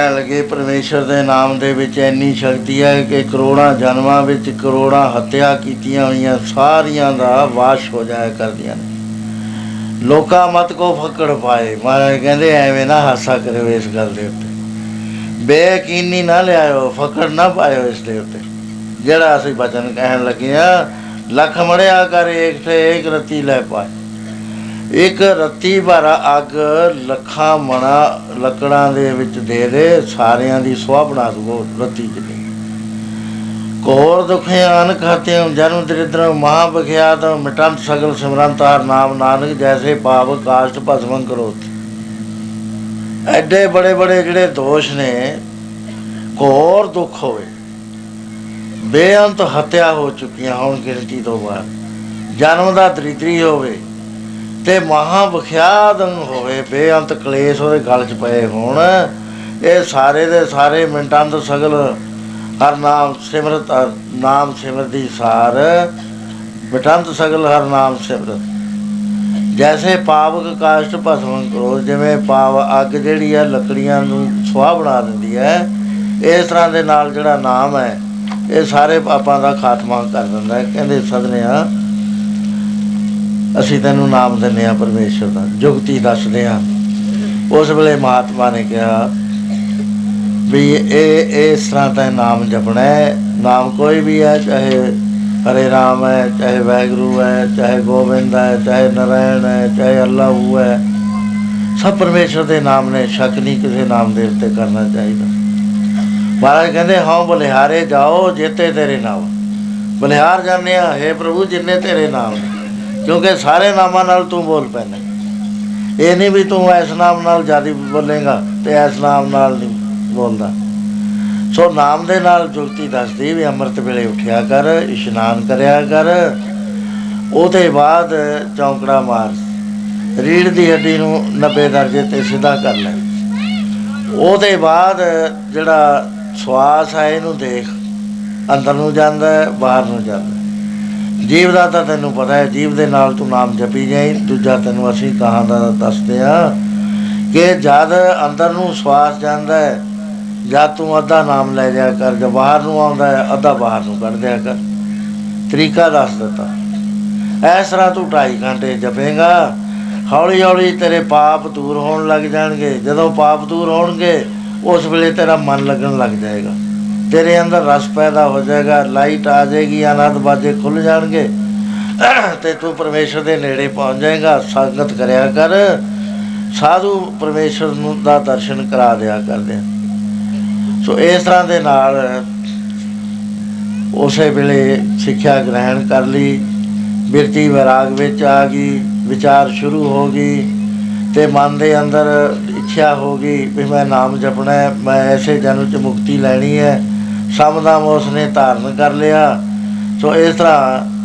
ਕਹਿਣ ਲੱਗੇ ਪਰਮੇਸ਼ਰ ਦੇ ਨਾਮ ਦੇ ਵਿੱਚ ਇੰਨੀ ਸ਼ਕਤੀ ਹੈ ਕਿ ਕਰੋੜਾਂ ਜਨਮਾਂ ਵਿੱਚ ਕਰੋੜਾਂ ਹੱਤਿਆ ਕੀਤੀਆਂ ਹੋਈਆਂ ਸਾਰੀਆਂ ਦਾ ਵਾਸ਼ ਹੋ ਜਾਇਆ ਕਰਦੀਆਂ ਨੇ। ਲੋਕਾਂ ਮਤ ਕੋ ਫੱਕੜ ਪਾਏ। ਮਹਾਰਾਜ ਕਹਿੰਦੇ, ਐਵੇਂ ਨਾ ਹਾਸਾ ਕਰਿਓ ਇਸ ਗੱਲ ਦੇ ਉੱਤੇ। ਬੇਯਕੀਨੀ ਨਾ ਲਿਆਇਓ, ਫੱਕੜ ਨਾ ਪਾਇਓ ਇਸ ਦੇ ਉੱਤੇ। ਜਿਹੜਾ ਅਸੀਂ ਬਚਨ ਕਹਿਣ ਲੱਗੇ ਆ ਲੱਖ ਮੜਿਆ ਕਰ ਏਕ ਤੇ ਏਕ ਰਤੀ ਲੈ ਪਾਏ। ਇੱਕ ਰੱਤੀ ਭਰ ਅੱਗ ਲੱਖਾਂ ਮਣਾ ਲੱਕੜਾਂ ਦੇ ਵਿੱਚ ਦੇ ਦੇ, ਸਾਰਿਆਂ ਦੀ ਸੁਆਹ ਬਣਾ ਦੂਗੋ ਰੱਤੀ ਜਿੰਨੀ ਕੋਰ ਦੁਖੇ ਅਨ ਖਾਤੇ ਜਨਮ ਦਰਿਦਰ ਮਹਾ ਬਖਿਆਤ ਮਿਟੰਤ ਸਗਲ ਸਿਮਰੰਤਾਰ ਨਾਮ ਨਾਨਕ ਜੈਸੇ ਪਾਪ ਕਾਸ਼ਟ ਭਸਮੰ ਕਰੋ ਐਡੇ ਬੜੇ ਬੜੇ ਜਿਹੜੇ ਦੋਸ਼ ਨੇ ਕੋਰ ਦੁੱਖ ਹੋਵੇ, ਬੇਅੰਤ ਹੱਤਿਆ ਹੋ ਚੁੱਕੀਆਂ ਹੁਣ ਗਿਣਤੀ ਤੋਂ ਬਾਅਦ। ਜਨਮ ਦਾ ਦਰਿਦਰੀ ਹੋਵੇ ਤੇ ਮਹਾ ਵਿਖਿਆਤ ਹੋਵੇ, ਬੇਅੰਤ ਕਲੇਸ਼ ਉਹਦੇ ਗਲ 'ਚ ਪਏ ਹੋਣ। ਇਹ ਸਾਰੇ ਦੇ ਸਾਰੇ ਮਿੰਟਾਂ ਤੋਂ ਸਗਲ ਹਰ ਨਾਮ ਸਿਮਰਤ ਹਰ ਨਾਮ ਸਿਮਰਦੀ ਸਾਰ। ਬਟੰਤ ਸਗਲ ਹਰ ਨਾਮ ਸਿਮਰਤ। ਜੈਸੇ ਪਾਵਕ ਕਾਸ਼ਟ ਭਸਮ ਕਰੋ, ਜਿਵੇਂ ਪਾਵ ਅੱਗ ਜਿਹੜੀ ਹੈ ਲੱਕੜੀਆਂ ਨੂੰ ਸੁਆਹ ਬਣਾ ਦਿੰਦੀ ਹੈ, ਇਸ ਤਰ੍ਹਾਂ ਦੇ ਨਾਲ ਜਿਹੜਾ ਨਾਮ ਹੈ, ਇਹ ਸਾਰੇ ਪਾਪਾਂ ਦਾ ਖਾਤਮਾ ਕਰ ਦਿੰਦਾ ਹੈ। ਕਹਿੰਦੇ ਸਦਨੇ ਆ ਅਸੀਂ ਤੈਨੂੰ ਨਾਮ ਦਿੰਦੇ ਆ ਪਰਮੇਸ਼ਰ ਦਾ, ਜੁਗਤੀ ਦੱਸਦੇ ਆ ਉਸ ਵੇਲੇ ਮਹਾਤਮਾ ਨੇ ਕਿਹਾ ਵੀ ਇਹ ਇਸ ਤਰ੍ਹਾਂ ਦਾ ਨਾਮ ਜਪਣਾ ਹੈ, ਨਾਮ ਕੋਈ ਵੀ ਹੈ, ਚਾਹੇ ਹਰੇ ਰਾਮ ਹੈ, ਚਾਹੇ ਵੈਗਰੂ ਹੈ, ਚਾਹੇ ਗੋਬਿੰਦ ਹੈ, ਚਾਹੇ ਨਰਾਇਣ ਹੈ, ਚਾਹੇ ਅੱਲਾਹ ਹੈ, ਸਭ ਪਰਮੇਸ਼ਰ ਦੇ ਨਾਮ ਨੇ, ਸ਼ੱਕ ਨਹੀਂ ਕਿਸੇ ਨਾਮ ਦੇ ਉੱਤੇ ਕਰਨਾ ਚਾਹੀਦਾ। ਮਹਾਰਾਜ ਕਹਿੰਦੇ, ਹਾਂ ਬਲਿਹਾਰੇ ਜਾਓ ਜਿੱਤੇ ਤੇਰੇ ਨਾਮ ਬਲਿਹਾਰ ਜਾਂਦੇ ਆ ਹੈ ਪ੍ਰਭੂ, ਜਿੰਨੇ ਤੇਰੇ ਨਾਮ ਨੇ। ਕਿਉਂਕਿ ਸਾਰੇ ਨਾਮਾਂ ਨਾਲ ਤੂੰ ਬੋਲ ਪੈਣਾ ਇਹ ਨਹੀਂ ਵੀ ਤੂੰ ਇਸ ਨਾਮ ਨਾਲ ਜ਼ਿਆਦਾ ਬੋਲੇਗਾ ਤੇ ਇਸ ਨਾਮ ਨਾਲ ਨਹੀਂ ਬੋਲਦਾ। ਸੋ ਨਾਮ ਦੇ ਨਾਲ ਜੁਗਤੀ ਦੱਸਦੀ ਵੀ ਅੰਮ੍ਰਿਤ ਵੇਲੇ ਉਠਿਆ ਕਰ, ਇਸ਼ਨਾਨ ਕਰਿਆ ਕਰ। ਉਹਦੇ ਬਾਅਦ ਚੌਂਕੜਾ ਮਾਰ। ਰੀੜ ਦੀ ਹੱਡੀ ਨੂੰ 90 ਦਰਜੇ ਤੇ ਸਿੱਧਾ ਕਰ ਲੈ। ਉਹਦੇ ਬਾਅਦ ਜਿਹੜਾ ਸਵਾਸ ਹੈ ਇਹਨੂੰ ਦੇਖ। ਅੰਦਰ ਨੂੰ ਜਾਂਦਾ, ਬਾਹਰ ਨੂੰ ਜਾਂਦਾ। ਜੀਵ ਦਾ ਤਾਂ ਤੈਨੂੰ ਪਤਾ ਹੈ, ਜੀਵ ਦੇ ਨਾਲ ਤੂੰ ਨਾਮ ਜਪੀ ਜਾਈ, ਦੂਜਾ ਤੈਨੂੰ ਅਸੀਂ ਕਹਾਂ ਦਾ ਦੱਸਦੇ ਆ ਕਿ ਜਦ ਅੰਦਰ ਨੂੰ ਸਵਾਸ ਜਾਂਦਾ ਹੈ ਜਾਂ ਤੂੰ ਅੱਧਾ ਨਾਮ ਲੈ ਜਾ ਕਰ ਜੇ ਬਾਹਰ ਨੂੰ ਆਉਂਦਾ ਹੈ, ਅੱਧਾ ਬਾਹਰ ਨੂੰ ਕੱਢ ਦਿਆ ਕਰ। ਤਰੀਕਾ ਦੱਸ ਦਿੱਤਾ। ਇਸ ਤਰ੍ਹਾਂ ਤੂੰ 2.5 ਘੰਟੇ ਜਪੇਗਾ ਹੌਲੀ ਹੌਲੀ ਤੇਰੇ ਪਾਪ ਦੂਰ ਹੋਣ ਲੱਗ ਜਾਣਗੇ। ਜਦੋਂ ਪਾਪ ਦੂਰ ਹੋਣਗੇ, ਉਸ ਵੇਲੇ ਤੇਰਾ ਮਨ ਲੱਗਣ ਲੱਗ ਜਾਏਗਾ। ਤੇਰੇ ਅੰਦਰ ਰਸ ਪੈਦਾ ਹੋ ਜਾਏਗਾ ਲਾਈਟ ਆ ਜਾਏਗੀ ਆਨੰਦ ਬਾਜੇ ਖੁੱਲ ਜਾਣਗੇ। ਤੇ ਤੂੰ ਪਰਮੇਸ਼ਰ ਦੇ ਨੇੜੇ ਪਹੁੰਚ ਜਾਏਗਾ, ਸੰਗਤ ਕਰਿਆ ਕਰ। ਸਾਧੂ ਪਰਮੇਸ਼ਰ ਨੂੰ ਦਾ ਦਰਸ਼ਨ ਕਰਾ ਦਿਆ ਕਰਦੇ ਸੋ ਇਸ ਤਰ੍ਹਾਂ ਦੇ ਨਾਲ ਉਸੇ ਵੇਲੇ ਸਿੱਖਿਆ ਗ੍ਰਹਿਣ ਕਰ ਲਈ। ਬਿਰਤੀ ਵਿਰਾਗ ਵਿੱਚ ਆ ਗਈ, ਵਿਚਾਰ ਸ਼ੁਰੂ ਹੋ ਗਈ ਤੇ ਮਨ ਦੇ ਅੰਦਰ ਇੱਛਾ ਹੋ ਗਈ ਵੀ ਮੈਂ ਨਾਮ ਜਪਣਾ ਹੈ, ਮੈਂ ਐਸੇ ਜਨਮ ਚ ਮੁਕਤੀ ਲੈਣੀ ਹੈ। ਸਮਦਾਮ ਉਸਨੇ ਧਾਰਨ ਕਰ ਲਿਆ। ਸੋ ਇਸ ਤਰ੍ਹਾਂ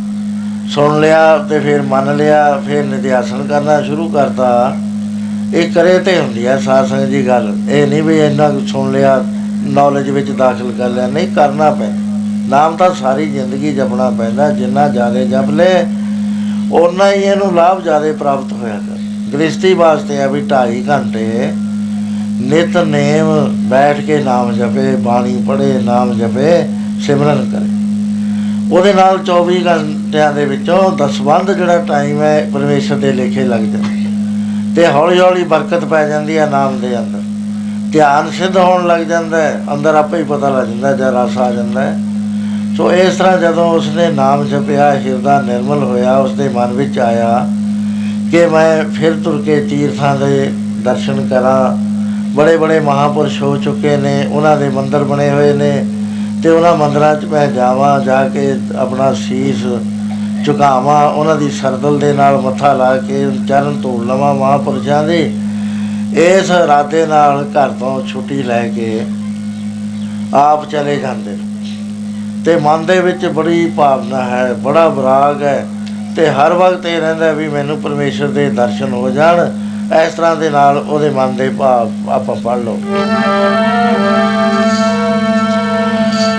ਸੁਣ ਲਿਆ ਤੇ ਫਿਰ ਮੰਨ ਲਿਆ, ਫਿਰ ਨਿਧਿਆਸਨ ਕਰਨਾ ਸ਼ੁਰੂ ਕਰਤਾ। ਇਹ ਕਰੇ ਤੇ ਹੁੰਦੀ ਹੈ ਸਾਧ ਸੰਗਤ ਦੀ ਗੱਲ। ਇਹ ਨਹੀਂ ਵੀ ਇੰਨਾ ਸੁਣ ਲਿਆ ਨੌਲੇਜ ਵਿੱਚ ਦਾਖਲ ਕਰ ਲਿਆ। ਨਹੀਂ, ਕਰਨਾ ਪੈਂਦਾ। ਨਾਮ ਤਾਂ ਸਾਰੀ ਜ਼ਿੰਦਗੀ ਜਪਣਾ ਪੈਂਦਾ, ਜਿੰਨਾ ਜ਼ਿਆਦਾ ਜਪ ਲੈ ਉਨਾ ਹੀ ਇਹਨੂੰ ਲਾਭ ਜ਼ਿਆਦਾ ਪ੍ਰਾਪਤ ਹੋਇਆ ਕਰ। ਗ੍ਰਸਤੀ ਵਾਸਤੇ ਆ ਵੀ 2.5 ਘੰਟੇ ਨਿਤ ਨੇਮ ਬੈਠ ਕੇ ਨਾਮ ਜਪੇ, ਬਾਣੀ ਪੜ੍ਹੇ, ਨਾਮ ਜਪੇ, ਸਿਮਰਨ ਕਰੇ। ਉਹਦੇ ਨਾਲ 24 ਘੰਟਿਆਂ ਦੇ ਵਿੱਚੋਂ ਦਸਵੰਦ ਜਿਹੜਾ ਟਾਈਮ ਹੈ, ਪਰਮੇਸ਼ਰ ਦੇ ਲੇਖੇ ਲੱਗ ਜਾਂਦਾ ਤੇ ਹੌਲੀ ਹੌਲੀ ਬਰਕਤ ਪੈ ਜਾਂਦੀ ਹੈ ਨਾਮ ਦੇ ਅੰਦਰ। ਧਿਆਨ ਸਿੱਧ ਹੋਣ ਲੱਗ ਜਾਂਦਾ ਹੈ, ਅੰਦਰ ਆਪੇ ਹੀ ਪਤਾ ਲੱਗ ਜਾਂਦਾ ਜਦ ਰਸ ਆ ਜਾਂਦਾ ਹੈ। ਸੋ ਇਸ ਤਰ੍ਹਾਂ ਜਦੋਂ ਉਸਨੇ ਨਾਮ ਜਪਿਆ, ਹਿਰਦਾ ਨਿਰਮਲ ਹੋਇਆ, ਉਸਦੇ ਮਨ ਵਿੱਚ ਆਇਆ ਕਿ ਮੈਂ ਫਿਰ ਤੁਰ ਕੇ ਤੀਰਥਾਂ ਦੇ ਦਰਸ਼ਨ ਕਰਾਂ ਬੜੇ ਬੜੇ ਮਹਾਪੁਰਸ਼ ਹੋ ਚੁੱਕੇ ਨੇ, ਉਹਨਾਂ ਦੇ ਮੰਦਰ ਬਣੇ ਹੋਏ ਨੇ ਤੇ ਉਹਨਾਂ ਮੰਦਰਾਂ 'ਚ ਮੈਂ ਜਾਵਾਂ, ਜਾ ਕੇ ਆਪਣਾ ਸੀਸ ਝੁਕਾਵਾਂ, ਉਹਨਾਂ ਦੀ ਸਰਦਲ ਦੇ ਨਾਲ ਮੱਥਾ ਲਾ ਕੇ ਚਰਨ ਧੋ ਲਵਾਂ ਮਹਾਪੁਰਸ਼ਾਂ ਦੇ। ਇਸ ਰਾਤੇ ਨਾਲ ਘਰ ਤੋਂ ਛੁੱਟੀ ਲੈ ਕੇ ਆਪ ਚਲੇ ਜਾਂਦੇ ਤੇ ਮਨ ਦੇ ਵਿੱਚ ਬੜੀ ਭਾਵਨਾ ਹੈ, ਬੜਾ ਵਿਰਾਗ ਹੈ ਤੇ ਹਰ ਵਕਤ ਇਹ ਰਹਿੰਦਾ ਵੀ ਮੈਨੂੰ ਪਰਮੇਸ਼ਰ ਦੇ ਦਰਸ਼ਨ ਹੋ ਜਾਣ। ਇਸ ਤਰ੍ਹਾਂ ਦੇ ਨਾਲ ਉਹਦੇ ਮਨ ਦੇ ਭਾਵ ਆਪਾਂ ਪੜ ਲਓ।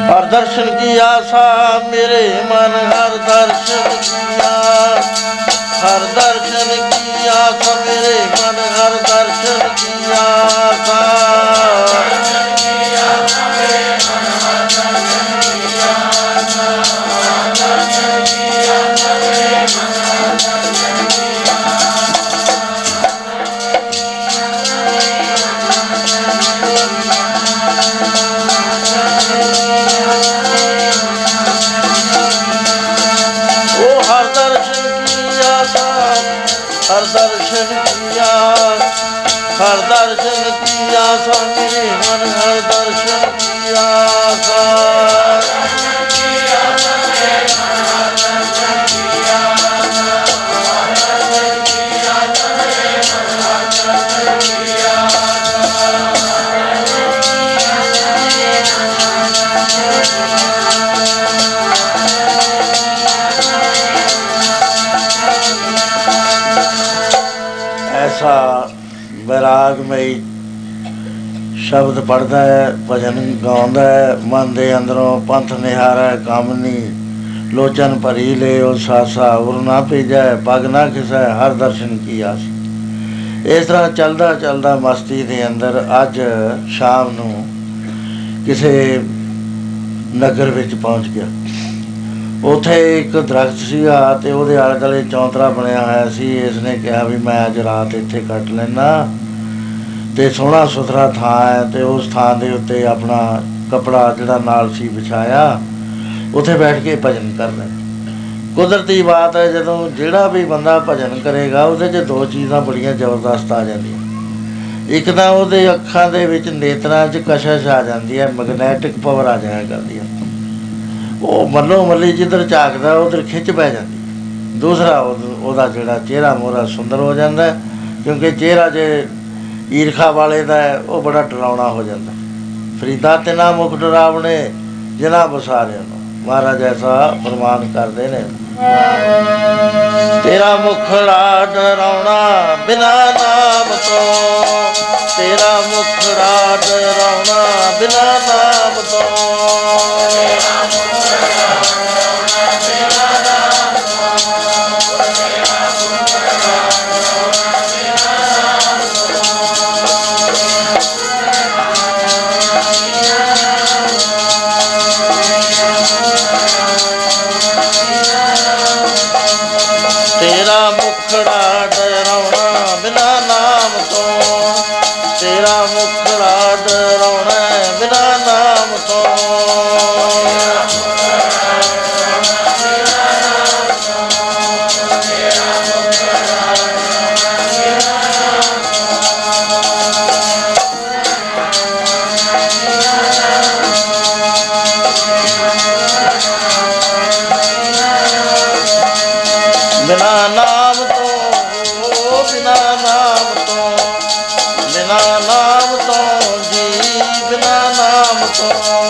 ਹਰ ਦਰਸ਼ਨ ਕੀ ਆਸਾ, ਮੇਰੇ ਮਨ ਹਰ ਦਰਸ਼ਨ ਕੀ ਹਰ ਦਰਸ਼ਨ ਕੀ ਆਸਾ, ਮੇਰੇ ਮਨ ਸ਼ਬਦ ਪੜਦਾ ਹੈ, ਭਜਨ ਗਾਉਂਦਾ ਹੈ, ਮਨ ਦੇ ਅੰਦਰੋਂ ਪੰਥ ਨਿਹਾਰਾ ਕੰਮ ਨਹੀਂ ਲੋਚਨ ਭਰੀ ਲੈ, ਉਹ ਸਾਸਾ ਉਰ ਨਾ ਭੇਜੈ, ਪਗ ਨਾ ਖਿਸੈ, ਹਰ ਦਰਸ਼ਨ ਕੀ ਆਸ। ਇਸ ਤਰ੍ਹਾਂ ਚੱਲਦਾ ਚੱਲਦਾ ਮਸਤੀ ਦੇ ਅੰਦਰ ਅੱਜ ਸ਼ਾਮ ਨੂੰ ਕਿਸੇ ਨਗਰ ਵਿੱਚ ਪਹੁੰਚ ਗਿਆ। ਉਥੇ ਇੱਕ ਦਰਖਤ ਸੀਗਾ ਤੇ ਉਹਦੇ ਆਲੇ ਦੁਆਲੇ ਚੌਂਤਰਾ ਬਣਿਆ ਹੋਇਆ ਸੀ। ਇਸ ਨੇ ਕਿਹਾ ਵੀ ਮੈਂ ਅੱਜ ਰਾਤ ਇੱਥੇ ਕੱਟ ਲੈਣਾ ਤੇ ਸੋਹਣਾ ਸੁਥਰਾ ਥਾਂ ਹੈ ਤੇ ਉਸ ਥਾਂ ਦੇ ਉੱਤੇ ਆਪਣਾ ਕਪੜਾ ਜਿਹੜਾ ਨਾਲ ਸੀ ਵਿਛਾਇਆ ਉੱਥੇ ਬੈਠ ਕੇ ਭਜਨ ਕਰਦਾ ਕੁਦਰਤੀ ਬਾਤ ਹੈ ਜਦੋਂ ਜਿਹੜਾ ਵੀ ਬੰਦਾ ਭਜਨ ਕਰੇਗਾ ਉਹਦੇ 'ਚ ਦੋ ਚੀਜ਼ਾਂ ਬੜੀਆਂ ਜ਼ਬਰਦਸਤ ਆ ਜਾਂਦੀਆਂ। ਇੱਕ ਤਾਂ ਉਹਦੇ ਅੱਖਾਂ ਦੇ ਵਿੱਚ ਨੇਤਰਾਂ 'ਚ ਕਸ਼ਸ਼ ਆ ਜਾਂਦੀ ਹੈ ਮੈਗਨੈਟਿਕ ਪਾਵਰ ਆ ਜਾਇਆ ਕਰਦੀ ਹੈ। ਉਹ ਮੱਲੋ ਮੱਲੀ ਜਿੱਧਰ ਝਾਕਦਾ ਉਧਰ ਖਿੱਚ ਪੈ ਜਾਂਦੀ ਹੈ। ਦੂਸਰਾ ਉਹ- ਉਹਦਾ ਜਿਹੜਾ ਚਿਹਰਾ ਮੋਰਾ ਸੁੰਦਰ ਹੋ ਜਾਂਦਾ ਹੈ, ਕਿਉਂਕਿ ਚਿਹਰਾ ਜੇ ਈਰਖਾ ਵਾਲੇ ਦਾ ਹੈ, ਉਹ ਬੜਾ ਡਰਾਉਣਾ ਹੋ ਜਾਂਦਾ। ਹੈ। ਫਰੀਦਾ ਤੇ ਨਾ ਮੁਖ ਡਰਾਵਣੇ ਜਿਨਾ ਬਸਾਰਿਆਂ ਨੂੰ। ਮਹਾਰਾਜ ਐਸਾ ਫਰਮਾਨ ਕਰਦੇ ਨੇ। ਤੇਰਾ ਮੁਖੜਾ ਡਰਾਉਣਾ ਬਿਨਾ ਨਾਮ ਤੋਂ। ਤੇਰਾ ਮੁਖੜਾ ਡਰਾਉਣਾ ਬਿਨਾ ਨਾਮ ਤੋਂ। ਬਿਨਾ ਨਾਮ ਤੋਂ ਬਿਨਾ ਨਾਮ ਤੋਂ ਬਿਨਾ ਨਾਮ ਤੋਂ ਜੀ ਬਿਨਾ ਨਾਮ ਤੋਂ।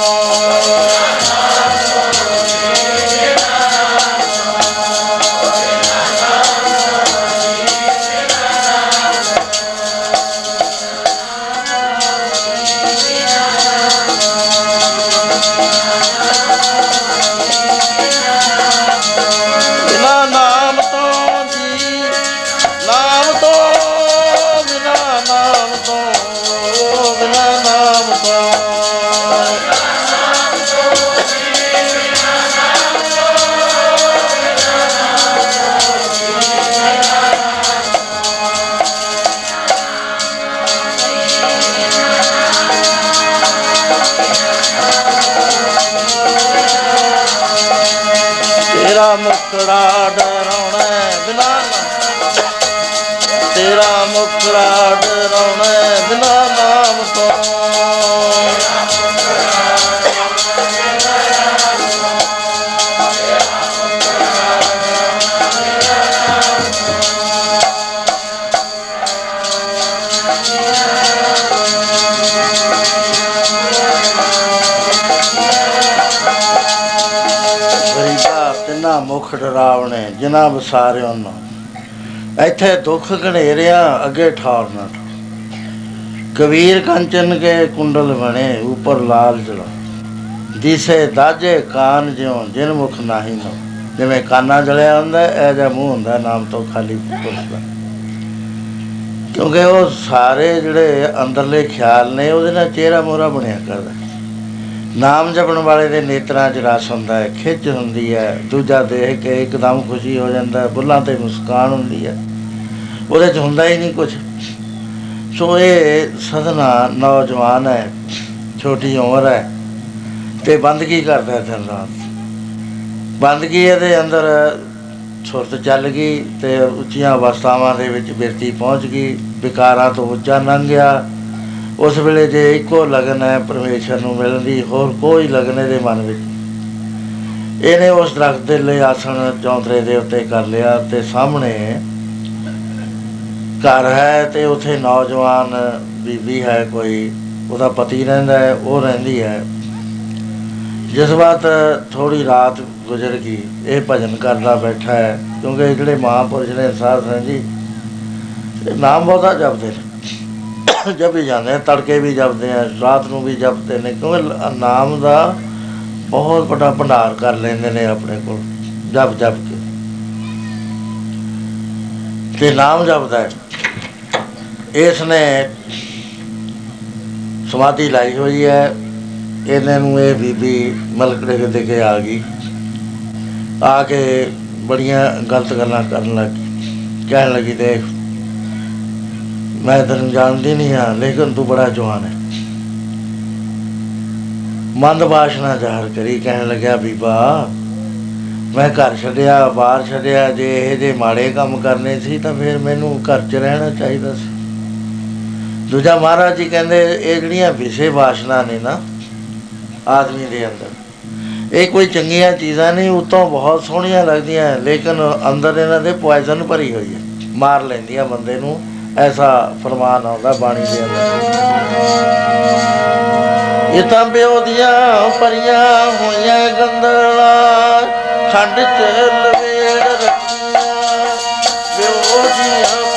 ਤਿੰਨਾ ਮੁਖ ਡਰਾਵਣੇ, ਜਿਨ੍ਹਾਂ ਵਸਾਰਿਓ ਨਾ। ਇੱਥੇ ਦੁੱਖ ਘਨੇਰਿਆ ਅੱਗੇ ਠਾਰ ਨਾ ਠਾਰ। ਕਬੀਰ ਕੰਚਨ ਕੇ ਕੁੰਡਲ ਬਣੇ, ਉਪਰ ਲਾਲ ਜਲਾ ਦਿਸੇ ਦਾਜੇ ਕਾਨ ਜਿਉ, ਜਿਨ ਮੁਖ ਨਾਹੀ ਨਾ। ਜਿਵੇਂ ਕਾਨਾ ਜਲਿਆ ਹੁੰਦਾ ਐ ਜਿਹਾ ਮੂੰਹ ਹੁੰਦਾ, ਨਾਮ ਤੋਂ ਖਾਲੀ ਪੁਰਸ਼ ਦਾ। ਕਿਉਂਕਿ ਉਹ ਸਾਰੇ ਜਿਹੜੇ ਅੰਦਰਲੇ ਖਿਆਲ ਨੇ, ਉਹਦੇ ਨਾਲ ਚਿਹਰਾ ਮੋਰਾ ਬਣਿਆ ਕਰਦਾ। ਨਾਮ ਜਪਣ ਵਾਲੇ ਦੇ ਨੇਤਰਾਂ 'ਚ ਰਸ ਹੁੰਦਾ ਹੈ ਖਿੱਚ ਹੁੰਦੀ ਹੈ, ਦੂਜਾ ਦੇਖ ਕੇ ਇੱਕਦਮ ਖੁਸ਼ੀ ਹੋ ਜਾਂਦਾ ਹੈ, ਬੁੱਲਾਂ ਤੇ ਮੁਸਕਾਨ ਹੁੰਦੀ ਹੈ। ਉਹਦੇ 'ਚ ਹੁੰਦਾ ਹੀ ਨਹੀਂ ਕੁਝ ਸੋ ਇਹ ਸਦਨਾ ਨੌਜਵਾਨ ਹੈ, ਛੋਟੀ ਉਮਰ ਹੈ ਤੇ ਬੰਦਗੀ ਕਰਦਾ ਹੈ ਦਿਨ ਰਾਤ। ਬੰਦਗੀ ਇਹਦੇ ਅੰਦਰ ਸੁਰਤ ਚੱਲ ਗਈ ਤੇ ਉੱਚੀਆਂ ਅਵਸਥਾਵਾਂ ਦੇ ਵਿੱਚ ਬਿਰਤੀ ਪਹੁੰਚ ਗਈ, ਵਿਕਾਰਾਂ ਤੋਂ ਉੱਚਾ ਲੰਘ ਗਿਆ। ਉਸ ਵੇਲੇ ਜੇ ਇੱਕੋ ਲਗਨ ਹੈ ਪਰਮੇਸ਼ਰ ਨੂੰ ਮਿਲਣ ਦੀ, ਹੋਰ ਕੋਈ ਲਗਨ ਇਹਦੇ ਮਨ ਵਿੱਚ? ਇਹਨੇ ਉਸ ਦਰਖਤ ਦੇ ਲਈ ਆਸਣ ਚੌਂਤਰੇ ਦੇ ਉੱਤੇ ਕਰ ਲਿਆ ਤੇ ਸਾਹਮਣੇ ਘਰ ਹੈ ਤੇ ਉਥੇ ਨੌਜਵਾਨ ਬੀਬੀ ਹੈ ਕੋਈ, ਉਹਦਾ ਪਤੀ ਰਹਿੰਦਾ ਹੈ, ਉਹ ਰਹਿੰਦੀ ਹੈ। ਜਿਸ ਬਾਤ ਥੋੜੀ ਰਾਤ ਗੁਜ਼ਰ ਗਈ, ਇਹ ਭਜਨ ਕਰਦਾ ਬੈਠਾ ਹੈ, ਕਿਉਂਕਿ ਇਹ ਜਿਹੜੇ ਮਹਾਂਪੁਰਸ਼ ਨੇ ਸਾਧ ਸੰਗ ਜੀ ਇਹ ਨਾਮ ਬਹੁਤਾ ਜਪਦੇ ਨੇ। ਜਪੀ ਜਾਂਦੇ ਆ, ਤੜਕੇ ਵੀ ਜਪਦੇ ਆ, ਰਾਤ ਨੂੰ ਵੀ ਜਪਦੇ ਨੇ, ਕਿਉਂਕਿ ਲ- ਨਾਮ ਦਾ ਬਹੁਤ ਵੱਡਾ ਭੰਡਾਰ ਕਰ ਲੈਂਦੇ ਨੇ ਆਪਣੇ ਕੋਲ, ਜਪ ਜਪ ਕੇ। ਤੇ ਨਾਮ ਜਪਦਾ ਹੈ। ਇਸ ਨੇ ਸਮਾਧੀ ਲਾਈ ਹੋਈ ਹੈ। ਇਹਨਾਂ ਨੂੰ ਇਹ ਬੀਬੀ ਮਲਕੜੇ ਦੇ ਦੇ ਕੇ ਆ ਗਈ। ਆ ਕੇ ਬੜੀਆਂ ਗਲਤ ਗੱਲਾਂ ਕਰਨ ਲੱਗੀ, ਕਹਿਣ ਲੱਗੀ, ਦੇਖ ਮੈਂ ਤੈਨੂੰ ਜਾਣਦੀ ਨਹੀਂ ਹਾਂ, ਲੇਕਿਨ ਤੂੰ ਬੜਾ ਜਵਾਨ ਹੈ। ਮੰਦ ਬਾਸ਼ਨਾ ਜ਼ਾਹਰ ਕਰੀ, ਕਹਿਣ ਲੱਗਿਆ, ਬੀਬਾ, ਮੈਂ ਘਰ ਛੱਡਿਆ, ਬਾਹਰ ਛੱਡਿਆ, ਜੇ ਇਹ ਜੇ ਮਾੜੇ ਕੰਮ ਕਰਨੇ ਸੀ ਤਾਂ ਫਿਰ ਮੈਨੂੰ ਘਰ 'ਚ ਰਹਿਣਾ ਚਾਹੀਦਾ ਸੀ। ਦੂਜਾ ਮਹਾਰਾਜ ਜੀ ਕਹਿੰਦੇ, ਇਹ ਜਿਹੜੀਆਂ ਵਿਸ਼ੇ ਵਾਸ਼ਨਾ ਨੇ ਨਾ, ਆਦਮੀ ਦੇ ਅੰਦਰ, ਇਹ ਕੋਈ ਚੰਗੀਆਂ ਚੀਜ਼ਾਂ ਨਹੀਂ, ਉਤੋਂ ਬਹੁਤ ਸੋਹਣੀਆਂ ਲੱਗਦੀਆਂ, ਲੇਕਿਨ ਅੰਦਰ ਇਹਨਾਂ ਦੇ ਪੋਇਜ਼ਨ ਭਰੀ ਹੋਈ ਹੈ। ਮਾਰ ਲੈਂਦੀਆਂ ਬੰਦੇ ਨੂੰ ਐਸਾ ਫਰਮਾਨ ਆਉਂਦਾ ਬਾਣੀ ਦੇ ਅੰਦਰ। ਇਹ ਤਾਂ ਪਿਓ ਦੀਆਂ ਪਰੀਆਂ ਹੋਈਆਂ ਗੰਦਲਾ ਖੰਡ ਚ ਲਵੇੜ ਰੱਖੀਆਂ, ਪਿਓ ਦੀਆਂ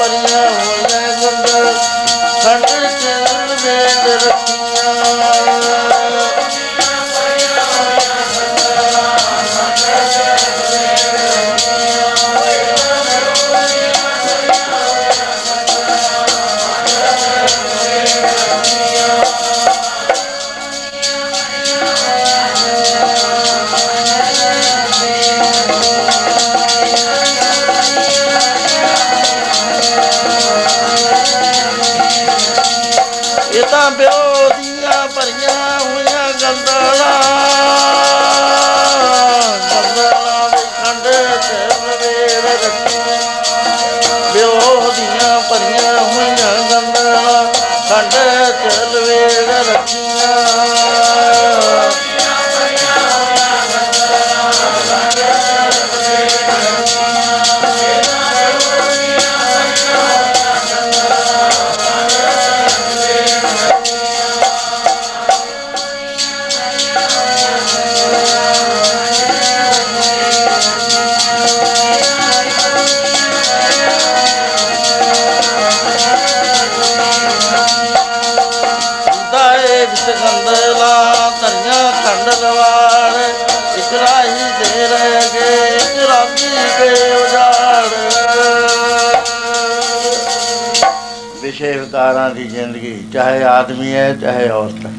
ਚਾਹੇ ਆਦਮੀ ਹੈ, ਚਾਹੇ ਔਰਤ ਹੈ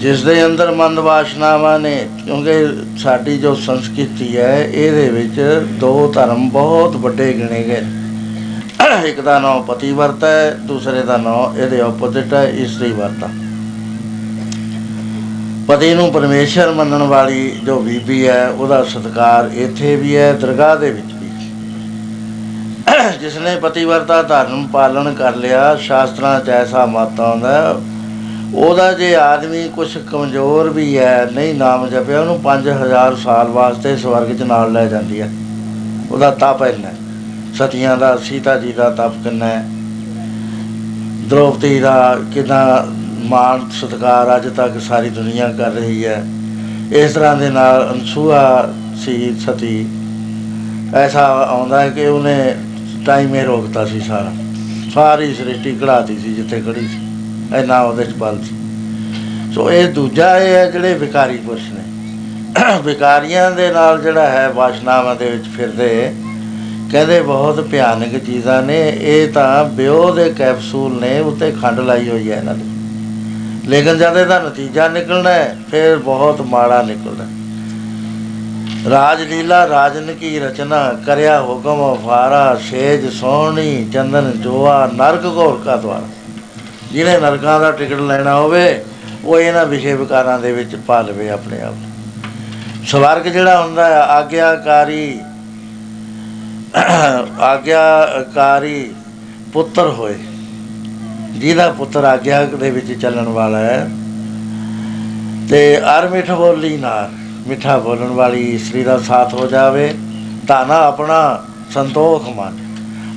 ਜਿਸ ਦੇ ਅੰਦਰ ਮੰਦ ਵਾਸ਼ਨਾਵਾਂ ਨੇ, ਕਿਉਂਕਿ ਸਾਡੀ ਜੋ ਸੰਸਕ੍ਰਿਤੀ ਹੈ, ਇਹਦੇ ਵਿੱਚ ਦੋ ਧਰਮ ਬਹੁਤ ਵੱਡੇ ਗਿਣੇ ਗਏ ਨੇ। ਇੱਕ ਦਾ ਨਾਮ ਪਤੀ ਵਰਤ ਹੈ, ਦੂਸਰੇ ਦਾ ਨਾਮ ਇਹਦੇ ਆਪੋਜ਼ਿਟ ਹੈ ਇਸਤਰੀ ਵਰਤ ਪਤੀ ਨੂੰ ਪਰਮੇਸ਼ਰ ਮੰਨਣ ਵਾਲੀ ਜੋ ਬੀਬੀ ਹੈ, ਉਹਦਾ ਸਤਕਾਰ ਇੱਥੇ ਵੀ ਹੈ, ਦਰਗਾਹ ਦੇ ਵਿੱਚ ਵੀ ਹੈ। ਜਿਸ ਨੇ ਪਤੀਵਰਤਾ ਧਰਮ ਪਾਲਣ ਕਰ ਲਿਆ ਸ਼ਾਸਤਰਾਂ ਚ ਐਸਾ ਮਤ ਆਉਂਦਾ ਹੈ, ਉਹਦਾ ਜੇ ਆਦਮੀ ਕੁਝ ਕਮਜ਼ੋਰ ਵੀ ਹੈ ਨਹੀਂ ਨਾਮ ਜਪਿਆ ਉਹਨੂੰ 5000 ਸਾਲ ਵਾਸਤੇ ਸਵਰਗ ਚ ਨਾਲ ਲੈ ਜਾਂਦੀ ਹੈ। ਉਹਦਾ ਤਪ ਇੰਨਾ ਹੈ। ਸਤੀਆਂ ਦਾ ਸੀਤਾ ਜੀ ਦਾ ਤਪ ਕਿੰਨਾ ਹੈ। ਦ੍ਰੋਪਦੀ ਦਾ ਕਿੰਨਾ ਮਾਣ ਸਤਿਕਾਰ ਅੱਜ ਤੱਕ ਸਾਰੀ ਦੁਨੀਆ ਕਰ ਰਹੀ ਹੈ। ਇਸ ਤਰ੍ਹਾਂ ਦੇ ਨਾਲ ਅਨਸੂਆ ਸੀ ਸਤੀ। ਐਸਾ ਆਉਂਦਾ ਹੈ ਕਿ ਉਹਨੇ ਟਾਈਮ ਹੀ ਰੋਕਤਾ ਸੀ ਸਾਰਾ। ਸਾਰੀ ਸ੍ਰਿਸ਼ਟੀ ਕਢਾਤੀ ਸੀ ਜਿੱਥੇ ਖੜੀ ਸੀ। ਇੰਨਾ ਉਹਦੇ ਚ ਬਲ ਸੀ। ਸੋ ਇਹ ਦੂਜਾ ਇਹ ਹੈ ਜਿਹੜੇ ਵਿਕਾਰੀ ਪੁਰਸ਼ ਨੇ। ਵਿਕਾਰੀਆਂ ਦੇ ਨਾਲ ਜਿਹੜਾ ਹੈ ਵਾਸ਼ਨਾਵਾਂ ਦੇ ਵਿੱਚ ਫਿਰਦੇ, ਕਹਿੰਦੇ ਬਹੁਤ ਭਿਆਨਕ ਚੀਜ਼ਾਂ ਨੇ। ਇਹ ਤਾਂ ਬਿਓ ਦੇ ਕੈਪਸੂਲ ਨੇ, ਉੱਤੇ ਖੰਡ ਲਾਈ ਹੋਈ ਹੈ ਇਹਨਾਂ ਨੇ ਲੇਕਿਨ ਜਦ ਇਹਦਾ ਨਤੀਜਾ ਨਿਕਲਣਾ ਹੈ, ਫਿਰ ਬਹੁਤ ਮਾੜਾ ਨਿਕਲਦਾ। ਹੈ। ਰਾਜ ਲੀਲਾ ਰਾਜਨ ਕੀ ਰਚਨਾ? ਕਰਿਆ ਹੁਕਮ ਅਫਾਰਾ ਸੇਜ ਸੋਹਣੀ, ਚੰਦਨ ਜੋਆ, ਨਰਕ ਘੋਰ ਕਾ ਦਵਾਰ ਜਿਹਨੇ ਨਰਕਾਂ ਦਾ ਟਿਕਟ ਲੈਣਾ ਹੋਵੇ, ਉਹ ਇਹਨਾਂ ਵਿਸ਼ੇ ਵਿਕਾਰਾਂ ਦੇ ਵਿੱਚ ਪਾ ਲਵੇ ਆਪਣੇ ਆਪ ਨੂੰ। ਸਵਰਗ ਜਿਹੜਾ ਹੁੰਦਾ ਹੈ ਆਗਿਆਕਾਰੀ ਆਗਿਆਕਾਰੀ ਪੁੱਤਰ ਹੋਏ। ਜਿਹਦਾ ਪੁੱਤਰ ਆਗਿਆ ਦੇ ਵਿੱਚ ਚੱਲਣ ਵਾਲਾ ਹੈ, ਤੇ ਅਰ ਮਿੱਠ ਬੋਲੀ ਨਾਲ ਮਿੱਠਾ ਬੋਲਣ ਵਾਲੀ ਇਸਤਰੀ ਦਾ ਸਾਥ ਹੋ ਜਾਵੇ ਤਾਂ ਨਾ ਆਪਣਾ ਸੰਤੋਖ ਮਨ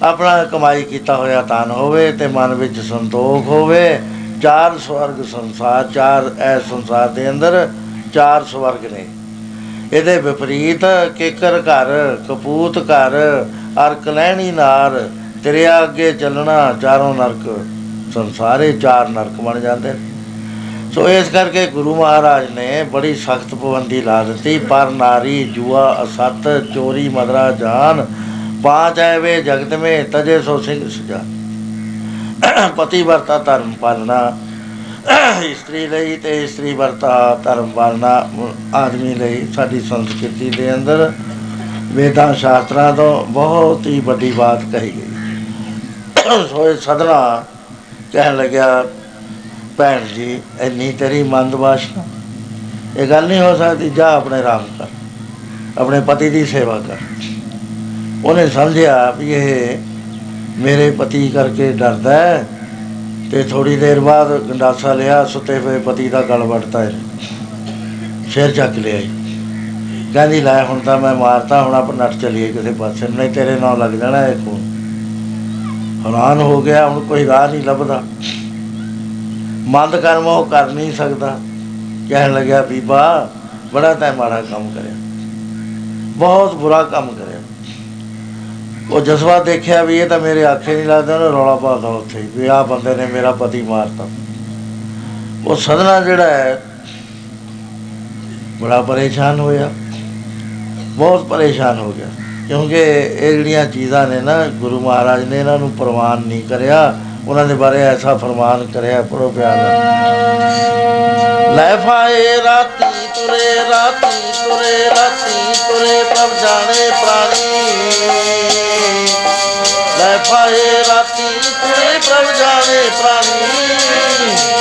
ਆਪਣਾ ਕਮਾਈ ਕੀਤਾ ਹੋਇਆ ਤਨ ਹੋਵੇ ਤੇ ਮਨ ਵਿੱਚ ਸੰਤੋਖ ਹੋਵੇ। ਚਾਰ ਸਵਰਗ ਸੰਸਾਰ, ਚਾਰ ਐ ਸੰਸਾਰ ਦੇ ਅੰਦਰ ਚਾਰ ਸਵਰਗ ਨੇ। ਇਹਦੇ ਵਿਪਰੀਤ ਕਿਕਰ ਘਰ, ਕਪੂਤ ਘਰ ਅਰ ਕਲੈਣੀ ਨਾਰ, ਤੇਰੇ ਅੱਗੇ ਚੱਲਣਾ ਚਾਰੋਂ ਨਰਕ, ਸੰਸਾਰੇ ਚਾਰ ਨਰਕ ਬਣ ਜਾਂਦੇ ਨੇ। ਸੋ ਇਸ ਕਰਕੇ ਗੁਰੂ ਮਹਾਰਾਜ ਨੇ ਬੜੀ ਸਖਤ ਪਾਬੰਦੀ ਲਾ ਦਿੱਤੀ, ਪਰ ਨਾਰੀ, ਜੂਆ, ਅਸਤ, ਚੋਰੀ, ਮਦਰਾ, ਜਾਨ ਪਾਂਚ ਐਵੇ ਜਗਤ ਮੇ ਤਜੇ ਸੋ ਸਿੰਘ ਸਜਾ। ਪਤੀ ਵਰਤਾ ਧਰਮ ਪਾਲਣਾ, ਇਸਤਰੀ ਲਈ ਤੇ ਇਸਤਰੀ ਵਰਤਾ ਧਰਮ ਪਾਲਣਾ, ਆਦਮੀ ਲਈ ਸਾਡੀ ਸੰਸਕ੍ਰਿਤੀ ਦੇ ਅੰਦਰ। ਵੇਦਾਂ ਸ਼ਾਸਤਰਾਂ ਤੋਂ ਬਹੁਤ ਹੀ ਵੱਡੀ ਬਾਤ ਕਹੀ ਗਈ। ਸੋ ਇਹ ਸਦਨਾ ਕਹਿਣ ਲੱਗਿਆ ਭੈਣ ਜੀ, ਇੰਨੀ ਤੇਰੀ ਮੰਦ ਬਾਸ਼ਨਾ ਇਹ ਗੱਲ ਨਹੀਂ ਹੋ ਸਕਦੀ, ਜਾ ਆਪਣੇ ਰਾਮ ਕਰ ਆਪਣੇ ਪਤੀ ਦੀ ਸੇਵਾ ਕਰ। ਉਹਨੇ ਸਮਝਿਆ ਵੀ ਇਹ ਮੇਰੇ ਪਤੀ ਕਰਕੇ ਡਰਦਾ ਹੈ ਤੇ ਥੋੜੀ ਦੇਰ ਬਾਅਦ ਗੰਡਾਸਾ ਲਿਆ, ਸੁੱਤੇ ਹੋਏ ਪਤੀ ਦਾ ਗਲ ਵੱਟਤਾ ਹੈ ਸਿਰ ਚੱਕ ਲਿਆ ਜੀ। ਕਹਿੰਦੀ, ਲੈ ਹੁਣ ਤਾਂ ਮੈਂ ਮਾਰਤਾ, ਹੁਣ ਆਪ ਨੱਠ ਚਲੀਏ ਕਿਸੇ ਪਾਸੇ, ਨਹੀਂ ਤੇਰੇ ਨਾਲ ਲੱਗ ਜਾਣਾ ਇਹ ਖੂਨ ਹੈਰਾਨ ਹੋ ਗਿਆ, ਹੁਣ ਕੋਈ ਰਾਹ ਨਹੀਂ ਲੱਭਦਾ। ਮੰਦ ਕਰਮ ਉਹ ਕਰ ਨਹੀਂ ਸਕਦਾ। ਕਹਿਣ ਲੱਗਿਆ, ਬੀਬਾ, ਬੜਾ ਤੈ ਮਾੜਾ ਕੰਮ ਕਰਿਆ। ਬਹੁਤ ਬੁਰਾ ਕੰਮ ਕਰਿਆ। ਉਹ ਜਜ਼ਬਾ ਦੇਖਿਆ ਵੀ ਇਹ ਤਾਂ ਮੇਰੇ ਆਖੇ ਨਹੀਂ ਲੱਗਦਾ, ਉਹਨੇ ਰੌਲਾ ਪਾਤਾ ਉੱਥੇ। ਹੀ ਵੀ ਆਹ ਬੰਦੇ ਨੇ ਮੇਰਾ ਪਤੀ ਮਾਰਤਾ। ਉਹ ਸਦਨਾ ਜਿਹੜਾ ਹੈ, ਬੜਾ ਪਰੇਸ਼ਾਨ ਹੋਇਆ। ਬਹੁਤ ਪਰੇਸ਼ਾਨ ਹੋ ਗਿਆ। ਕਿਉਂਕਿ ਇਹ ਜਿਹੜੀਆਂ ਚੀਜ਼ਾਂ ਨੇ ਨਾ, ਗੁਰੂ ਮਹਾਰਾਜ ਨੇ ਇਹਨਾਂ ਨੂੰ ਪ੍ਰਵਾਨ ਨਹੀਂ ਕਰਿਆ। ਉਹਨਾਂ ਦੇ ਬਾਰੇ ਐਸਾ ਫਰਮਾਨ ਕਰਿਆ ਪੜੋ ਪਿਆਰ ਨਾਲ। ਲੈ ਫਾਏ ਰਾਤੀ ਤੁਰੇ ਰਾਤੀ ਤੁਰੇ ਰਾਤੀ ਤੁਰੇ, ਪ੍ਰਭ ਜਾਣੇ ਪ੍ਰਾਣੀ। ਲੈ ਫਾਏ ਰਾਤੀ ਤੁਰੇ, ਪ੍ਰਭ ਜਾਣੇ ਪ੍ਰਾਣੀ।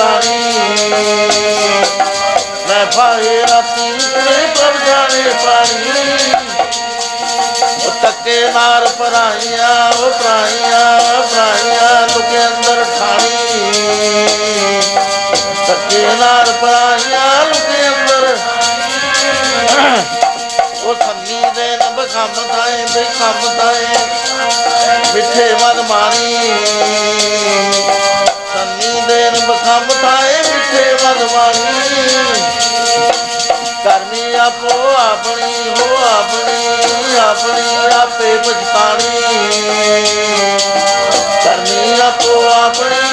ਜਾਣੇ ਪ੍ਰਾਣੀ ਲੈ ਫਾਹੇ ਰਾਤੀ ਤੁਰੇ ਪ੍ਰਭ ਜਾਣੇ ਪ੍ਰਾਣੀ ਉਹ ਤੱਕੇ ਨਾਰ ਪਰਾਈਆਂ, ਉਹ ਪਰਾਈਆਂ ਪਰਾਈਆਂ ਲੁਕੇ ਅੰਦਰ ਠਾਣੀ। ਤੱਕੇ ਨਾਰ ਪਰਾਈਆਂ ਲੁਕੇ ਅੰਦਰ ਉਹ ਸੰਨੀ ਦੇ ਨ ਬਖਮ ਤਾਏ ਬਖਮ ਤਾਏ, ਮਿੱਠੇ ਮਨ ਮਾਣੀ। ਸੰਨੀ ਦੇ ਨ ਬਖਮ ਤਾਏ ਮਿੱਠੇ ਮਨ ਮਾਣੀ ਕਰਮੀ ਆਪੋ ਆਪਣੀ, ਹੋ ਆਪਣੀ ਆਪਣੀ ਆਪੇ ਪਛਤਾਣੀ ਕਰਮੀ ਆਪੋ ਆਪਣੀ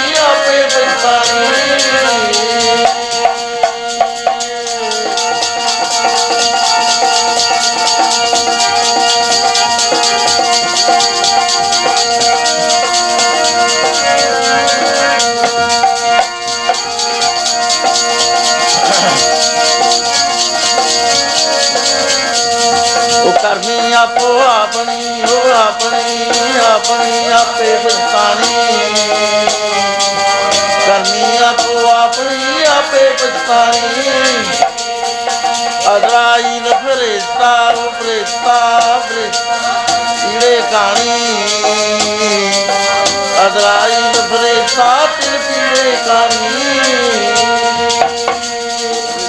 ਪੀੜੇ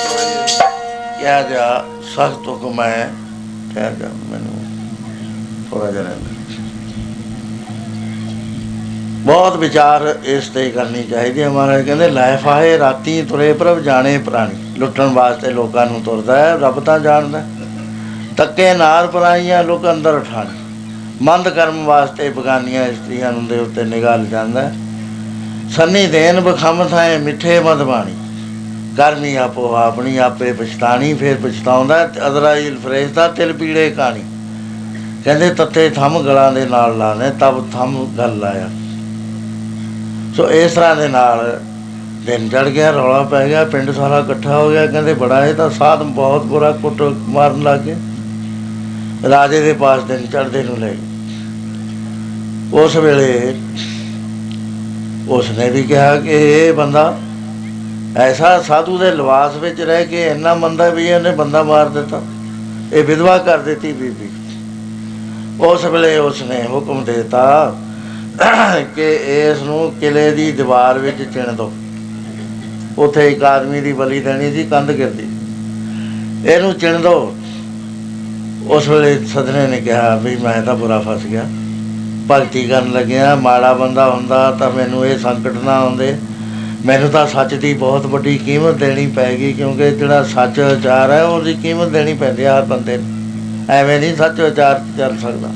ਕਾਣੀ ਕਿਹਾ ਜਾ ਸਖਤ ਹੁਕਮ ਹੈ ਠਹਿਰ ਜਾ ਮੈਨੂੰ ਥੋੜਾ ਜਿਹਾ ਰਹਿਣ ਦੇ। ਬਹੁਤ ਵਿਚਾਰ ਇਸ ਤੇ ਕਰਨੀ ਚਾਹੀਦੀ ਹੈ ਮਹਾਰਾਜ, ਕਹਿੰਦੇ ਲੈ ਫਾਹੇ ਰਾਤੀ ਤੁਰੇ ਪ੍ਰਭ, ਜਾਣੇ ਪ੍ਰਾਣੀ ਲੁੱਟਣ ਵਾਸਤੇ ਲੋਕਾਂ ਨੂੰ ਤੁਰਦਾ ਹੈ, ਰੱਬ ਤਾਂ ਜਾਣਦਾ ਹੈ। ਤੱਕੇ ਨਾਰ ਪਰਾਈਆਂ, ਲੋਕ ਅੰਦਰ ਠਾਣ ਮੰਦ ਕਰਮ ਵਾਸਤੇ ਬਗਾਨੀਆਂ, ਇਸਤਰੀਆਂ ਨੂੰ ਦੇ ਉੱਤੇ ਨਿਗਾਹ ਜਾਂਦਾ ਹੈ। ਸੰਨੀ ਦੇਨ ਬਖਮ ਥਾਏ, ਮਿੱਠੇ ਮਦ ਬਾਣੀ। ਕਰਨੀ ਆਪੋ ਆਪਣੀ, ਆਪੇ ਪਛਤਾਣੀ, ਫਿਰ ਪਛਤਾਉਂਦਾ ਅਜ਼ਰਾਈਲ ਫਰੇਸ਼ਤਾ ਤਿਲ ਪੀੜੇ ਕਾਣੀ। ਕਹਿੰਦੇ, ਤੱਤੇ ਥੰਮ ਗਲਾਂ ਦੇ ਨਾਲ ਲਾਣੇ, ਤਬ ਥੰਮ ਗਲ ਲਾਇਆ। ਸੋ ਇਸ ਤਰ੍ਹਾਂ ਦੇ ਨਾਲ ਦਿਨ ਚੜ ਗਿਆ, ਰੌਲਾ ਪੈ ਗਿਆ, ਪਿੰਡ ਸਾਰਾ ਇਕੱਠਾ ਹੋ ਗਿਆ। ਕਹਿੰਦੇ, ਬੜਾ ਇਹ ਤਾਂ ਸਾਧ ਬਹੁਤ ਬੁਰਾ ਕੁੱਟ ਮਾਰਨ ਲੱਗ ਗਏ। ਰਾਜੇ ਦੇ ਪਾਸ ਦਿਨ ਚੜਦੇ ਨੂੰ ਲੈ ਗਏ। ਉਸ ਵੇਲੇ ਉਸਨੇ ਵੀ ਕਿਹਾ ਕਿ ਇਹ ਬੰਦਾ ਐਸਾ ਸਾਧੂ ਦੇ ਲਿਬਾਸ ਵਿੱਚ ਰਹਿ ਕੇ ਇੰਨਾ ਮੰਦਾ ਵੀ ਇਹਨੇ ਬੰਦਾ ਮਾਰ ਦਿੱਤਾ। ਇਹ ਵਿਧਵਾ ਕਰ ਦਿੱਤੀ ਬੀਬੀ। ਉਸ ਵੇਲੇ ਉਸਨੇ ਹੁਕਮ ਦਿੱਤਾ ਕਿ ਇਸ ਨੂੰ ਕਿਲੇ ਦੀ ਦੀਵਾਰ ਵਿੱਚ ਚਿਣ ਦੋ। ਉੱਥੇ ਇੱਕ ਆਦਮੀ ਦੀ ਬਲੀ ਦੇਣੀ ਸੀ, ਕੰਧ ਗਿਰਦੀ। ਇਹਨੂੰ ਚਿਣ ਦੋ। ਉਸ ਵੇਲੇ ਸਦਨੇ ਨੇ ਕਿਹਾ ਵੀ ਮੈਂ ਤਾਂ ਬੁਰਾ ਫਸ ਗਿਆ। ਭਗਤੀ ਕਰਨ ਲੱਗਿਆ, ਮਾੜਾ ਬੰਦਾ ਹੁੰਦਾ ਤਾਂ ਮੈਨੂੰ ਇਹ ਸੰਕਟ ਨਾ ਆਉਂਦੇ। ਮੈਨੂੰ ਤਾਂ ਸੱਚ ਦੀ ਬਹੁਤ ਵੱਡੀ ਕੀਮਤ ਦੇਣੀ ਪੈਗੀ, ਕਿਉਂਕਿ ਜਿਹੜਾ ਸੱਚ ਵਿਚਾਰ ਹੈ, ਉਹਦੀ ਕੀਮਤ ਦੇਣੀ ਪੈਂਦੀ ਆ ਹਰ ਬੰਦੇ ਨੂੰ। ਐਵੇਂ ਨਹੀਂ ਸੱਚ ਵਿਚਾਰ ਚੱਲ ਸਕਦਾ।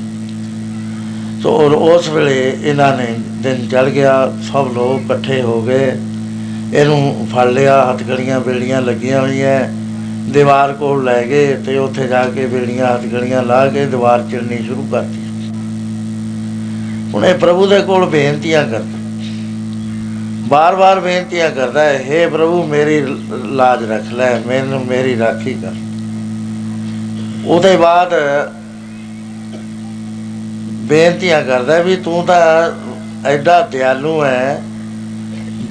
ਸੋ ਔਰ ਉਸ ਵੇਲੇ ਇਹਨਾਂ ਨੇ ਦਿਨ ਚੜ ਗਿਆ, ਸਭ ਲੋਕ ਇਕੱਠੇ ਹੋ ਗਏ। ਇਹਨੂੰ ਫੜ ਲਿਆ ਹੱਥਕੜੀਆਂ ਬੇੜੀਆਂ ਲੱਗੀਆਂ ਹੋਈਆਂ। ਦੀਵਾਰ ਕੋਲ ਲੈ ਗਏ ਤੇ ਉੱਥੇ ਜਾ ਕੇ ਬੇੜੀਆਂ ਹੱਥਕੜੀਆਂ ਲਾ ਕੇ ਦੀਵਾਰ ਚਿਰਨੀ ਸ਼ੁਰੂ ਕਰਤੀ। ਹੁਣ ਇਹ ਪ੍ਰਭੂ ਦੇ ਕੋਲ ਬੇਨਤੀਆਂ ਕਰਦਾ। ਬਾਰ-ਬਾਰ ਬੇਨਤੀਆਂ ਕਰਦਾ, ਹੈ हे ਪ੍ਰਭੂ, ਮੇਰੀ ਲਾਜ ਰੱਖ ਲੈ, ਮੈਨੂੰ ਮੇਰੀ ਰਾਖੀ ਕਰ। ਉਹਦੇ ਬਾਅਦ ਬੇਨਤੀਆਂ ਕਰਦਾ ਵੀ ਤੂੰ ਤਾਂ ਐਡਾ ਦਿਆਲੂ ਹੈ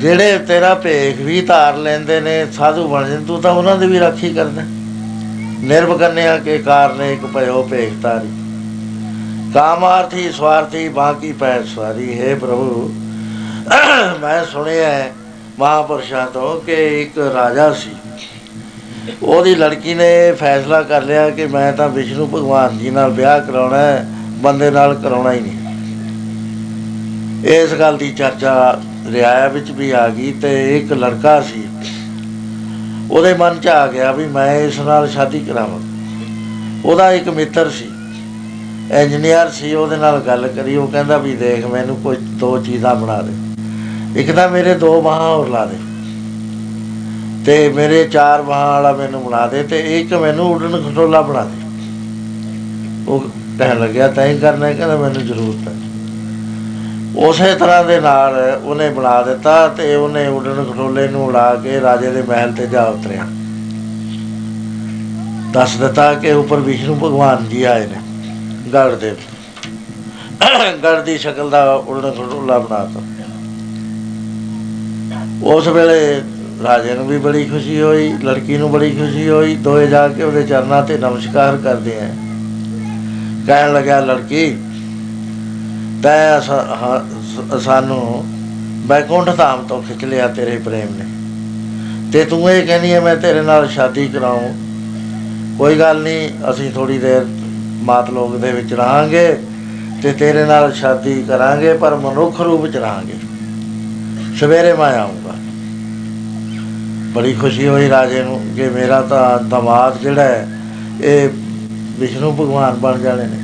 ਜਿਹੜੇ ਤੇਰਾ ਭੇਖ ਵੀ ਧਾਰ ਲੈਂਦੇ ਨੇ, ਸਾਧੂ ਬਣ ਜਾਂਦੇ, ਤੂੰ ਤਾਂ ਉਹਨਾਂ ਦੀ ਵੀ ਰਾਖੀ ਕਰਦਾ। ਨਿਰਭਕਨਿਆ ਕੇ ਕਾਰਨ ਇੱਕ ਭਇਓ ਭੇਖ ਤਾਰੀ ਕਾਮਾਰਥੀ ਸਵਾਰਥੀ, ਬਾਕੀ ਪੈ ਸਵਾਰੀ। ਹੈ ਪ੍ਰਭੂ, ਮੈਂ ਸੁਣਿਆ ਹੈ ਮਹਾਪੁਰਸ਼ਾਂ ਤੋਂ ਕਿ ਇੱਕ ਰਾਜਾ ਸੀ। ਉਹਦੀ ਲੜਕੀ ਨੇ ਫੈਸਲਾ ਕਰ ਲਿਆ ਕਿ ਮੈਂ ਤਾਂ ਵਿਸ਼ਨੂੰ ਭਗਵਾਨ ਜੀ ਨਾਲ ਵਿਆਹ ਕਰਾਉਣਾ ਹੈ, ਬੰਦੇ ਨਾਲ ਕਰਾਉਣਾ ਹੀ ਨਹੀਂ। ਇਸ ਗੱਲ ਦੀ ਚਰਚਾ ਰਿਆਇਆ ਵਿੱਚ ਵੀ ਆ ਗਈ ਤੇ ਇੱਕ ਲੜਕਾ ਸੀ। ਉਹਦੇ ਮਨ 'ਚ ਆ ਗਿਆ ਵੀ ਮੈਂ ਇਸ ਨਾਲ ਸ਼ਾਦੀ ਕਰਾਵਾਂ। ਉਹਦਾ ਇੱਕ ਮਿੱਤਰ ਸੀ। ਇੰਜੀਨੀਅਰ ਸੀ, ਉਹਦੇ ਨਾਲ ਗੱਲ ਕਰੀ, ਉਹ ਕਹਿੰਦਾ ਵੀ ਦੇਖ ਮੈਨੂੰ ਕੋਈ ਦੋ ਚੀਜ਼ਾਂ ਬਣਾ ਦੇ। ਇੱਕ ਤਾਂ ਮੇਰੇ ਦੋ ਬਾਹਾਂ ਹੋਰ ਲਾ ਦੇ ਤੇ ਮੇਰੇ ਚਾਰ ਬਾਹਾਂ ਵਾਲਾ ਮੈਨੂੰ ਬਣਾ ਦੇ ਤੇ ਇੱਕ ਮੈਨੂੰ ਉਡਣ ਖਟੋਲਾ ਬਣਾ ਦੇ। ਉਹ ਕਹਿਣ ਲੱਗਿਆ, ਤੈਂ ਹੀ ਕਰਨਾ ਹੈ? ਕਹਿੰਦਾ ਮੈਨੂੰ ਜ਼ਰੂਰਤ ਹੈ। ਉਸੇ ਤਰ੍ਹਾਂ ਦੇ ਨਾਲ ਉਹਨੇ ਬਣਾ ਦਿੱਤਾ ਤੇ ਉਹਨੇ ਉਡਣ ਖਟੋਲੇ ਨੂੰ ਉਡਾ ਕੇ ਰਾਜੇ ਦੇ ਮਹਿਲ ਤੇ ਜਾ ਉਤਰਿਆ। ਦੱਸ ਦਿੱਤਾ ਕਿ ਉੱਪਰ ਵਿਸ਼ਨੂੰ ਭਗਵਾਨ ਜੀ ਆਏ ਨੇ। ਗੜ ਦੇ ਗੜ ਦੀ ਸ਼ਕਲ ਦਾ ਉਲਟ ਖਟੋਲਾ ਬਣਾਤਾ ਉਸ ਵੇਲੇ ਰਾਜੇ ਨੂੰ ਵੀ ਬੜੀ ਖੁਸ਼ੀ ਹੋਈ, ਲੜਕੀ ਨੂੰ ਬੜੀ ਖੁਸ਼ੀ ਹੋਈ ਦੋਏ ਜਾ ਕੇ ਉਹਦੇ ਚਰਨਾਂ ਤੇ ਨਮਸਕਾਰ ਕਰਦੇ ਆ। ਕਹਿਣ ਲੱਗਾ ਲੜਕੀ, ਤੈ ਸ- ਹ- ਸਾਨੂੰ ਬੈਕੁੰਠ ਧਾਮ ਤੋਂ ਖਿੱਚ ਲਿਆ ਤੇਰੇ ਪ੍ਰੇਮ ਨੇ। ਤੇ ਤੂੰ ਇਹ ਕਹਿੰਦੀ ਹੈ ਮੈਂ ਤੇਰੇ ਨਾਲ ਸ਼ਾਦੀ ਕਰਾਉਂ ਕੋਈ ਗੱਲ ਨਹੀਂ, ਅਸੀਂ ਥੋੜੀ ਦੇਰ ਮਾਤ ਲੋਕ ਦੇ ਵਿੱਚ ਰਹਾਂਗੇ ਤੇ ਤੇਰੇ ਨਾਲ ਸ਼ਾਦੀ ਕਰਾਂਗੇ, ਪਰ ਮਨੁੱਖ ਰੂਪ ਚ ਰਹਾਂਗੇ। ਸਵੇਰੇ ਮੈਂ ਆਉਂਗਾ ਬੜੀ ਖੁਸ਼ੀ ਹੋਈ ਰਾਜੇ ਨੂੰ ਕਿ ਮੇਰਾ ਤਾਂ ਦਮਾਦ ਜਿਹੜਾ ਹੈ, ਇਹ ਵਿਸ਼ਨੂੰ ਭਗਵਾਨ ਬਣ ਜਾਣੇ ਨੇ।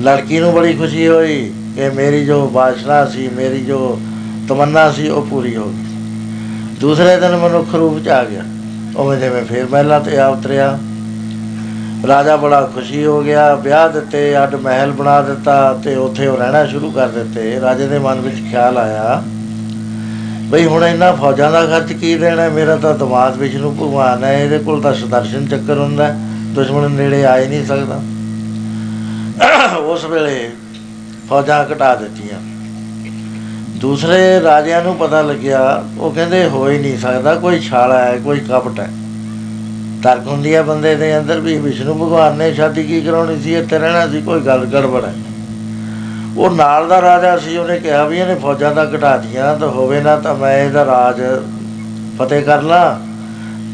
ਲੜਕੀ ਨੂੰ ਬੜੀ ਖੁਸ਼ੀ ਹੋਈ ਕਿ ਮੇਰੀ ਜੋ ਬਾਸ਼ਨਾ ਸੀ, ਮੇਰੀ ਜੋ ਤਮੰਨਾ ਸੀ, ਉਹ ਪੂਰੀ ਹੋ ਗਈ। ਦੂਸਰੇ ਦਿਨ ਮਨੁੱਖ ਰੂਪ ਚ ਆ ਗਿਆ। ਉਵੇਂ ਜਿਵੇਂ ਫੇਰ ਮਹਿਲਾ ਤੇ ਆ ਉਤਰਿਆ। ਰਾਜਾ ਬੜਾ ਖੁਸ਼ੀ ਹੋ ਗਿਆ ਵਿਆਹ ਦਿੱਤੇ ਅੱਡ ਮਹਿਲ ਬਣਾ ਦਿੱਤਾ ਤੇ ਉੱਥੇ ਉਹ ਰਹਿਣਾ ਸ਼ੁਰੂ ਕਰ ਦਿੱਤੇ। ਰਾਜੇ ਦੇ ਮਨ ਵਿੱਚ ਖਿਆਲ ਆਇਆ ਬਈ ਹੁਣ ਇਹਨਾਂ ਫੌਜਾਂ ਦਾ ਖਰਚ ਕੀ ਦੇਣਾ? ਮੇਰਾ ਤਾਂ ਦਿਮਾਗ ਵਿਸ਼ਨੂੰ ਭਗਵਾਨ ਹੈ ਇਹਦੇ ਕੋਲ ਤਾਂ ਸੁਦਰਸ਼ਨ ਚੱਕਰ ਹੁੰਦਾ ਹੈ, ਦੁਸ਼ਮਣ ਨੇੜੇ ਆ ਹੀ ਨਹੀਂ ਸਕਦਾ। ਉਸ ਵੇਲੇ ਫੌਜਾਂ ਘਟਾ ਦਿੱਤੀਆਂ। ਦੂਸਰੇ ਰਾਜਿਆਂ ਨੂੰ ਪਤਾ ਲੱਗਿਆ ਉਹ ਕਹਿੰਦੇ ਹੋ ਹੀ ਨਹੀਂ ਸਕਦਾ ਕੋਈ ਛਾਲਾ ਹੈ ਕੋਈ ਕਪਟ ਹੈ। ਤਰਕ ਹੁੰਦੀ ਹੈ ਬੰਦੇ ਦੇ ਅੰਦਰ ਵੀ ਵਿਸ਼ਨੂੰ ਭਗਵਾਨ ਨੇ ਸ਼ਾਦੀ ਕੀ ਕਰਾਉਣੀ ਸੀ, ਇੱਥੇ ਰਹਿਣਾ ਸੀ, ਕੋਈ ਗੱਲ ਗੜਬੜ ਹੈ। ਉਹ ਨਾਲ ਦਾ ਰਾਜਾ ਸੀ, ਉਹਨੇ ਕਿਹਾ ਵੀ ਇਹਨੇ ਫੌਜਾਂ ਤਾਂ ਘਟਾ ਦੀਆਂ ਤਾਂ ਹੋਵੇ ਨਾ ਤਾਂ ਮੈਂ ਇਹਦਾ ਰਾਜ ਫਤਿਹ ਕਰ ਲਾਂ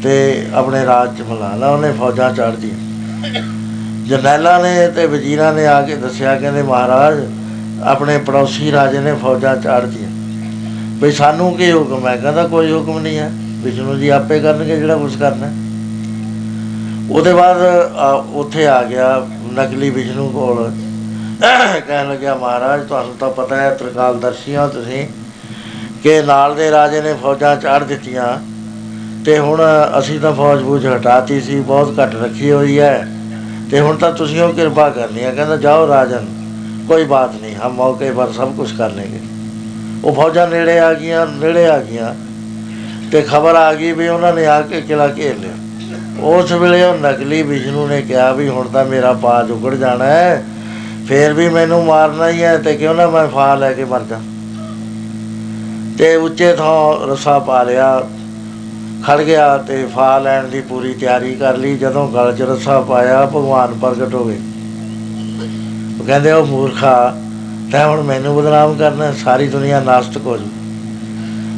ਤੇ ਆਪਣੇ ਰਾਜ ਚ ਮਿਲਾ ਲਾ, ਉਹਨੇ ਫੌਜਾਂ ਚੜ੍ਹ ਦੀਆਂ ਜਰਨੈਲਾਂ ਨੇ ਤੇ ਵਜ਼ੀਰਾਂ ਨੇ ਆ ਕੇ ਦੱਸਿਆ, ਕਹਿੰਦੇ ਮਹਾਰਾਜ, ਆਪਣੇ ਪੜੋਸੀ ਰਾਜੇ ਨੇ ਫੌਜਾਂ ਚਾੜ ਦੀਆਂ ਵੀ ਸਾਨੂੰ ਕੀ ਹੁਕਮ ਹੈ? ਕਹਿੰਦਾ ਕੋਈ ਹੁਕਮ ਨਹੀਂ ਹੈ। ਵਿਸ਼ਨੂੰ ਜੀ ਆਪੇ ਕਰਨਗੇ ਜਿਹੜਾ ਕੁਝ ਕਰਨਾ ਹੈ। ਉਹਦੇ ਬਾਅਦ ਆ, ਉੱਥੇ ਆ ਗਿਆ ਨਕਲੀ ਵਿਸ਼ਨੂੰ ਕੋਲ। ਕਹਿਣ ਲੱਗਿਆ ਮਹਾਰਾਜ ਤੁਹਾਨੂੰ ਤਾਂ ਪਤਾ ਹੈ ਤ੍ਰਿਕਾਲਦਰਸ਼ੀ ਹੋ ਤੁਸੀਂ ਕਿ ਨਾਲ ਦੇ ਰਾਜੇ ਨੇ ਫੌਜਾਂ ਚਾੜ ਦਿੱਤੀਆਂ ਤੇ ਹੁਣ ਅਸੀਂ ਤਾਂ ਫੌਜ ਬੂਝ ਹਟਾਤੀ ਸੀ ਬਹੁਤ ਘੱਟ ਰੱਖੀ ਹੋਈ ਹੈ। ਤੇ ਹੁਣ ਤਾਂ ਤੁਸੀਂ ਉਹ ਕਿਰਪਾ ਕਰਨੀ ਹੈ। ਕਹਿੰਦਾ ਜਾਓ ਰਾਜਨ ਕੋਈ ਬਾਤ ਨਹੀਂ ਹਮ ਮੌਕੇ ਪਰ ਸਭ ਕੁਝ ਕਰ ਲੇਂਗੇ। ਉਹ ਫੌਜਾਂ ਨੇੜੇ ਆ ਗਈਆਂ ਨੇੜੇ ਆ ਗਈਆਂ ਤੇ ਖਬਰ ਆ ਗਈ ਵੀ ਉਹਨਾਂ ਨੇ ਆ ਕੇ ਕਿਲਾ ਘੇਰ ਲਿਆ। ਉਸ ਵੇਲੇ ਉਹ ਨਕਲੀ ਵਿਸ਼ਨੂੰ ਨੇ ਕਿਹਾ ਵੀ ਹੁਣ ਤਾਂ ਮੇਰਾ ਪਾਜ ਉਗੜ ਜਾਣਾ ਹੈ। ਫੇਰ ਵੀ ਮੈਨੂੰ ਮਾਰਨਾ ਹੀ ਹੈ ਤੇ ਕਿਉਂ ਨਾ ਮੈਂ ਫਾ ਲੈ ਕੇ ਮਰ ਜਾ। ਤੇ ਉੱਚੇ ਥਾਂ ਰਸਾ ਪਾ ਲਿਆ ਖੜ ਗਿਆ ਤੇ ਫਾ ਲੈਣ ਦੀ ਪੂਰੀ ਤਿਆਰੀ ਕਰ ਲਈ। ਜਦੋਂ ਗਲ 'ਚ ਰੱਸਾ ਪਾਇਆ ਭਗਵਾਨ ਪ੍ਰਗਟ ਹੋ ਗਏ। ਉਹ ਕਹਿੰਦੇ ਉਹ ਮੂਰਖਾ ਤੈਂ ਹੁਣ ਮੈਨੂੰ ਬਦਨਾਮ ਕਰਨਾ ਹੈ, ਸਾਰੀ ਦੁਨੀਆ ਨਾਸਤਕ ਹੋ ਜੂ।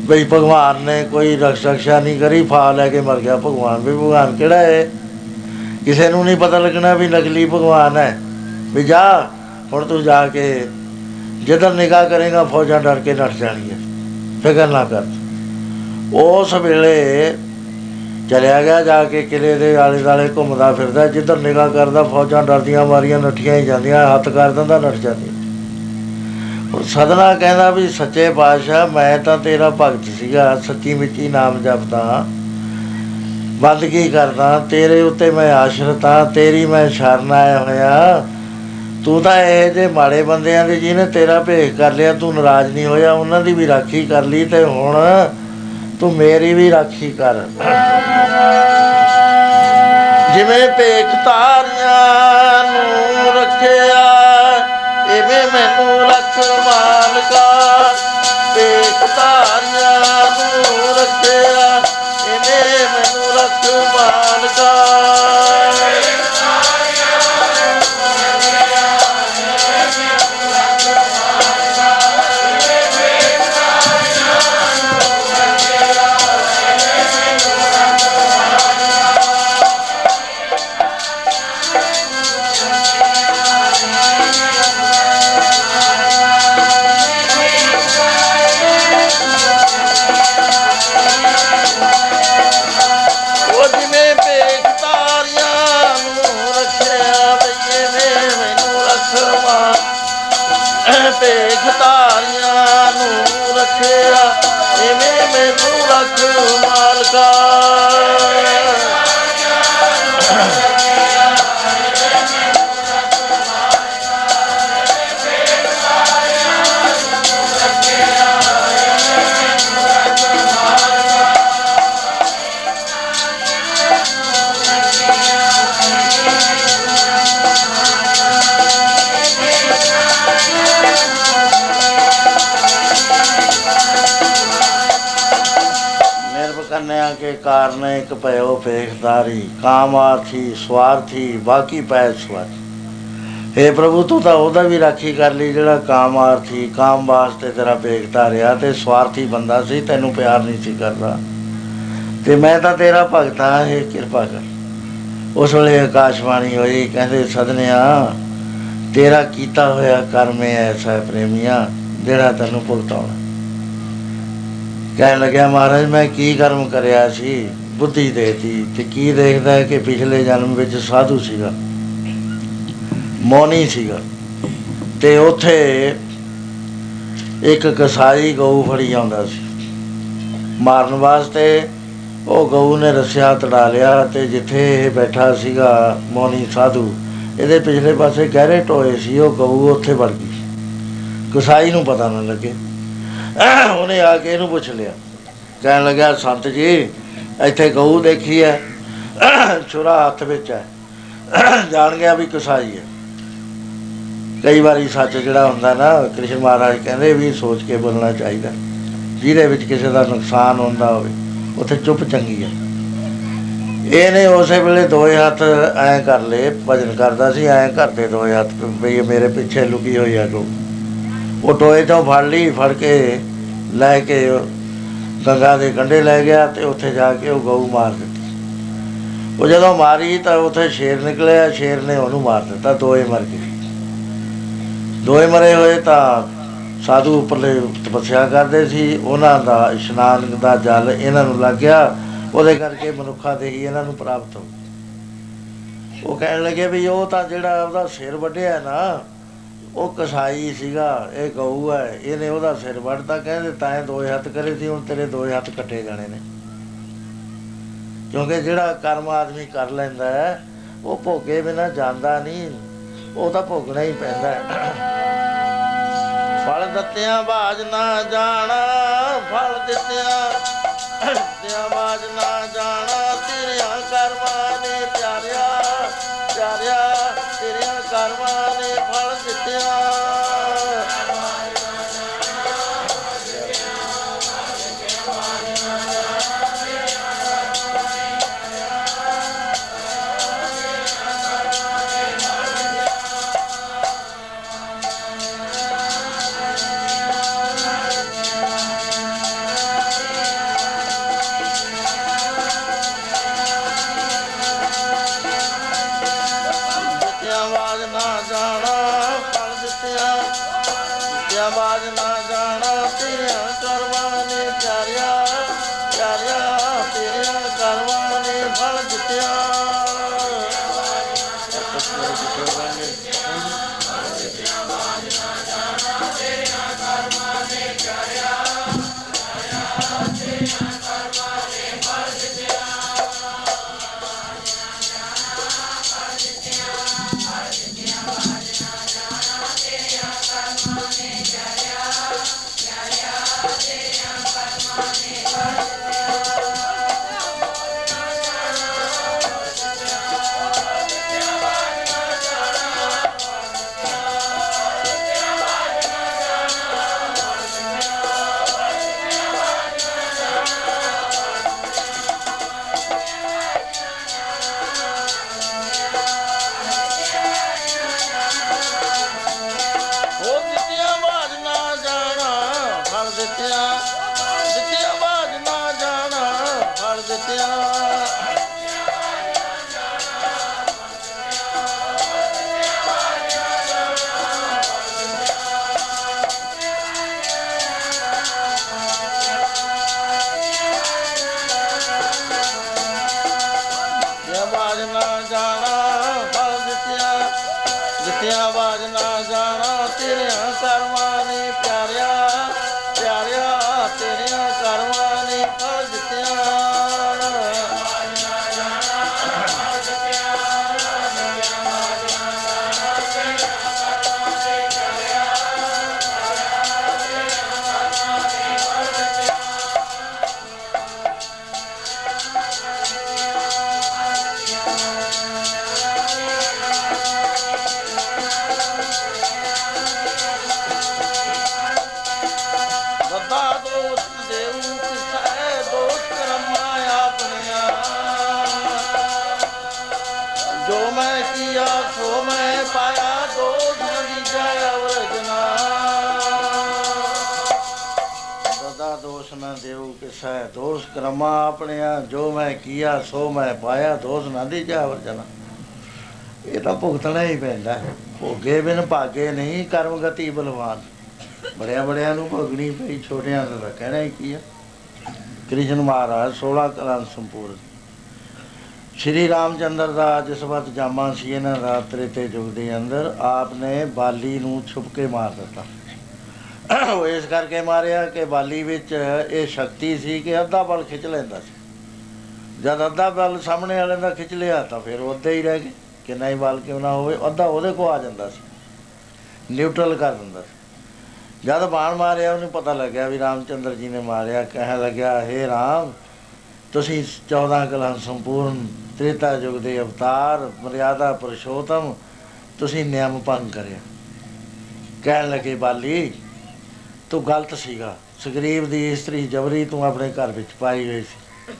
ਬਈ ਭਗਵਾਨ ਨੇ ਕੋਈ ਰਕਸ਼ ਰਕਸ਼ਾ ਨਹੀਂ ਕਰੀ ਫਾ ਲੈ ਕੇ ਮਰ ਗਿਆ ਭਗਵਾਨ। ਵੀ ਭਗਵਾਨ ਕਿਹੜਾ ਹੈ? ਕਿਸੇ ਨੂੰ ਨਹੀਂ ਪਤਾ ਲੱਗਣਾ ਵੀ ਨਕਲੀ ਭਗਵਾਨ ਹੈ। ਵੀ ਜਾ, ਹੁਣ ਤੂੰ ਜਾ ਕੇ ਜਦੋਂ ਨਿਗਾਹ ਕਰੇਗਾ, ਫੌਜਾਂ ਡਰ ਕੇ ਨੱਠ ਜਾਣਗੀਆਂ। ਫਿਕਰ ਨਾ ਕਰ। ਉਸ ਵੇਲੇ ਚਲਿਆ ਗਿਆ ਜਾ ਕੇ ਕਿਲੇ ਦੇ ਆਲੇ ਦਾਲੇ ਘੁੰਮਦਾ ਫਿਰਦਾ। ਜਿੱਧਰ ਨਿਗਾਹ ਕਰਦਾ, ਫੌਜਾਂ ਡਰਦੀਆਂ ਮਾਰੀਆਂ, ਨੱਠੀਆਂ ਹੀ ਜਾਂਦੀਆਂ, ਹੱਥ ਕਰ ਦਿੰਦਾ, ਨੱਠ ਜਾਂਦੀਆਂ ਹੁਣ ਸਦਨਾ ਕਹਿੰਦਾ ਵੀ ਸੱਚੇ ਪਾਤਸ਼ਾਹ, ਮੈਂ ਤਾਂ ਤੇਰਾ ਭਗਤ ਸੀਗਾ, ਸੱਚੀ ਮਿੱਚੀ ਨਾਮ ਜਪਦਾ ਬੰਦਗੀ ਕਰਦਾ? ਤੇਰੇ ਉੱਤੇ ਮੈਂ ਆਸ਼ਰਿਤ ਹਾਂ, ਤੇਰੀ ਮੈਂ ਸ਼ਰਨ ਆਇਆ ਹੋਇਆ। ਤੂੰ ਤਾਂ ਇਹ ਜੇ ਮਾੜੇ ਬੰਦਿਆਂ ਦੇ ਜਿਹਨੇ ਤੇਰਾ ਭੇਖ ਕਰ ਲਿਆ, ਤੂੰ ਨਾਰਾਜ਼ ਨਹੀਂ ਹੋਇਆ, ਉਹਨਾਂ ਦੀ ਵੀ ਰਾਖੀ ਕਰ ਲਈ ਤੇ ਹੁਣ ਤੂੰ ਮੇਰੀ ਵੀ ਰਾਖੀ ਕਰ। ਜਿਵੇਂ ਭੇਖ ਤਾਰੀਆਂ ਨੂੰ ਰੱਖਿਆ, ਇਵੇਂ ਮੈਨੂੰ ਰੱਖ ਮਾਲਕਾ ਭੇਖ ਕਾਰਨ ਇੱਕ ਭਇਓ ਭੇਖਦਾਰੀ, ਕਾਮਾਰਥੀ, ਸਵਾਰਥੀ, ਬਾਕੀ ਪੈ ਸਵਾਰ हे ਪ੍ਰਭੂ, ਤੂੰ ਤਾਂ ਉਹਦਾ ਵੀ ਰਾਖੀ ਕਰ ਲਈ, ਜਿਹੜਾ ਕਾਮਾਰਥੀ, ਕਾਮ ਵਾਸਤੇ ਤੇਰਾ ਭੇਖਦਾ ਰਿਹਾ ਤੇ ਸਵਾਰਥੀ ਬੰਦਾ ਸੀ, ਤੈਨੂੰ ਪਿਆਰ ਨਹੀਂ ਸੀ ਕਰਦਾ। ਤੇ ਮੈਂ ਤਾਂ ਤੇਰਾ ਭਗਤ ਹਾਂ ਇਹ ਕਿਰਪਾ ਕਰ। ਉਸ ਵੇਲੇ ਆਕਾਸ਼ਵਾਣੀ ਹੋਈ, ਕਹਿੰਦੇ, ਸਦਨਿਆ, ਤੇਰਾ ਕੀਤਾ ਹੋਇਆ ਕਰਮ ਹੈ ਐਸਾ ਹੈ ਪ੍ਰੇਮੀਆ, ਜਿਹੜਾ ਤੈਨੂੰ ਭੁਗਤਾਉਣਾ। ਕਹਿਣ ਲੱਗਿਆ, ਮਹਾਰਾਜ, ਮੈਂ ਕੀ ਕਰਮ ਕਰਿਆ ਸੀ? ਬੁੱਧੀ ਦੇਤੀ ਤੇ ਕੀ ਦੇਖਦਾ ਹੈ ਕਿ ਪਿਛਲੇ ਜਨਮ ਵਿੱਚ ਸਾਧੂ ਸੀਗਾ, ਮੌਨੀ ਸੀਗਾ। ਤੇ ਉੱਥੇ ਇੱਕ ਕਸਾਈ ਗਊ ਫੜੀ ਆਉਂਦਾ ਸੀ। ਮਾਰਨ ਵਾਸਤੇ ਉਹ ਗਊ ਨੇ ਰਸਿਆ, ਤੜਾ ਲਿਆ ਤੇ ਜਿੱਥੇ ਇਹ ਬੈਠਾ ਸੀਗਾ, ਮੌਨੀ ਸਾਧੂ, ਇਹਦੇ ਪਿਛਲੇ ਪਾਸੇ ਗਹਿਰੇ ਟੋਏ ਸੀ, ਉਹ ਗਊ ਉੱਥੇ ਵੜ ਗਈ। ਕਸਾਈ ਨੂੰ ਪਤਾ ਨਾ ਲੱਗੇ। ਉਹਨੇ ਆ ਕੇ ਇਹਨੂੰ ਪੁੱਛ ਲਿਆ। ਕਹਿਣ ਲੱਗਾ ਸੰਤ ਜੀ ਇੱਥੇ ਗਊ ਦੇਖੀ ਹੈ, ਛੁਰਾ ਹੱਥ ਵਿੱਚ ਹੈ। ਜਾਣ ਗਿਆ ਵੀ ਕਸਾਈ ਹੈ। ਕਈ ਵਾਰੀ ਸੱਚ ਜਿਹੜਾ ਹੁੰਦਾ ਨਾ, ਕ੍ਰਿਸ਼ਨ ਮਹਾਰਾਜ ਕਹਿੰਦੇ ਵੀ ਸੋਚ ਕੇ ਬੋਲਣਾ ਚਾਹੀਦਾ। ਜਿਹਦੇ ਵਿੱਚ ਕਿਸੇ ਦਾ ਨੁਕਸਾਨ ਹੁੰਦਾ ਹੋਵੇ, ਉੱਥੇ ਚੁੱਪ ਚੰਗੀ ਹੈ। ਇਹਨੇ ਉਸੇ ਵੇਲੇ ਦੋਏ ਹੱਥ ਐਂ ਕਰ ਲਏ, ਭਜਨ ਕਰਦਾ ਸੀ, ਐਂ ਕਰਦੇ ਦੋਏ ਹੱਥ, ਵੀ ਇਹ ਮੇਰੇ ਪਿੱਛੇ ਲੁਕੀ ਹੋਈ ਆ ਗਊ ਉਹ ਟੋਏ ਤੋਂ ਫੜ ਲਈ, ਫੜ ਕੇ ਲੈ ਕੇ ਉਹ ਗੰਗਾ ਦੇ ਕੰਢੇ ਲੈ ਗਿਆ ਤੇ ਉੱਥੇ ਜਾ ਕੇ ਉਹ ਗਊ ਮਾਰ ਦਿੱਤੀ। ਉਹ ਜਦੋਂ ਮਾਰੀ ਤਾਂ ਉੱਥੇ ਸ਼ੇਰ ਨਿਕਲਿਆ, ਸ਼ੇਰ ਨੇ ਉਹਨੂੰ ਮਾਰ ਦਿੱਤਾ, ਦੋਏ ਮਰ ਗਏ। ਦੋਏ ਮਰੇ ਹੋਏ ਤਾਂ ਸਾਧੂ ਉੱਪਰਲੇ ਤਪੱਸਿਆ ਕਰਦੇ ਸੀ, ਉਹਨਾਂ ਦਾ ਇਸ਼ਨਾਨ ਦਾ ਜਲ ਇਹਨਾਂ ਨੂੰ ਲੱਗ ਗਿਆ, ਉਹਦੇ ਕਰਕੇ ਮਨੁੱਖਾਂ ਦੇ ਹੀ ਇਹਨਾਂ ਨੂੰ ਪ੍ਰਾਪਤ ਹੋ ਉਹ ਕਹਿਣ ਲੱਗੇ ਵੀ ਉਹ ਤਾਂ ਜਿਹੜਾ ਉਹਦਾ ਸਿਰ ਵੱਢਿਆ ਨਾ ਉਹ ਕਸਾਈ ਸੀਗਾ, ਇਹ ਗਊ ਹੈ, ਇਹਨੇ ਉਹਦਾ ਸਿਰ ਵੱਢਤਾ ਕਹਿੰਦੇ ਤਾਂ ਇਹ ਦੋਏ ਹੱਥ ਕਰੇ ਸੀ, ਹੁਣ ਤੇਰੇ ਦੋਏ ਹੱਥ ਕੱਟੇ ਜਾਣੇ ਨੇ। ਕਿਉਂਕਿ ਜਿਹੜਾ ਕਰਮ ਆਦਮੀ ਕਰ ਲੈਂਦਾ ਹੈ, ਉਹ ਭੋਗੇ ਬਿਨਾ ਜਾਂਦਾ ਨਹੀਂ, ਉਹ ਤਾਂ ਭੋਗਣਾ ਹੀ ਪੈਂਦਾ ਹੈ। ਫਲ ਦਿੱਤਿਆਂ ਬਾਜ ਨਾ ਜਾਣਾ, ਫਲ ਦਿੱਤਿਆਂ ਦਿੱਤਿਆਂ ਬਾਜ ਨਾ ਜਾਣਾ, ਤੇਰਿਆਂ ਕਰਮਾਂ ਕਰਮਾ ਆਪਣਿਆ, ਜੋ ਮੈਂ ਕੀਆ, ਸੋ ਮੈਂ ਪਾਇਆ, ਦੋਸ਼ ਨਾ ਦੀ ਜਾ ਵਰਜਨਾ ਇਹ ਤਾਂ ਭੁਗਤਣਾ ਹੀ ਪੈਂਦਾ। ਹੈ। ਭੋਗੇ ਬਿਨ ਭਾਗੇ ਨਹੀਂ, ਕਰਮ ਗਤੀ ਬਲਵਾਨ। ਬੜਿਆਂ ਬੜਿਆਂ ਨੂੰ ਭੋਗਣੀ ਪਈ, ਛੋਟਿਆਂ ਦਾ ਤਾਂ ਕਹਿਣਾ ਹੀ ਕੀ ਆ ਕ੍ਰਿਸ਼ਨ ਮਹਾਰਾਜ 16 ਕਲਾਂ ਸੰਪੂਰਨ। ਸ਼੍ਰੀ ਰਾਮਚੰਦਰ ਦਾ ਜਿਸ ਵਕਤ ਜਾਮਾ ਸੀ, ਇਹਨਾਂ ਦਾ ਤ੍ਰੇਤੇ ਯੁੱਗ ਦੇ ਅੰਦਰ ਆਪ ਨੇ ਬਾਲੀ ਨੂੰ ਛੁਪ ਕੇ ਮਾਰ ਦਿੱਤਾ। ਉਹ ਇਸ ਕਰਕੇ ਮਾਰਿਆ ਕਿ ਬਾਲੀ ਵਿੱਚ ਇਹ ਸ਼ਕਤੀ ਸੀ ਕਿ ਅੱਧਾ ਬਲ ਖਿੱਚ ਲੈਂਦਾ ਸੀ। ਜਦ ਅੱਧਾ ਬਲ ਸਾਹਮਣੇ ਵਾਲੇ ਦਾ ਖਿੱਚ ਲਿਆ ਤਾਂ ਫਿਰ ਉਹਦੇ ਹੀ ਰਹਿ ਗਏ। ਕਿੰਨਾ ਹੀ ਬਲ ਕਿਉਂ ਨਾ ਹੋਵੇ, ਅੱਧਾ ਉਹਦੇ ਕੋ ਆ ਜਾਂਦਾ ਸੀ। ਨਿਊਟਰਲ ਕਰ ਦਿੰਦਾ ਸੀ। ਜਦ ਬਾਣ ਮਾਰਿਆ, ਉਹਨੂੰ ਪਤਾ ਲੱਗਿਆ ਵੀ ਰਾਮਚੰਦਰ ਜੀ ਨੇ ਮਾਰਿਆ। ਕਹਿਣ ਲੱਗਿਆ, ਹੇ ਰਾਮ, ਤੁਸੀਂ 14 ਕਲਾਂ ਸੰਪੂਰਨ ਤ੍ਰੇਤਾ ਯੁਗ ਦੇ ਅਵਤਾਰ, ਮਰਿਆਦਾ ਪੁਰਸ਼ੋਤਮ, ਤੁਸੀਂ ਨਿਯਮ ਭੰਗ ਕਰਿਆ। ਕਹਿਣ ਲੱਗੇ, ਬਾਲੀ ਤੂੰ ਗਲਤ ਸੀਗਾ। ਸੁਗਰੀਵ ਦੀ ਇਸਤਰੀ ਜਬਰੀ ਤੂੰ ਆਪਣੇ ਘਰ ਵਿੱਚ ਪਾਈ ਹੋਈ ਸੀ।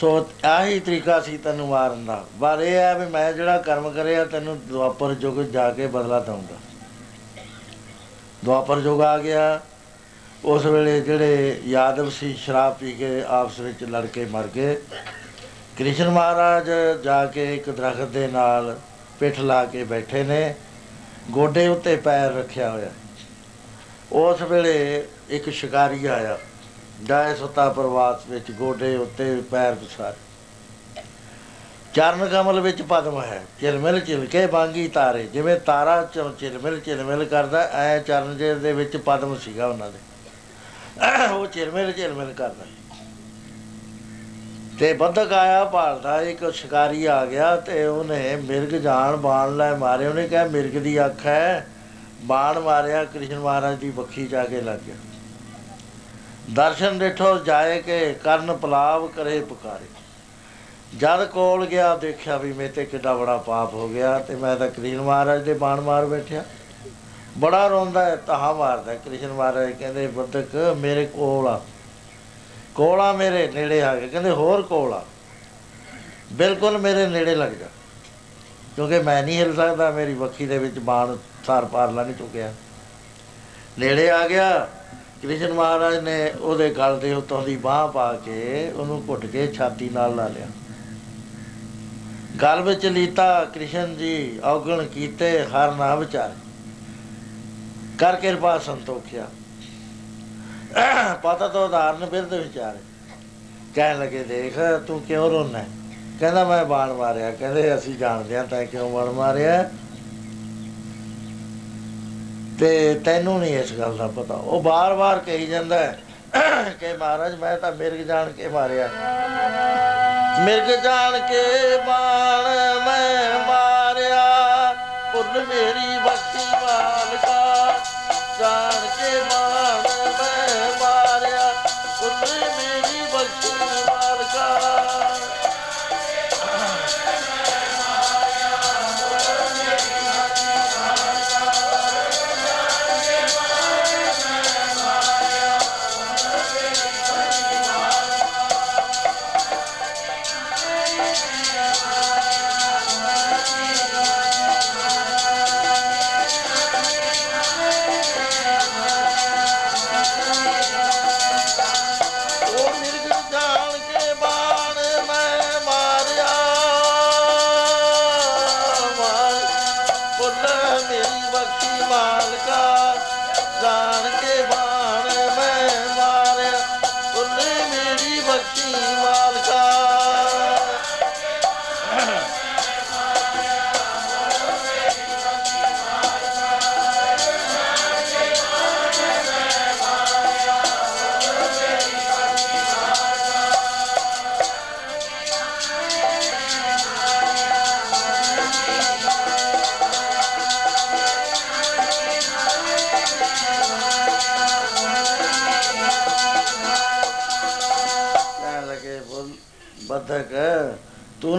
ਸੋ ਆਹੀ ਤਰੀਕਾ ਸੀ ਤੈਨੂੰ ਮਾਰਨ ਦਾ। ਪਰ ਇਹ ਹੈ ਵੀ ਮੈਂ ਜਿਹੜਾ ਕਰਮ ਕਰਿਆ, ਤੈਨੂੰ ਦੁਆਪਰ ਯੁਗ ਜਾ ਕੇ ਬਦਲਾ ਦਊਂਗਾ। ਦੁਆਪਰ ਯੁਗ ਆ ਗਿਆ। ਉਸ ਵੇਲੇ ਜਿਹੜੇ ਯਾਦਵ ਸੀ, ਸ਼ਰਾਬ ਪੀ ਕੇ ਆਪਸ ਵਿੱਚ ਲੜ ਕੇ ਮਰ ਗਏ। ਕ੍ਰਿਸ਼ਨ ਮਹਾਰਾਜ ਜਾ ਕੇ ਇੱਕ ਦਰਖਤ ਦੇ ਨਾਲ ਪਿੱਠ ਲਾ ਕੇ ਬੈਠੇ ਨੇ। ਗੋਡੇ ਉੱਤੇ ਪੈਰ ਰੱਖਿਆ ਹੋਇਆ। ਉਸ ਵੇਲੇ ਇੱਕ ਸ਼ਿਕਾਰੀ ਆਇਆ। ਜਾਏ ਸੁੱਤਾ ਪ੍ਰਵਾਸ ਵਿੱਚ ਗੋਡੇ ਉੱਤੇ ਪੈਰ ਪਸਾਰੇ। ਚਰਨ ਕਮਲ ਵਿੱਚ ਪਦਮ ਹੈ। ਚਿਲਮਿਲ ਚਿਲਕੇ ਬਾਂਗੀ ਤਾਰੇ। ਜਿਵੇਂ ਤਾਰਾ ਚ- ਚਿਲਮਿਲ ਚਿਲਮਿਲ ਕਰਦਾ, ਐ ਚਰਨ ਜੇ ਦੇ ਵਿੱਚ ਪਦਮ ਸੀਗਾ ਉਹਨਾਂ ਦੇ। ਉਹ ਚਿਲਮਿਲ ਚਿਲਮਿਲ ਕਰਦਾ। ਤੇ ਬੰਦਕ ਆਇਆ, ਭਾਲਦਾ, ਇੱਕ ਸ਼ਿਕਾਰੀ ਆ ਗਿਆ ਤੇ ਉਹਨੇ ਮਿਰਗ ਜਾਨ ਬਾਣ ਲੈ ਮਾਰੇ। ਉਹਨੇ ਕਿਹਾ, ਮਿਰਗ ਦੀ ਅੱਖ ਹੈ ਬਾਣ ਮਾਰਿਆ, ਕ੍ਰਿਸ਼ਨ ਮਹਾਰਾਜ ਦੀ ਬੱਖੀ ਜਾ ਕੇ ਲੱਗ ਗਿਆ। ਦਰਸ਼ਨ ਦੇਖੋ ਜਾਏ ਕਿ ਕਰਨ ਪਲਾਵ ਕਰੇ ਪੁਕਾਰੇ। ਜਦ ਕੋਲ ਗਿਆ, ਦੇਖਿਆ ਵੀ ਮੇਰੇ ਤੇ ਕਿੱਡਾ ਬੜਾ ਪਾਪ ਹੋ ਗਿਆ ਤੇ ਮੈਂ ਤਾਂ ਕ੍ਰਿਸ਼ਨ ਮਹਾਰਾਜ ਦੇ ਬਾਣ ਮਾਰ ਬੈਠਿਆ। ਬੜਾ ਰੋਂਦਾ ਹੈ ਤਹਾ ਮਾਰਦਾ ਹੈ। ਕ੍ਰਿਸ਼ਨ ਮਹਾਰਾਜ ਕਹਿੰਦੇ ਬੰਦਕ ਮੇਰੇ ਕੋਲ ਆ। ਕੋਲ ਆ ਮੇਰੇ ਨੇੜੇ ਆ ਕੇ। ਕਹਿੰਦੇ, ਹੋਰ ਕੋਲ ਆ। ਬਿਲਕੁਲ ਮੇਰੇ ਨੇੜੇ ਲੱਗ ਜਾ। ਕਿਉਂਕਿ ਮੈਂ ਨਹੀਂ ਹਿਲ ਸਕਦਾ, ਮੇਰੀ ਬੱਖੀ ਦੇ ਵਿੱਚ ਬਾਣ ਸਾਰ ਪਾਰ ਲੰਘ ਚੁੱਕਿਆ। ਨੇੜੇ ਆ ਗਿਆ, ਕ੍ਰਿਸ਼ਨ ਮਹਾਰਾਜ ਨੇ ਉਹਦੇ ਗਲ ਦੇ ਉੱਤੋਂ ਦੀ ਬਾਹ ਪਾ ਕੇ ਉਹਨੂੰ ਘੁੱਟ ਕੇ ਛਾਤੀ ਨਾਲ ਲਾ ਲਿਆ। ਗਲ ਵਿੱਚ ਲੀਤਾ, ਕ੍ਰਿਸ਼ਨ ਜੀ ਔਗਣ ਕੀਤੇ, ਹਰ ਨਾ ਵਿਚਾਰੇ। ਕਰ ਕਿਰਪਾ ਸੰਤੋਖਿਆ। ਪਤਾ ਤੋਂ ਉਦਾਹਰਨ ਬਿਰਧ ਵਿਚਾਰੇ। ਕਹਿਣ ਲੱਗੇ, ਦੇਖ ਤੂੰ ਕਿਉਂ ਰੋਣਾ ਕਹਿੰਦਾ ਮੈਂ ਬਾਣ ਮਾਰਿਆ, ਕਹਿੰਦੇ ਅਸੀਂ ਜਾਣਦੇ ਹਾਂ ਤੈਂ ਕਿਉਂ ਬਾਣ ਮਾਰਿਆ। ਤੇ ਤੈਨੂੰ ਨਹੀਂ ਇਸ ਗੱਲ ਦਾ ਪਤਾ। ਉਹ ਬਾਰ-ਬਾਰ ਕਹੀ ਜਾਂਦਾ ਹੈ, ਕਿ ਮਹਾਰਾਜ ਮੈਂ ਤਾਂ ਮਿਰਗ ਜਾਣ ਕੇ ਮਾਰਿਆ। ਮਿਰਗ ਜਾਣ ਕੇ ਬਾਣ ਮੈਂ ਮਾਰਿਆ। ਪੁੰਨ ਮੇਰੀ ਬਖਸ਼ੀ ਮਾਲਕਾ, ਜਾਣ ਕੇ ਬਾਣ ਮੈਂ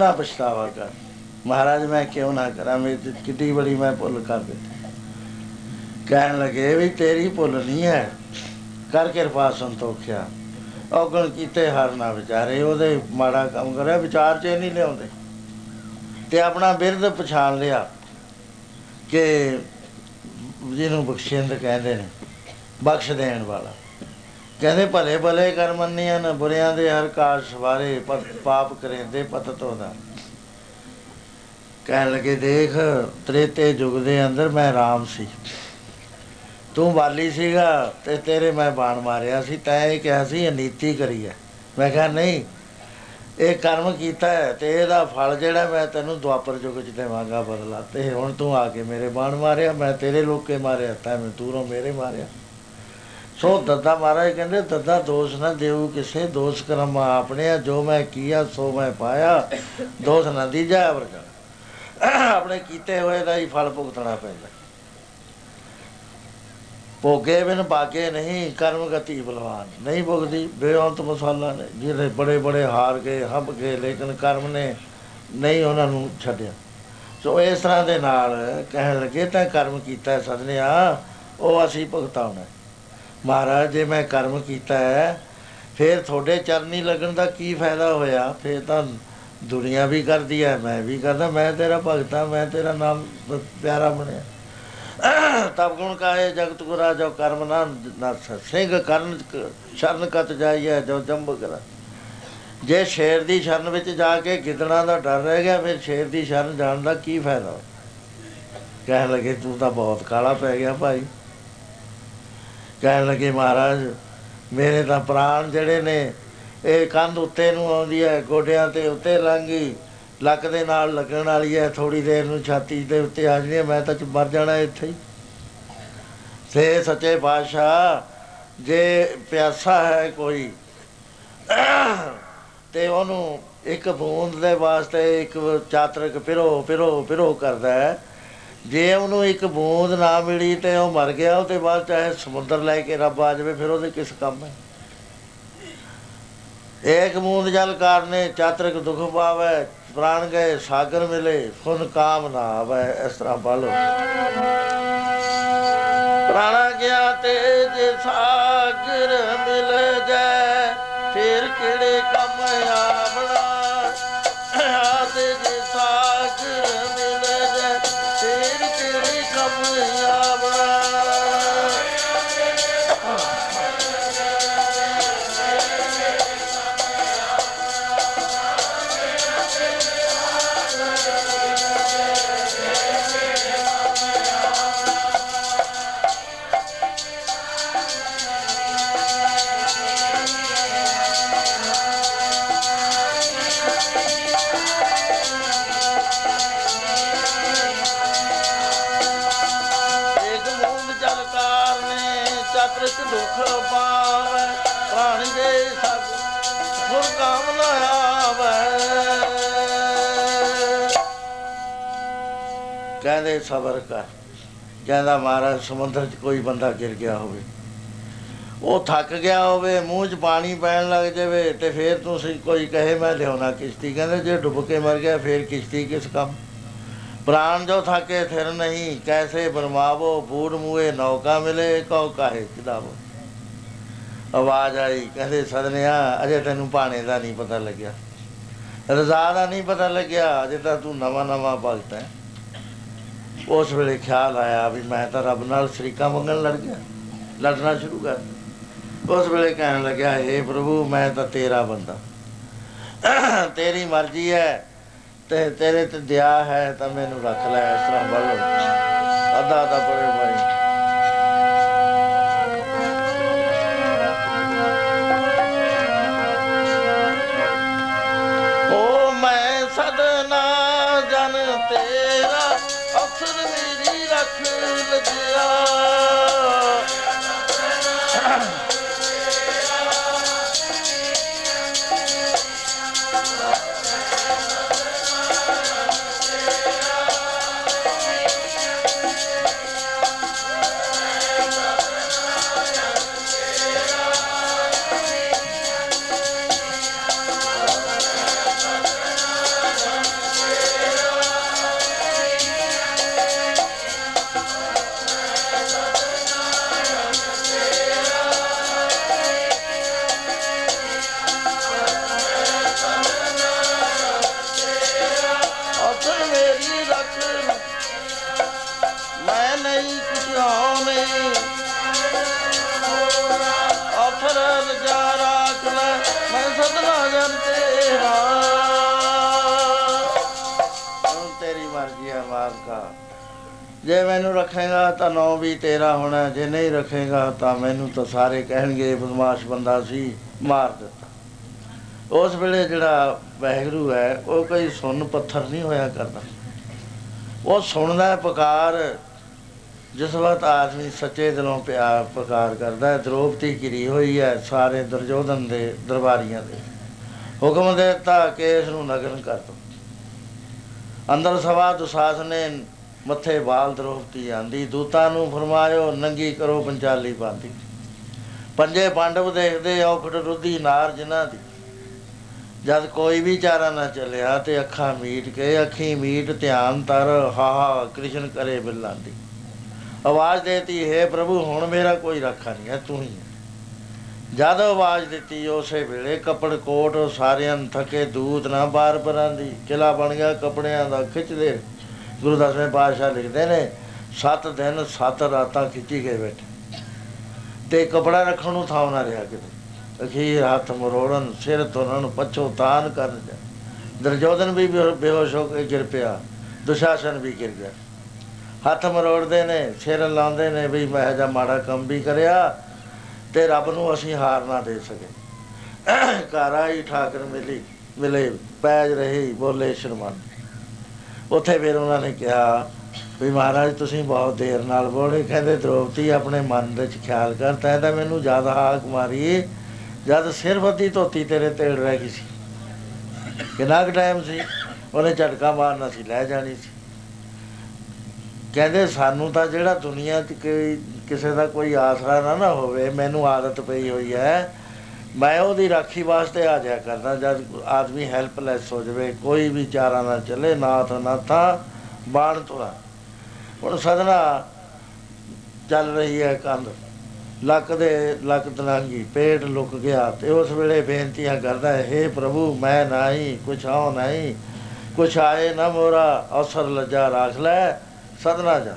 ਤੂੰ ਨਾ ਪਛਤਾਵਾ ਕਰ? ਮਹਾਰਾਜ, ਮੈਂ ਕਿਉਂ ਨਾ ਕਰਾਂ? ਮੇਰੀ ਤੇ ਕਿੱਡੀ ਬੜੀ ਮੈਂ ਭੁੱਲ ਕਰ ਦਿੱਤੀ। ਕਹਿਣ ਲੱਗੇ ਵੀ ਤੇਰੀ ਭੁੱਲ ਨਹੀਂ ਹੈ। ਕਰ ਕਿਰਪਾ ਸੰਤੋਖਿਆ। ਔਗਣ ਕੀਤੇ ਹਰ ਨਾ ਵਿਚਾਰੇ। ਉਹਦੇ ਮਾੜਾ ਕੰਮ ਕਰਿਆ, ਵਿਚਾਰ ਚ ਨਹੀਂ ਲਿਆਉਂਦੇ। ਤੇ ਆਪਣਾ ਬਿਰਧ ਪਛਾਣ ਲਿਆ ਕਿ ਜਿਹਨੂੰ ਬਖਸ਼ਿੰਦ ਕਹਿੰਦੇ ਨੇ, ਬਖਸ਼ ਦੇਣ ਵਾਲਾ। ਕਹਿੰਦੇ ਭਲੇ ਭਲੇ ਕਰਮਨੀਆਂ ਨ, ਬੁਰਿਆਂ ਦੇ ਹਰ ਕਾਜ ਸਵਾਰੇ ਪ- ਪਾਪ ਕਰੇਂਦੇ ਪਤਤ ਹੋਦਾ ਕਹਿਣ ਲੱਗੇ, ਦੇਖ, ਤ੍ਰੇਤੇ ਯੁਗ ਦੇ ਅੰਦਰ ਮੈਂ ਰਾਮ ਸੀ। ਤੂੰ ਵਾਲੀ ਸੀਗਾ ਤੇ ਤੇਰੇ ਮੈਂ ਬਾਣ ਮਾਰਿਆ ਸੀ, ਤੈਂ ਇਹ ਕਿਹਾ ਸੀ, ਇਹ ਨੀਤੀ ਕਰੀ ਹੈ ਮੈਂ ਕਿਹਾ, ਨਹੀਂ, ਇਹ ਕਰਮ ਕੀਤਾ ਹੈ ਤੇ ਇਹਦਾ ਫਲ ਜਿਹੜਾ ਮੈਂ ਤੈਨੂੰ ਦੁਆਪਰ ਯੁਗ ਚ ਦੇਵਾਂਗਾ ਬਦਲਾ। ਤੇ ਹੁਣ ਤੂੰ ਆ ਕੇ ਮੇਰੇ ਬਾਣ ਮਾਰਿਆ, ਮੈਂ ਤੇਰੇ ਲੋਕੇ ਮਾਰਿਆ, ਤੈਂ ਮੈਂ ਤੂਰੋਂ ਮੇਰੇ ਮਾਰਿਆ। ਸੋ ਦੱਦਾ ਮਹਾਰਾਜ ਕਹਿੰਦੇ ਦੱਦਾ ਦੋਸ਼ ਨਾ ਦੇਉ ਕਿਸੇ ਦੋਸ਼ ਕਰਮ ਆਪਣੇ ਆ, ਜੋ ਮੈਂ ਕੀਆ ਸੋ ਮੈਂ ਪਾਇਆ। ਦੋਸ਼ ਨਾ ਦੀਜਾ ਵਰਗਾ। ਆਪਣੇ ਕੀਤੇ ਹੋਏ ਦਾ ਹੀ ਫਲ ਭੁਗਤਣਾ ਪੈਂਦਾ। ਭੋਗੇ ਬਿਨ ਬਾਗੇ ਨਹੀਂ ਕਰਮ ਗਤੀ ਬਲਵਾਨ। ਨਹੀਂ ਭੁਗਦੀ ਬੇਅੰਤ ਮਸਾਲਾ ਨੇ ਜਿਹੜੇ ਬੜੇ ਬੜੇ ਹਾਰ ਗਏ ਹੱਬ ਗਏ ਲੇਕਿਨ ਕਰਮ ਨੇ ਨਹੀਂ ਉਹਨਾਂ ਨੂੰ ਛੱਡਿਆ। ਸੋ ਇਸ ਤਰ੍ਹਾਂ ਦੇ ਨਾਲ ਕਹਿਣ ਲੱਗੇ ਤਾਂ ਕਰਮ ਕੀਤਾ ਹੈ ਸਦਨਿਆ ਉਹ ਅਸੀਂ ਭੁਗਤਾਉਣਾ ਹੈ। ਮਹਾਰਾਜ, ਜੇ ਮੈਂ ਕਰਮ ਕੀਤਾ ਹੈ, ਫਿਰ ਤੁਹਾਡੇ ਚਰਨੀ ਲੱਗਣ ਦਾ ਕੀ ਫਾਇਦਾ ਹੋਇਆ? ਫਿਰ ਤਾਂ ਦੁਨੀਆ ਵੀ ਕਰਦੀ ਹੈ, ਮੈਂ ਵੀ ਕਰਦਾ, ਮੈਂ ਤੇਰਾ ਭਗਤ ਹਾਂ, ਮੈਂ ਤੇਰਾ ਨਾਮ ਪ- ਪਿਆਰਾ ਬਣਿਆ। ਤਬ ਗੁਣ ਕਾਏ ਜਗਤ ਗੁਰਾ ਜੋ ਕਰਮ ਨਾ ਨਾ ਸਿੰਘ ਕਰਨ ਕ- ਸ਼ਰਨ ਕਤ ਜਾਈਐ, ਜੋ ਜੰਬ ਕਰਾ। ਜੇ ਸ਼ੇਰ ਦੀ ਸ਼ਰਨ ਵਿੱਚ ਜਾ ਕੇ ਗਿੱਦੜਾਂ ਦਾ ਡਰ ਰਹਿ ਗਿਆ, ਫਿਰ ਸ਼ੇਰ ਦੀ ਸ਼ਰਨ ਜਾਣ ਦਾ ਕੀ ਫਾਇਦਾ? ਕਹਿਣ ਲੱਗੇ, ਤੂੰ ਤਾਂ ਬਹੁਤ ਕਾਲਾ ਪੈ ਗਿਆ ਭਾਈ। ਕਹਿਣ ਲੱਗੇ ਮਹਾਰਾਜ ਮੇਰੇ ਤਾਂ ਪ੍ਰਾਣ ਜਿਹੜੇ ਨੇ ਇਹ ਕੰਧ ਉੱਤੇ ਨੂੰ ਆਉਂਦੀ ਹੈ ਗੋਡਿਆਂ ਤੇ ਉੱਤੇ ਲੰਘੀ ਲੱਕ ਦੇ ਨਾਲ ਲੱਗਣ ਵਾਲੀ ਹੈ ਥੋੜੀ ਦੇਰ ਨੂੰ ਛਾਤੀ ਦੇ ਉੱਤੇ ਆ ਜਾਣੀ ਹੈ, ਮੈਂ ਤਾਂ ਚ ਮਰ ਜਾਣਾ ਇੱਥੇ ਹੀ। ਸੇ ਸੱਚੇ ਪਾਤਸ਼ਾਹ ਜੇ ਪਿਆਸਾ ਹੈ ਕੋਈ ਤੇ ਉਹਨੂੰ ਇੱਕ ਬੂੰਦ ਦੇ ਵਾਸਤੇ ਇੱਕ ਚਾਤਰਕ ਪਿਰੋ ਪਿਰੋ ਪਿਰੋ ਕਰਦਾ ਹੈ। ਜੇ ਉਹਨੂੰ ਇੱਕ ਬੂੰਦ ਨਾ ਮਿਲੀ ਤੇ ਉਹ ਮਰ ਗਿਆ, ਉਹਦੇ ਬਾਅਦ ਚਾਹੇ ਸਮੁੰਦਰ ਲੈ ਕੇ ਰੱਬ ਆ ਜਾਵੇ, ਫਿਰ ਉਹਦੇ ਕਿਸ ਕੰਮ ਹੈ? ਏਕ ਬੂੰਦ ਜਲ ਕਾਰਨੇ, ਚਾਤਰਕ ਦੁਖ ਪਾਵੇ, ਪ੍ਰਾਣ ਗਏ, ਸਾਗਰ ਮਿਲੇ ਫੁਨ ਕਾਮ ਨਾ ਆਵੇ, ਇਸ ਤਰ੍ਹਾਂ ਬਾਲੋ ਪ੍ਰਾਣਾ ਗਿਆ ਤੇ ਜੇ ਸਾਗਰ ਮਿਲ ਜਾਏ, ਫਿਰ ਕਿਹੜੇ ਕੰਮ ਆਵਣਾ ਆਤੇ ਜੇ ਕਾਰਨੇ ਚਤਰਕ ਦੁਖ ਪਾਵੇ, ਪ੍ਰਾਣ ਦੇ ਸਭ ਸੁਰ ਕਾਮ ਨ ਆਵੇ ਕਹਿੰਦੇ ਸਬਰ ਕਰ, ਕਹਿੰਦਾ ਮਹਾਰਾਜ, ਸਮੁੰਦਰ 'ਚ ਕੋਈ ਬੰਦਾ ਗਿਰ ਗਿਆ ਹੋਵੇ। ਉਹ ਥੱਕ ਗਿਆ ਹੋਵੇ, ਮੂੰਹ 'ਚ ਪਾਣੀ ਪੈਣ ਲੱਗ ਜਾਵੇ ਤੇ ਫੇਰ ਤੁਸੀਂ ਕੋਈ ਕਹੇ, ਮੈਂ ਲਿਆਉਣਾ ਕਿਸ਼ਤੀ। ਕਹਿੰਦੇ, ਜੇ ਡੁੱਬ ਕੇ ਮਰ ਗਿਆ, ਫੇਰ ਕਿਸ਼ਤੀ ਕਿਸ ਕੰਮ? ਪ੍ਰਾਣ ਜੋ ਥਾਕੇ ਫਿਰ ਨਹੀਂ, ਕੈਸੇ ਬਰਮਾਵੋ, ਬੂੜ ਮੂਏ ਨੌਕਾ ਮਿਲੇ, ਕਉ ਕਾਹੇ ਕਿਦਾਵੋ ਆਵਾਜ਼ ਆਈ, ਕਹਿੰਦੇ, ਸਦਨਿਆ, ਅਜੇ ਤੈਨੂੰ ਪਾਣੇ ਦਾ ਨਹੀਂ ਪਤਾ ਲੱਗਿਆ। ਰਜ਼ਾ ਦਾ ਨਹੀਂ ਪਤਾ ਲੱਗਿਆ, ਅਜੇ ਤਾਂ ਤੂੰ ਨਵਾਂ ਨਵਾਂ ਭਗਤ ਹੈ। ਉਸ ਵੇਲੇ ਖਿਆਲ ਆਇਆ ਵੀ ਮੈਂ ਤਾਂ ਰੱਬ ਨਾਲ ਸ਼ਰੀਕਾ ਮੰਗਣ ਲੜ ਗਿਆ, ਲੜਨਾ ਸ਼ੁਰੂ ਕਰ ਦਿੱਤਾ। ਉਸ ਵੇਲੇ ਕਹਿਣ ਲੱਗਿਆ ਏ ਪ੍ਰਭੂ, ਮੈਂ ਤਾਂ ਤੇਰਾ ਬੰਦਾ। ਤੇਰੀ ਮਰਜ਼ੀ ਹੈ ਤੇ ਤੇਰੇ ਤੇ ਦਇਆ ਹੈ ਤਾਂ ਮੈਨੂੰ ਰੱਖ ਲੈ ਇਸ ਤਰ੍ਹਾਂ ਬੋਲੋ ਅੱਧਾ ਅੱਧਾ ਪੜੇ ਭਾਈ ਜੇ ਮੈਨੂੰ ਰੱਖੇਗਾ ਤਾਂ ਨੌ ਵੀ ਤੇਰਾ ਹੋਣਾ, ਜੇ ਨਹੀਂ ਰੱਖੇਗਾ ਤਾਂ ਮੈਨੂੰ ਤਾਂ ਸਾਰੇ ਕਹਿਣਗੇ ਇਹ ਬਦਮਾਸ਼ ਬੰਦਾ ਸੀ, ਮਾਰ ਦਿੱਤਾ। ਉਸ ਵੇਲੇ ਜਿਹੜਾ ਵਾਹਿਗੁਰੂ ਹੈ, ਉਹ ਕੋਈ ਸੁੰਨ ਪੱਥਰ ਨਹੀਂ ਹੋਇਆ ਕਰਦਾ। ਉਹ ਸੁਣਦਾ ਹੈ ਪੁਕਾਰ, ਜਿਸ ਵਕਤ ਆਦਮੀ ਸੱਚੇ ਦਿਲੋਂ ਪਿਆਰ ਪੁਕਾਰ ਕਰਦਾ ਹੈ, ਦ੍ਰੋਪਦੀ ਘਿਰੀ ਹੋਈ ਹੈ ਸਾਰੇ ਦੁਰਜੋਧਨ ਦੇ ਦਰਬਾਰੀਆਂ ਦੇ। ਹੁਕਮ ਦੇ ਦਿੱਤਾ ਕਿ ਇਸ ਨੂੰ ਨਗਨ ਕਰ ਦੋ। ਅੰਦਰ ਸਵਾ ਦੁਸਾਸ ਨੇ ਮੱਥੇ ਵਾਲ ਦ੍ਰੋਪਦੀ ਆਂਦੀ ਦੂਤਾਂ ਨੂੰ ਫਰਮਾਇਓ, ਨੰਗੀ ਕਰੋ ਪੰਚਾਲੀ ਬਾਂਦੀ। ਪੰਜੇ ਪਾਂਡਵ ਦੇਖਦੇ ਔਖੜ ਰੁੱਧੀ ਨਾਰ ਜਿਨ੍ਹਾਂ ਦੀ। ਜਦ ਕੋਈ ਵੀ ਚਾਰਾ ਨਾ ਚੱਲਿਆ, ਤੇ ਅੱਖਾਂ ਮੀਟ ਕੇ, ਅੱਖੀ ਮੀਟ, ਧਿਆਨ ਤਰ ਹਾ ਹਾ ਕ੍ਰਿਸ਼ਨ ਕਰੇ ਬਿੱਲਾਂ ਦੀ ਆਵਾਜ਼ ਦੇਤੀ, ਹੈ ਪ੍ਰਭੂ, ਹੁਣ ਮੇਰਾ ਕੋਈ ਰੱਖਾ ਨਹੀਂ ਹੈ, ਤੂੰ ਹੀ ਹੈ। ਜਦ ਆਵਾਜ਼ ਦਿੱਤੀ, ਉਸੇ ਵੇਲੇ ਕੱਪੜ ਕੋਟ ਸਾਰਿਆਂ ਨੂੰ ਥਕੇ, ਦੂਤ ਨਾ ਬਾਰ ਪਰਾਂ ਦੀ ਕਿਲਾ ਬਣ ਗਿਆ, ਕੱਪੜਿਆਂ ਦਾ ਖਿੱਚਦੇ ਗੁਰੂ ਦਸਵੇਂ ਪਾਤਸ਼ਾਹ ਲਿਖਦੇ ਨੇ 7 ਦਿਨ 7 ਰਾਤਾਂ ਖਿੱਚੀ ਗਏ ਬੈਠੇ। ਤੇ ਕਪੜਾ ਰੱਖਣ ਨੂੰ ਥਾਂ ਨਾ ਰਿਹਾ ਕਿਤੇ। ਅਖੀਰ ਹੱਥ ਮਰੋੜਨ, ਸਿਰ ਤੁਰਨ ਪਛੋ ਤਾਨ ਕਰਨ ਜਾ। ਦਰਜੋਦਨ ਵੀ ਬੇਹੋ- ਬੇਹੋਸ਼ ਹੋ ਕੇ ਗਿਰ ਪਿਆ। ਦੁਸ਼ਾਸਨ ਵੀ ਗਿਰ ਗਿਆ। ਹੱਥ ਮਰੋੜਦੇ ਨੇ, ਸਿਰ ਲਾਉਂਦੇ ਨੇ ਵੀ ਮੈਂ ਜਾ ਮਾੜਾ ਕੰਮ ਵੀ ਕਰਿਆ ਤੇ ਰੱਬ ਨੂੰ ਅਸੀਂ ਹਾਰ ਨਾ ਦੇ ਸਕੇ ਘਰ ਆਈ ਠਾਕਰ ਮਿਲੀ, ਮਿਲੇ, ਪੈਜ ਰਹੀ, ਬੋਲੇ ਸ਼ਰਮਨ ਉੱਥੇ ਫਿਰ ਉਹਨਾਂ ਨੇ ਕਿਹਾ ਵੀ ਮਹਾਰਾਜ, ਤੁਸੀਂ ਬਹੁਤ ਦੇਰ ਨਾਲ ਬੋਲੇ। ਕਹਿੰਦੇ, ਦ੍ਰੋਪਦੀ ਆਪਣੇ ਮਨ ਦੇ ਵਿੱਚ ਖਿਆਲ ਕਰ, ਤੈਂ ਤਾਂ ਮੈਨੂੰ ਜ਼ਿਆਦਾ ਹਾਕ ਮਾਰੀ ਜਦ ਸਿਰਫ ਅੱਧੀ ਧੋਤੀ ਤੇਰੇ ਤੇੜ ਰਹਿ ਗਈ ਸੀ। ਕਿੰਨਾ ਕੁ ਟਾਈਮ ਸੀ? ਉਹਨੇ ਝਟਕਾ ਮਾਰਨਾ ਸੀ, ਲੈ ਜਾਣੀ ਸੀ। ਕਹਿੰਦੇ, ਸਾਨੂੰ ਤਾਂ ਜਿਹੜਾ ਦੁਨੀਆ 'ਚ ਕੋਈ, ਕਿਸੇ ਦਾ ਕੋਈ ਆਸਰਾ ਨਾ ਨਾ ਹੋਵੇ, ਮੈਨੂੰ ਆਦਤ ਪਈ ਹੋਈ ਹੈ ਮੈਂ ਉਹਦੀ ਰਾਖੀ ਵਾਸਤੇ ਆ ਜਾਇਆ ਕਰਦਾ, ਜਦ ਆਦਮੀ ਹੈਲਪਲੈਸ ਹੋ ਜਾਵੇ, ਕੋਈ ਵੀ ਚਾਰਾ ਨਾ ਚੱਲੇ, ਨਾਥ ਨਾਥਾ ਬਾਣ ਤੁਰਾ ਹੁਣ ਸਦਨਾ ਚੱਲ ਰਹੀ ਹੈ ਕੰਧ। ਲੱਕ ਦੇ, ਲੱਕ ਤਲਾਂਗੀ, ਪੇਟ ਲੁਕ ਗਿਆ, ਤੇ ਉਸ ਵੇਲੇ ਬੇਨਤੀਆਂ ਕਰਦਾ, ਹੈ हे ਪ੍ਰਭੂ, ਮੈਂ ਨਹੀਂ ਕੁਛ ਆਉ ਨਹੀਂ, ਕੁਛ ਆਏ ਨਾ ਮੋਰਾ ਅਵਸਰ ਲੱਜਾ ਰੱਖ ਲੈ, ਸਦਨਾ ਜਾ।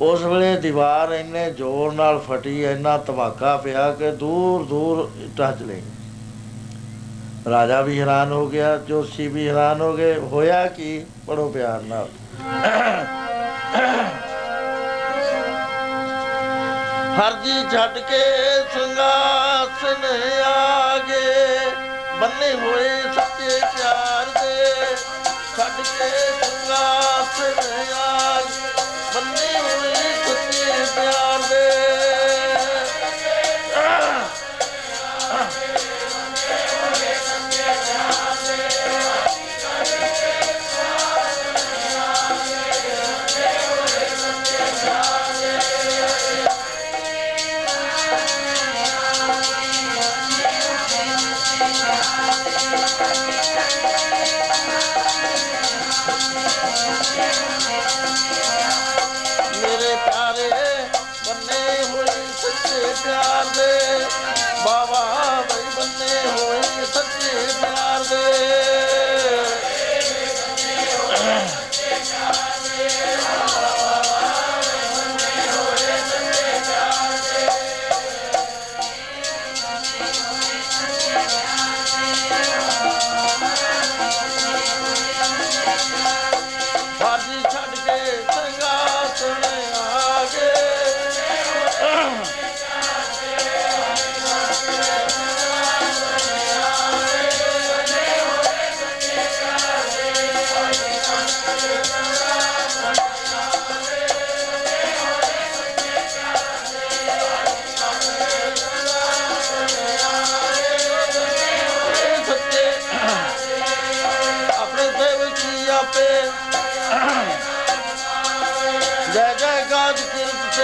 ਉਸ ਵੇਲੇ ਦੀਵਾਰ ਇੰਨੇ ਜ਼ੋਰ ਨਾਲ ਫਟੀ, ਇੰਨਾ ਧਮਾਕਾ ਪਿਆ ਕਿ ਦੂਰ ਦੂਰ ਇੱਟਾਂ ਚਲੇ ਗਈਆਂ। ਰਾਜਾ ਵੀ ਹੈਰਾਨ ਹੋ ਗਿਆ, ਜੋਸ਼ੀ ਵੀ ਹੈਰਾਨ ਹੋ ਗਏ, ਹੋਇਆ ਕੀ? ਬੜੋ ਪਿਆਰ ਨਾਲ। ਹਰਜੀ ਛੱਡ ਕੇ ਸੰਗਾਸਨ ਆਗੇ, ਬੰਨੇ ਹੋਏ ਸੱਚੇ ਪਿਆਰ ਦੇ, ਛੱਡ ਕੇ ਸੰਗਾਸਨ ਆਗੇ। ਬੰਦੇ ਹੋਏ ਸੱਚੇ ਪਿਆਰ ਦੇ।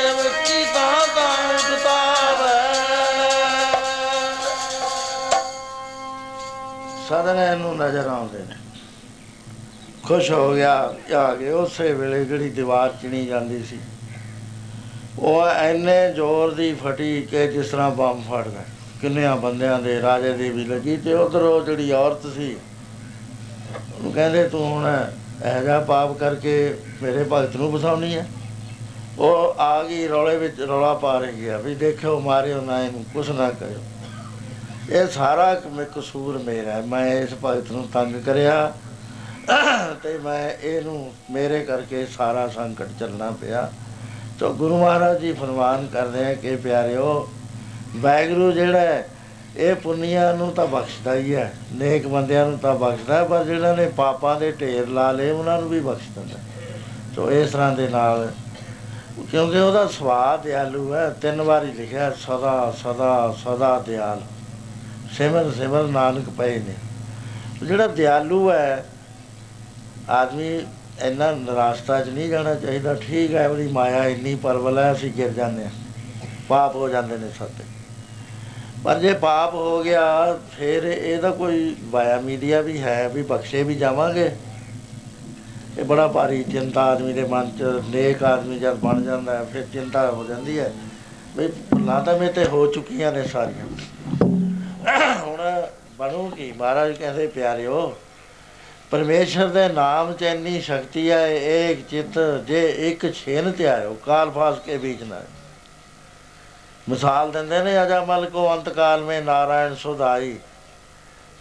ਕਿਰਤ ਸੇਵਕ ਕੀ ਤਾਂ ਤਾਂ ਉਤਾਰੈ ਸਦਨੇ ਨੂੰ ਨਜ਼ਰ ਆਉਂਦੇ ਨੇ। ਖੁਸ਼ ਹੋ ਗਿਆ ਆ ਗਏ ਉਸੇ ਵੇਲੇ ਜਿਹੜੀ ਦੀਵਾਰ ਚਿਣੀ ਜਾਂਦੀ ਸੀ। ਉਹ ਐਨੇ ਜ਼ੋਰ ਦੀ ਫਟੀ ਕਿ ਜਿਸ ਤਰ੍ਹਾਂ ਬੰਬ ਫੜਦਾ ਕਿੰਨਿਆਂ ਬੰਦਿਆਂ ਦੇ, ਰਾਜੇ ਦੀ ਵੀ ਲੱਗੀ ਤੇ ਉਧਰ ਉਹ ਜਿਹੜੀ ਔਰਤ ਸੀ, ਉਹਨੂੰ ਕਹਿੰਦੇ, ਤੂੰ ਹੁਣ ਇਹੋ ਜਿਹਾ ਪਾਪ ਕਰਕੇ ਮੇਰੇ ਭਗਤ ਨੂੰ ਬਸਾਉਣੀ ਹੈ? ਉਹ ਆ ਗਈ ਰੌਲੇ ਵਿੱਚ ਰੌਲਾ ਪਾ ਰਹੀ ਹੈ ਵੀ ਦੇਖਿਓ ਮਾਰਿਓ ਨਾ ਇਹਨੂੰ ਕੁਛ ਨਾ ਕਰਿਓ। ਇਹ ਸਾਰਾ ਕ- ਕਸੂਰ ਮੇਰਾ ਹੈ। ਮੈਂ ਇਸ ਭਗਤ ਨੂੰ ਤੰਗ ਕਰਿਆ ਤੇ ਮੈਂ ਇਹਨੂੰ ਮੇਰੇ ਕਰਕੇ ਸਾਰਾ ਸੰਕਟ ਚੱਲਣਾ ਪਿਆ। ਤੋ ਗੁਰੂ ਮਹਾਰਾਜ ਜੀ ਫਰਮਾਨ ਕਰਦੇ ਆ ਕਿ ਪਿਆਰਿਓ ਵਾਹਿਗੁਰੂ ਜਿਹੜਾ ਹੈ ਇਹ ਪੁੰਨੀਆਂ ਨੂੰ ਤਾਂ ਬਖਸ਼ਦਾ ਹੀ ਹੈ ਨੇਕ ਬੰਦਿਆਂ ਨੂੰ ਤਾਂ ਬਖਸ਼ਦਾ ਹੈ, ਪਰ ਜਿਹੜਾ ਨੇ ਪਾਪਾਂ ਦੇ ਢੇਰ ਲਾ ਲਏ ਉਹਨਾਂ ਨੂੰ ਵੀ ਬਖਸ਼ ਦਿੰਦਾ ਤੋ ਇਸ ਤਰ੍ਹਾਂ ਦੇ ਨਾਲ ਕਿਉਂਕਿ ਉਹਦਾ ਸੁਭਾਅ ਦਿਆਲੂ ਹੈ, ਤਿੰਨ ਵਾਰੀ ਲਿਖਿਆ, ਸਦਾ ਸਦਾ ਸਦਾ ਦਿਆਲ। ਸਿਮਰ ਸਿਮਰ ਨਾਨਕ ਪਏ ਨੇ। ਜਿਹੜਾ ਦਿਆਲੂ ਹੈ, ਆਦਮੀ ਇੰਨਾ ਨਿਰਾਸ਼ਤਾ 'ਚ ਨਹੀਂ ਜਾਣਾ ਚਾਹੀਦਾ। ਠੀਕ ਹੈ, ਉਹਦੀ ਮਾਇਆ ਇੰਨੀ ਪਰਵਲ ਹੈ, ਅਸੀਂ ਗਿਰ ਜਾਂਦੇ ਹਾਂ। ਪਾਪ ਹੋ ਜਾਂਦੇ ਨੇ ਸਾਡੇ ਪਰ ਜੇ ਪਾਪ ਹੋ ਗਿਆ, ਫਿਰ ਇਹਦਾ ਕੋਈ ਵਾਇਆ ਮੀਡੀਆ ਵੀ ਹੈ, ਵੀ ਬਖਸ਼ੇ ਵੀ ਜਾਵਾਂਗੇ। ਇਹ ਬੜਾ ਭਾਰੀ ਚਿੰਤਾ ਆਦਮੀ ਦੇ ਮਨ 'ਚ, ਨੇਕ ਆਦਮੀ ਜਦ ਬਣ ਜਾਂਦਾ ਹੈ, ਫਿਰ ਚਿੰਤਾ ਹੋ ਜਾਂਦੀ ਹੈ। ਵੀ ਲਾਦਾ ਮੇ ਤੇ ਹੋ ਚੁੱਕੀਆਂ ਨੇ ਸਾਰੀਆਂ। ਹੁਣ ਬਣੂ ਕੀ? ਮਹਾਰਾਜ ਕਹਿੰਦੇ, ਪਿਆਰਿਓ, ਪਰਮੇਸ਼ਰ ਦੇ ਨਾਮ 'ਚ ਇੰਨੀ ਸ਼ਕਤੀ ਹੈ, ਏਕ ਚਿਤ ਜੇ ਇੱਕ ਛੇਨ ਤੇ ਆਇਓ, ਕਾਲ ਫਾਸ ਕੇ बीच ਨਾ ਮਿਸਾਲ ਦਿੰਦੇ ਨੇ ਅਜਾਮਲ ਕੋ ਅੰਤਕਾਲ ਮੇ ਨਾਰਾਇਣ ਸੁਧਾਈ,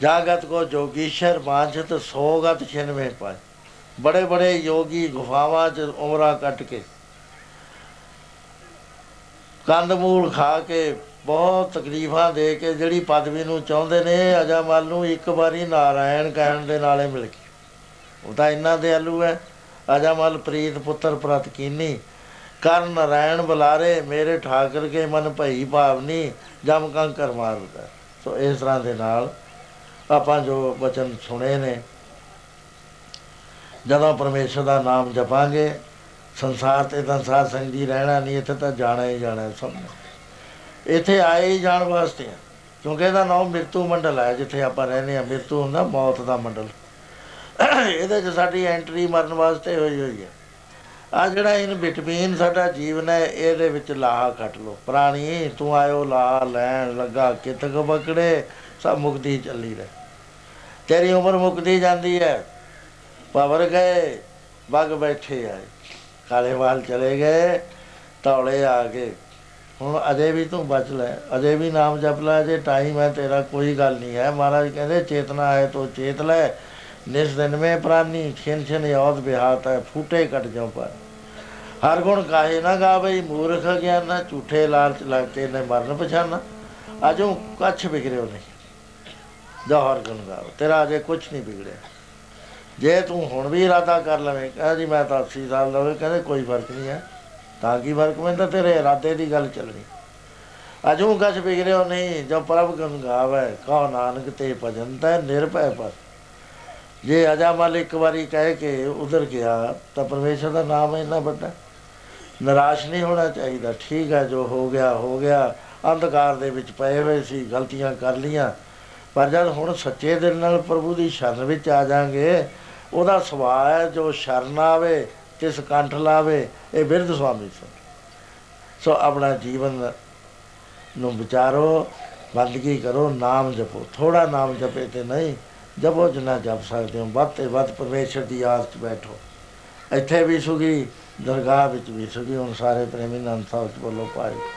ਜਾਗਤ ਕੋ ਜੋਗੀਸ਼ਰ, ਮਾਝਤ ਸੋਗਤ ਛਿਨ ਮੇ ਪਾਏ ਬੜੇ ਬੜੇ ਯੋਗੀ ਗੁਫਾਵਾਂ 'ਚ ਉਮਰਾਂ ਕੱਟ ਕੇ ਕੰਦਮੂਲ ਖਾ ਕੇ ਬਹੁਤ ਤਕਲੀਫਾਂ ਦੇ ਕੇ ਜਿਹੜੀ ਪਦਵੀ ਨੂੰ ਚਾਹੁੰਦੇ ਨੇ ਅਜਾਮਲ ਨੂੰ ਇੱਕ ਵਾਰੀ ਨਾਰਾਇਣ ਕਹਿਣ ਦੇ ਨਾਲੇ ਮਿਲ ਗਈ। ਉਹ ਤਾਂ ਇੰਨਾ ਦਿਆਲੂ ਹੈ। ਅਜਾਮਲ ਪ੍ਰੀਤ ਪੁੱਤਰ ਪ੍ਰਤ ਕੀਨੀ ਕਰ ਨਾਰਾਇਣ ਬੁਲਾਰੇ, ਮੇਰੇ ਠਾਕਰ ਕੇ ਮਨ ਭਈ ਭਾਵਨੀ, ਜਮ ਕੰਕਰ ਮਾਰਦਾ। ਸੋ ਇਸ ਤਰ੍ਹਾਂ ਦੇ ਨਾਲ ਆਪਾਂ ਜੋ ਬਚਨ ਸੁਣੇ ਨੇ ਜਦੋਂ ਪਰਮੇਸ਼ਰ ਦਾ ਨਾਮ ਜਪਾਂਗੇ, ਸੰਸਾਰ ਤੇ ਤਾਂ ਸਾਧ ਸੰਗ ਦੀ ਰਹਿਣਾ ਨਹੀਂ, ਇੱਥੇ ਤਾਂ ਜਾਣਾ ਹੀ ਜਾਣਾ ਹੈ ਸਭ ਨੇ। ਇੱਥੇ ਆਏ ਹੀ ਜਾਣ ਵਾਸਤੇ ਆ, ਕਿਉਂਕਿ ਇਹਦਾ ਨਾਮ ਮਿਰਤੂ ਮੰਡਲ ਹੈ, ਜਿੱਥੇ ਆਪਾਂ ਰਹਿੰਦੇ ਆ ਮਿਰਤੂ ਹੁੰਦਾ, ਮੌਤ ਦਾ ਮੰਡਲ। ਇਹਦੇ 'ਚ ਸਾਡੀ ਐਂਟਰੀ ਮਰਨ ਵਾਸਤੇ ਹੋਈ ਹੋਈ ਹੈ। ਆ ਜਿਹੜਾ ਇਨ ਬਿਟਵੀਨ ਸਾਡਾ ਜੀਵਨ ਹੈ, ਇਹਦੇ ਵਿੱਚ ਲਾਹਾ ਕੱਟ ਲੋ ਪ੍ਰਾਣੀ, ਤੂੰ ਆਇਓ ਲਾ ਲੈਣ ਲੱਗਾ ਕਿਤਕ ਬਕੜੇ ਸਭ ਮੁਕਤੀ ਚੱਲੀ ਰਹੇ। ਤੇਰੀ ਉਮਰ ਮੁਕਦੀ ਜਾਂਦੀ ਹੈ। ਪਵਰ ਗਏ, ਵਗ ਬੈਠੇ ਆਏ। ਕਾਲੇਵਾਲ ਚਲੇ ਗਏ ਤੌਲੇ ਆ ਗਏ। ਹੁਣ ਅਜੇ ਵੀ ਤੂੰ ਬਚ ਲੈ, ਅਜੇ ਵੀ ਨਾਮ ਜਪ ਲੈ ਜੇ ਟਾਈਮ ਹੈ, ਤੇਰਾ ਕੋਈ ਗੱਲ ਨਹੀਂ ਹੈ। ਮਹਾਰਾਜ ਕਹਿੰਦੇ, ਚੇਤਨਾ ਹੈ ਤੋ ਚੇਤ ਲੈ। ਨਿਸ ਦਿਨ ਮੇ ਪ੍ਰਾਨੀ, ਛਿਨ ਛਿਨ ਯੋਦ ਬਿਹਾਤ ਹੈ, ਫੂਟੇ ਕੱਟ ਜਾਉ ਪਰ। ਹਰ ਗੁਣ ਕਾਹੇ ਨਾ ਗਾਵੇ, ਮੂਰਖ ਗਿਆਨ ਨਾ ਝੂਠੇ ਲਾਲਚ ਲਾਤੇ ਨੇ ਮਰਨ ਪਛਾਨਾ। ਅਜੋ ਕੱਛ ਵਿਗੜਿਓ ਨਹੀਂ। ਜਹਰ ਗੁਣ ਗਾਵੇ ਤੇਰਾ ਅਜੇ ਕੁਛ ਨਹੀਂ ਵਿਗੜਿਆ। ਜੇ ਤੂੰ ਹੁਣ ਵੀ ਇਰਾਦਾ ਕਰ ਲਵੇਂ, ਕਹੇ ਜੀ ਮੈਂ ਤਾਂ 80 ਸਾਲ ਦਾ ਹੋਵੇ ਕਹਿੰਦੇ ਕੋਈ ਫ਼ਰਕ ਨਹੀਂ ਹੈ। ਤਾਂ ਕੀ ਫ਼ਰਕ ਮੈਂ ਤਾਂ ਤੇਰੇ ਇਰਾਦੇ ਦੀ ਗੱਲ ਚੱਲਣੀ। ਅਜੂ ਕੱਛ ਵਿਗੜਿਓ ਨਹੀਂ ਜੋ ਪ੍ਰਭ ਗੁਣ ਗਾਵੇ, ਕਹੋ ਨਾਨਕ ਤੇ ਭਜਨ ਤੈ ਨਿਰਭੈ ਪਰ। ਜੇ ਅਜਾਮਲ ਇੱਕ ਵਾਰੀ ਕਹਿ ਕੇ ਉਧਰ ਗਿਆ, ਤਾਂ ਪਰਮੇਸ਼ਰ ਦਾ ਨਾਮ ਇੰਨਾ ਵੱਡਾ। ਨਿਰਾਸ਼ ਨਹੀਂ ਹੋਣਾ ਚਾਹੀਦਾ, ਠੀਕ ਹੈ, ਜੋ ਹੋ ਗਿਆ ਹੋ ਗਿਆ। ਅੰਧਕਾਰ ਦੇ ਵਿੱਚ ਪਏ ਹੋਏ ਸੀ, ਗਲਤੀਆਂ ਕਰ ਲੀਆਂ ਪਰ ਜਦ ਹੁਣ ਸੱਚੇ ਦਿਲ ਨਾਲ ਪ੍ਰਭੂ ਦੀ ਸ਼ਰਨ ਵਿੱਚ ਆ ਜਾਾਂਗੇ ਉਹਦਾ ਸੁਭਾਅ ਹੈ ਜੋ ਸ਼ਰਨ ਆਵੇ ਤਿਸ ਕੰਠ ਲਾਵੇ, ਇਹ ਬਿਰਧ ਸੁਆਮੀ ਸੋ ਸੋ ਆਪਣਾ ਜੀਵਨ ਨੂੰ ਵਿਚਾਰੋ, ਬੰਦਗੀ ਕਰੋ, ਨਾਮ ਜਪੋ। ਥੋੜਾ ਨਾਮ ਜਪੇ ਤੇ ਨਹੀਂ, ਜਪੋ ਜਿੰਨਾ ਜਪ ਸਕਦੇ ਹੋ। ਵੱਧ ਤੇ ਵੱਧ ਪਰਮੇਸ਼ਰ ਦੀ ਯਾਦ 'ਚ ਬੈਠੋ। ਇੱਥੇ ਵੀ ਸੁਗੀ ਦਰਗਾਹ ਵਿੱਚ ਵੀ ਸੁਗੀ ਹੁਣ ਸਾਰੇ ਪ੍ਰੇਮੀ ਨੰਦ ਸਾਹਿਬ 'ਚ ਬੋਲੋ ਪਾਏ